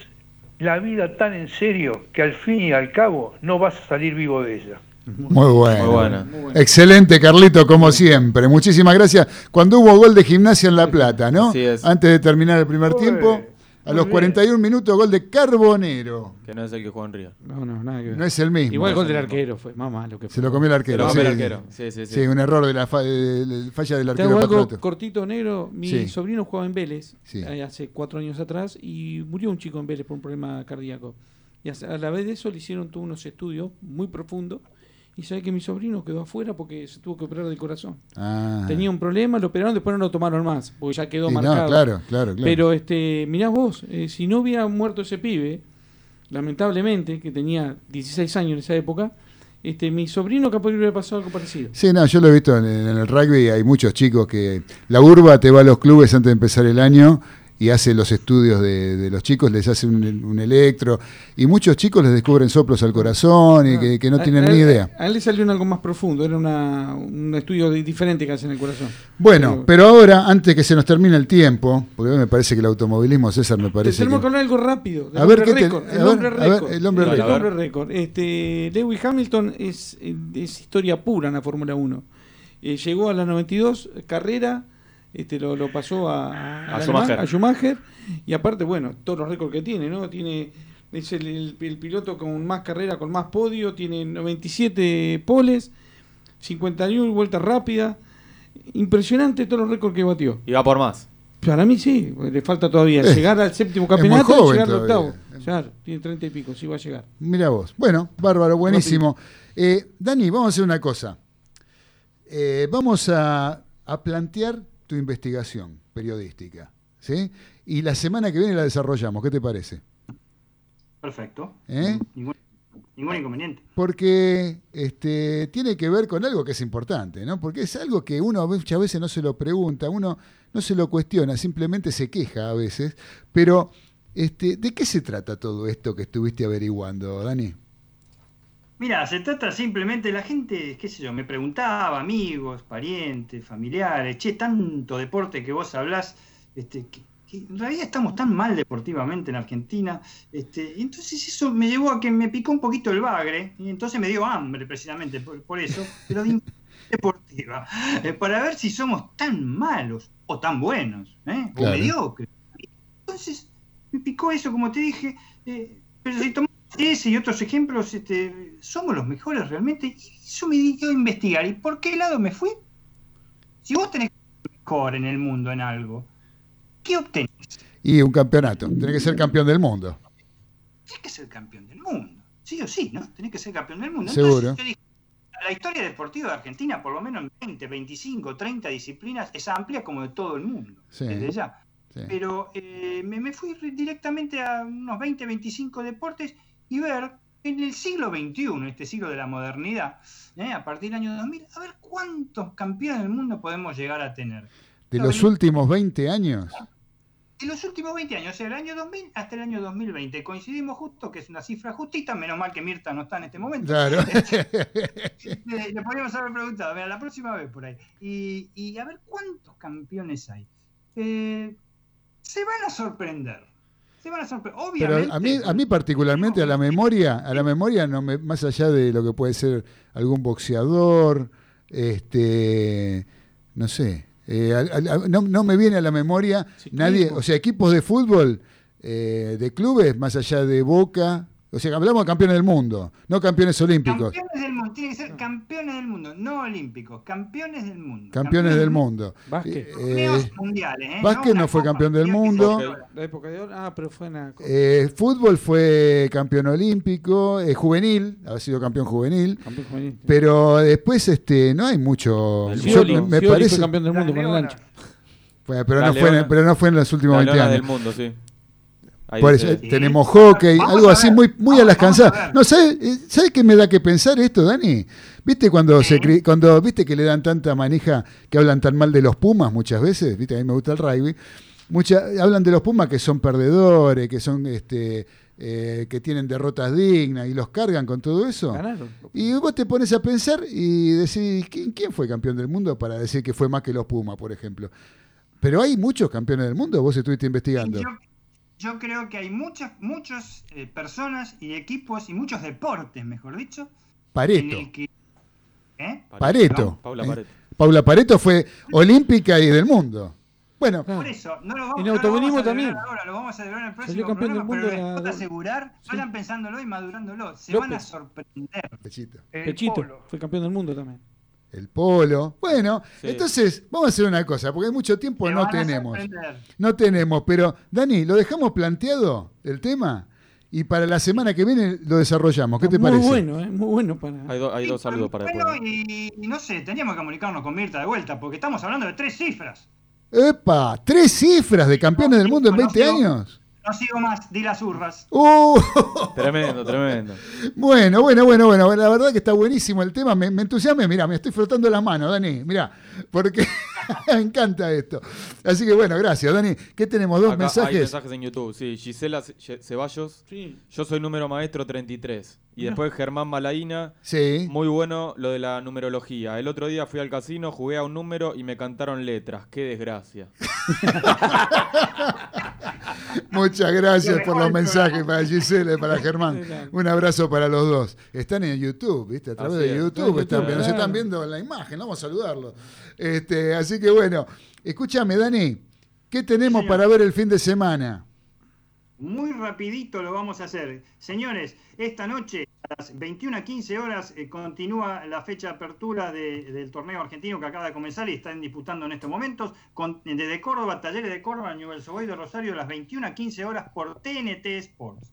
la vida tan en serio que al fin y al cabo no vas a salir vivo de ella. Muy bueno. Muy. Excelente, Carlito, como siempre. Muchísimas gracias. Cuando hubo gol de gimnasia en La Plata, ¿no? Así es. Antes de terminar el primer Uy, tiempo, a muy los bien. 41 minutos, gol de Carbonero. Que no es el que juega en Río. No, no, nada que ver. No es el mismo. Igual del el arquero fue más malo que Se lo comió el arquero. Se lo comió el sí. arquero. Sí, sí, sí. Sí, un error de la fa- de- de- falla del Te hago arquero algo Patronato. cortito negro. Mi Sí. sobrino jugaba en Vélez Sí. eh, hace cuatro años atrás y murió un chico en Vélez por un problema cardíaco. Y a a la vez de eso le hicieron todos unos estudios muy profundos y sabe que mi sobrino quedó afuera porque se tuvo que operar del corazón. Ah. Tenía un problema, lo operaron, después no lo tomaron más porque ya quedó Y no, marcado. claro, claro, claro. Pero este, mirá vos, eh, si no hubiera muerto ese pibe, lamentablemente, que tenía 16 años en esa época, este, mi sobrino capaz le hubiera pasado algo parecido. Sí, no, yo lo he visto en, en el rugby, hay muchos chicos que la urba te va a los clubes antes de empezar el año y hace los estudios de, de los chicos, les hace un, un electro y muchos chicos les descubren soplos al corazón y que, que no A- tienen a- ni idea. A él le salió algo más profundo, era una- un estudio di- diferente que hacen en el corazón. Bueno, pero ahora, antes que se nos termine el tiempo, porque a mí me parece que el automovilismo, César, me parece tenemos que... que hablar algo rápido. del A ver, hombre ¿qué te- récord, a el ver, hombre a ver, récord. el hombre El récord. hombre récord. Este, Lewis Hamilton es, es historia pura en la Fórmula 1. Eh, llegó a la 92 carrera, este, lo, lo pasó a, A Schumacher. alemán, a Schumacher, y aparte, bueno, todos los récords que tiene, ¿no? Tiene es el, el- el piloto con más carrera, con más podio, tiene 97 poles, 51 vueltas rápidas. Impresionante todos los récords que batió. Y va por más. Para mí sí, le falta todavía llegar al séptimo campeonato y llegar al octavo. Claro, tiene 30 y pico, sí va a llegar. Mira vos. Bueno, bárbaro, buenísimo. Eh, Dani, vamos a hacer una cosa. Eh, vamos a, a plantear tu investigación periodística. ¿sí? Y la semana que viene la desarrollamos. ¿Qué te parece? Perfecto. ¿Eh? Ningún, ningún inconveniente. Porque este, tiene que ver con algo que es importante, ¿no? Porque es algo que uno muchas veces no se lo pregunta, uno no se lo cuestiona, simplemente se queja a veces. Pero, este, ¿de qué se trata todo esto que estuviste averiguando, Dani? Mira, se trata simplemente, la gente, qué sé yo, me preguntaba, amigos, parientes, familiares, che, tanto deporte que vos hablás, este, que, que en realidad estamos tan mal deportivamente en Argentina, este, y entonces eso me llevó a que me picó un poquito el bagre, y entonces me dio hambre precisamente por, por eso, pero de deportiva, eh, para ver si somos tan malos o tan buenos, ¿eh? o Claro. mediocres. Entonces me picó eso, como te dije, eh, pero si tomamos ese y otros ejemplos, este, somos los mejores realmente. Y eso me dio a investigar. ¿Y por qué lado me fui? Si vos tenés que ser mejor en el mundo en algo, ¿qué obtenés? Y un campeonato. Tiene que ser campeón del mundo. Tenés que ser campeón del mundo. Sí o sí, ¿no? Tenés que ser campeón del mundo. Seguro. Entonces, yo dije, la historia deportiva de Argentina, por lo menos en 20, 25, 30 disciplinas, es amplia como de todo el mundo. Sí. Desde ya. Sí. Pero eh, me, me fui re- directamente a unos 20, 25 deportes y ver en el siglo XXI, este siglo de la modernidad, ¿eh? a partir del año 2000, a ver cuántos campeones del mundo podemos llegar a tener. De los últimos 20 años. En los últimos 20 años, o sea, del año 2000 hasta el año 2020, coincidimos justo, que es una cifra justita, menos mal que Mirta no está en este momento. Claro. <laughs> le, le podríamos haber preguntado, mira, la próxima vez por ahí. Y, y a ver cuántos campeones hay. Eh, se van a sorprender. Se van a sorprender. Pero Obviamente. a mí, a mí particularmente a la memoria, a la memoria no me, más allá de lo que puede ser algún boxeador, este, no sé, eh, no, no me viene a la memoria nadie, o sea, equipos de fútbol, eh, de clubes, más allá de Boca, o sea, hablamos de campeones del mundo, no campeones olímpicos, Campeones del mundo, tiene que ser campeones del mundo, no olímpicos, campeones del mundo. campeones del mundo. Básquet. Eh, Torneos mundiales, ¿eh? Básquet no fue campeón del mundo. La época de oro. Ah, pero fue una. Eh, fútbol fue campeón olímpico, eh, juvenil, ha sido campeón juvenil. Campeón juvenil. Pero después este no hay mucho. El yo- me, parece. fue campeón del mundo con el ancho. Bueno, pero, La no fue, en- pero no fue en los últimos La 20 Leona años. del mundo, sí. Por eso, eh, tenemos hockey, algo así muy, muy a las cansadas. No, ¿sabes ¿sabe qué me da que pensar esto, Dani? ¿Viste cuando se cri- cuando viste que le dan tanta manija que hablan tan mal de los Pumas muchas veces? ¿Viste? A mí me gusta el rugby. Mucha, hablan de los Pumas que son perdedores, que son este eh, que tienen derrotas dignas y los cargan con todo eso. Ganaron. Y vos te pones a pensar y decís, ¿quién, quién fue campeón del mundo para decir que fue más que los Pumas, por ejemplo? Pero hay muchos campeones del mundo, vos estuviste investigando. Yo, yo creo que hay muchas muchas eh, personas y equipos y muchos deportes, mejor dicho, Pareto. en que... ¿Eh? Pareto. Paula ¿eh? Pareto. Paula Pareto fue olímpica y del mundo. Bueno, Por eso, no lo vamos, En no lo automovilismo también. celebrar ahora, lo vamos a celebrar en el próximo del mundo pero de les la- puedo asegurar, vayan pensándolo y madurándolo, se López. van a sorprender. Pechito. Pechito fue campeón del mundo también. El polo. Bueno, Sí. entonces vamos a hacer una cosa, porque hay mucho tiempo no tenemos. No tenemos, pero Dani, lo dejamos planteado el tema y para la semana que viene lo desarrollamos. ¿Qué te muy parece? bueno, ¿eh? muy bueno para. Hay, do- hay dos saludos para y, y no sé, teníamos que comunicarnos con Mirta de vuelta, porque estamos hablando de tres cifras. ¡Epa! Tres cifras de campeones del mundo en 20 años. No sigo más, di las urras. ¡Uh! Tremendo, tremendo. Bueno, bueno, bueno, bueno. La verdad que está buenísimo el tema. Me, me entusiasma. Mira, me estoy frotando las manos, Dani. Mira, porque <laughs> me encanta esto. Así que bueno, gracias, Dani. ¿Qué tenemos? ¿Dos Acá Hay mensajes? mensajes en YouTube, sí. Gisela Ce- Ceballos. Yo soy número maestro 33. Y después Germán Malaína. Sí. Muy bueno lo de la numerología. El otro día fui al casino, jugué a un número y me cantaron letras. Qué desgracia. <laughs> Muchas gracias por los mensajes para Gisela y para Germán. Un abrazo para los dos. Están en YouTube, ¿viste? A través Así de es. YouTube Ah, están nos están viendo la imagen, vamos a saludarlos. Este, así que bueno, escúchame, Dani, ¿qué tenemos para ver el fin de semana? Muy rapidito lo vamos a hacer. Señores, esta noche a las 21 a 15 horas eh, continúa la fecha de apertura de- del torneo argentino que acaba de comenzar y están disputando en estos momentos desde Córdoba, Talleres de Córdoba, Newell's Old de Rosario, a las 21 a 15 horas por TNT Sports.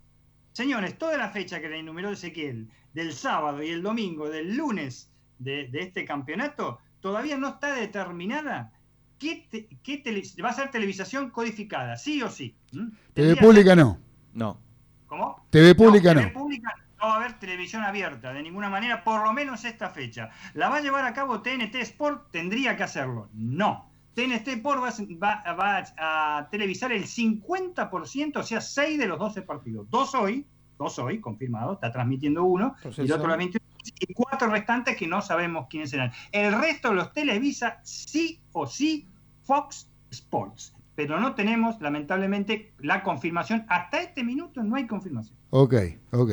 Señores, toda la fecha que le enumeró Ezequiel, del sábado y el domingo, del lunes de este campeonato, todavía no está determinada qué, te- qué tele- va a ser televisación codificada, sí o sí. ¿Mm? TV Pública no. No. ¿Cómo? TV Pública no. no. TV pública no va a haber televisión abierta de ninguna manera, por lo menos esta fecha. ¿La va a llevar a cabo TNT Sport? Tendría que hacerlo. No. TNT Sport va, a- va- va a televisar el 50%, o sea, 6 de los 12 partidos. Dos hoy, dos hoy, confirmado, está transmitiendo uno, y el otro a las 21 y cuatro restantes que no sabemos quiénes serán. El resto los televisa sí o sí Fox Sports. Pero no tenemos, lamentablemente, la confirmación. Hasta este minuto no hay confirmación. Ok, ok.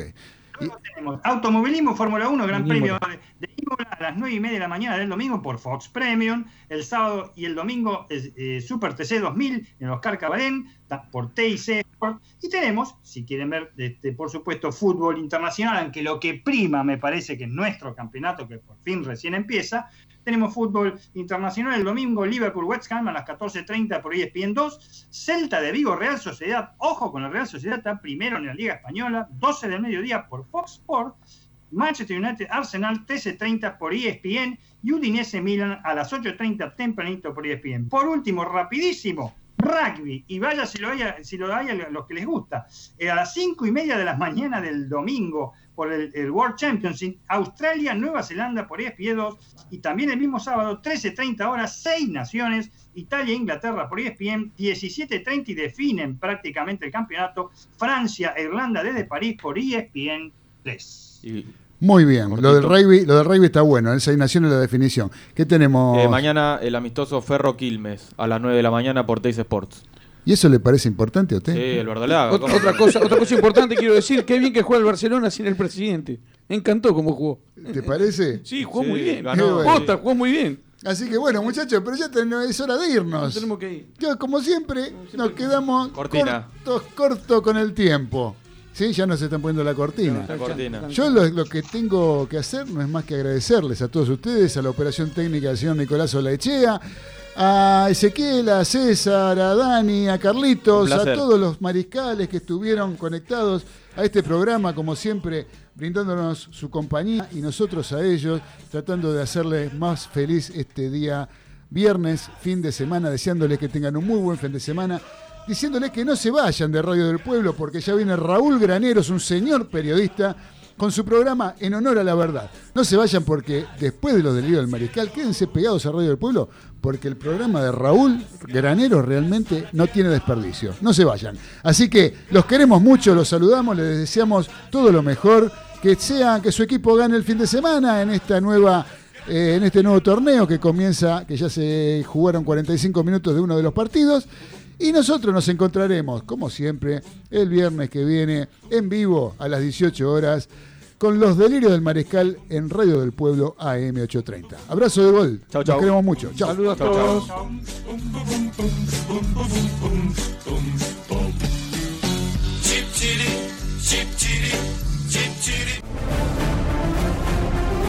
Tenemos automovilismo, Fórmula 1, Gran En Premio de, Imola a las 9 y media de la mañana del domingo por Fox Premium. El sábado y el domingo eh, Super TC 2000 en Oscar Cabarén por TIC Sport. Y tenemos, si quieren ver, este, por supuesto, fútbol internacional, aunque lo que prima me parece que es nuestro campeonato, que por fin recién empieza. Tenemos fútbol internacional el domingo, Liverpool West Ham a las 14.30 por ESPN 2. Celta de Vigo, Real Sociedad. Ojo con la Real Sociedad, está primero en la Liga Española. 12 del mediodía por Fox Sport. Manchester United Arsenal 13.30 por ESPN y Udinese Milan a las 8.30 tempranito por ESPN. Por último, rapidísimo, rugby, y vaya si lo hay, a- si lo los que les gusta. Eh, a las cinco y media de la mañana del domingo, por el, el World Championship, Australia, Nueva Zelanda por E ESPN 2, y también el mismo sábado, 13.30 horas, seis naciones, Italia e Inglaterra por ESPN, 17.30 y definen prácticamente el campeonato, Francia e Irlanda desde París por E ESPN 3. Muy bien, lo del rugby, lo del rugby está bueno, esa naciones la definición. ¿Qué tenemos? Eh, mañana el amistoso Ferro Quilmes a las 9 de la mañana por Teis Sports. ¿Y eso le parece importante a usted? Sí, el verdolaga. Ot- otra, cosa, otra cosa importante quiero decir, qué bien que juega el Barcelona sin el presidente. Me encantó cómo jugó. ¿Te parece? Sí, jugó Sí, muy bien. ganó. Posta, jugó muy bien. Así que bueno, muchachos, pero ya ten- es hora de irnos. Nos tenemos que ir. Ya, como siempre, nos quedamos cortos, cortos con el tiempo. Sí, ya nos están poniendo la cortina. La cortina. Yo lo, lo que tengo que hacer no es más que agradecerles a todos ustedes, a la operación técnica del señor Nicolás Olaechea, a Ezequiel, a César, a Dani, a Carlitos, a todos los mariscales que estuvieron conectados a este programa, como siempre, brindándonos su compañía y nosotros a ellos, tratando de hacerles más feliz este día viernes, fin de semana, deseándoles que tengan un muy buen fin de semana diciéndoles que no se vayan de Radio del Pueblo porque ya viene Raúl Graneros, un señor periodista, con su programa En Honor a la Verdad. No se vayan porque después de los delirios del Mariscal, quédense pegados a Radio del Pueblo porque el programa de Raúl Graneros realmente no tiene desperdicio. No se vayan. Así que los queremos mucho, los saludamos, les deseamos todo lo mejor, que sea que su equipo gane el fin de semana en esta nueva eh, en este nuevo torneo que comienza, que ya se jugaron 45 minutos de uno de los partidos. Y nosotros nos encontraremos, como siempre, el viernes que viene, en vivo a las 18 horas, con los delirios del mariscal en Radio del Pueblo AM830. Abrazo de gol. Chau, chau. Nos queremos mucho. Chau. Saludos a todos. Chau, chau.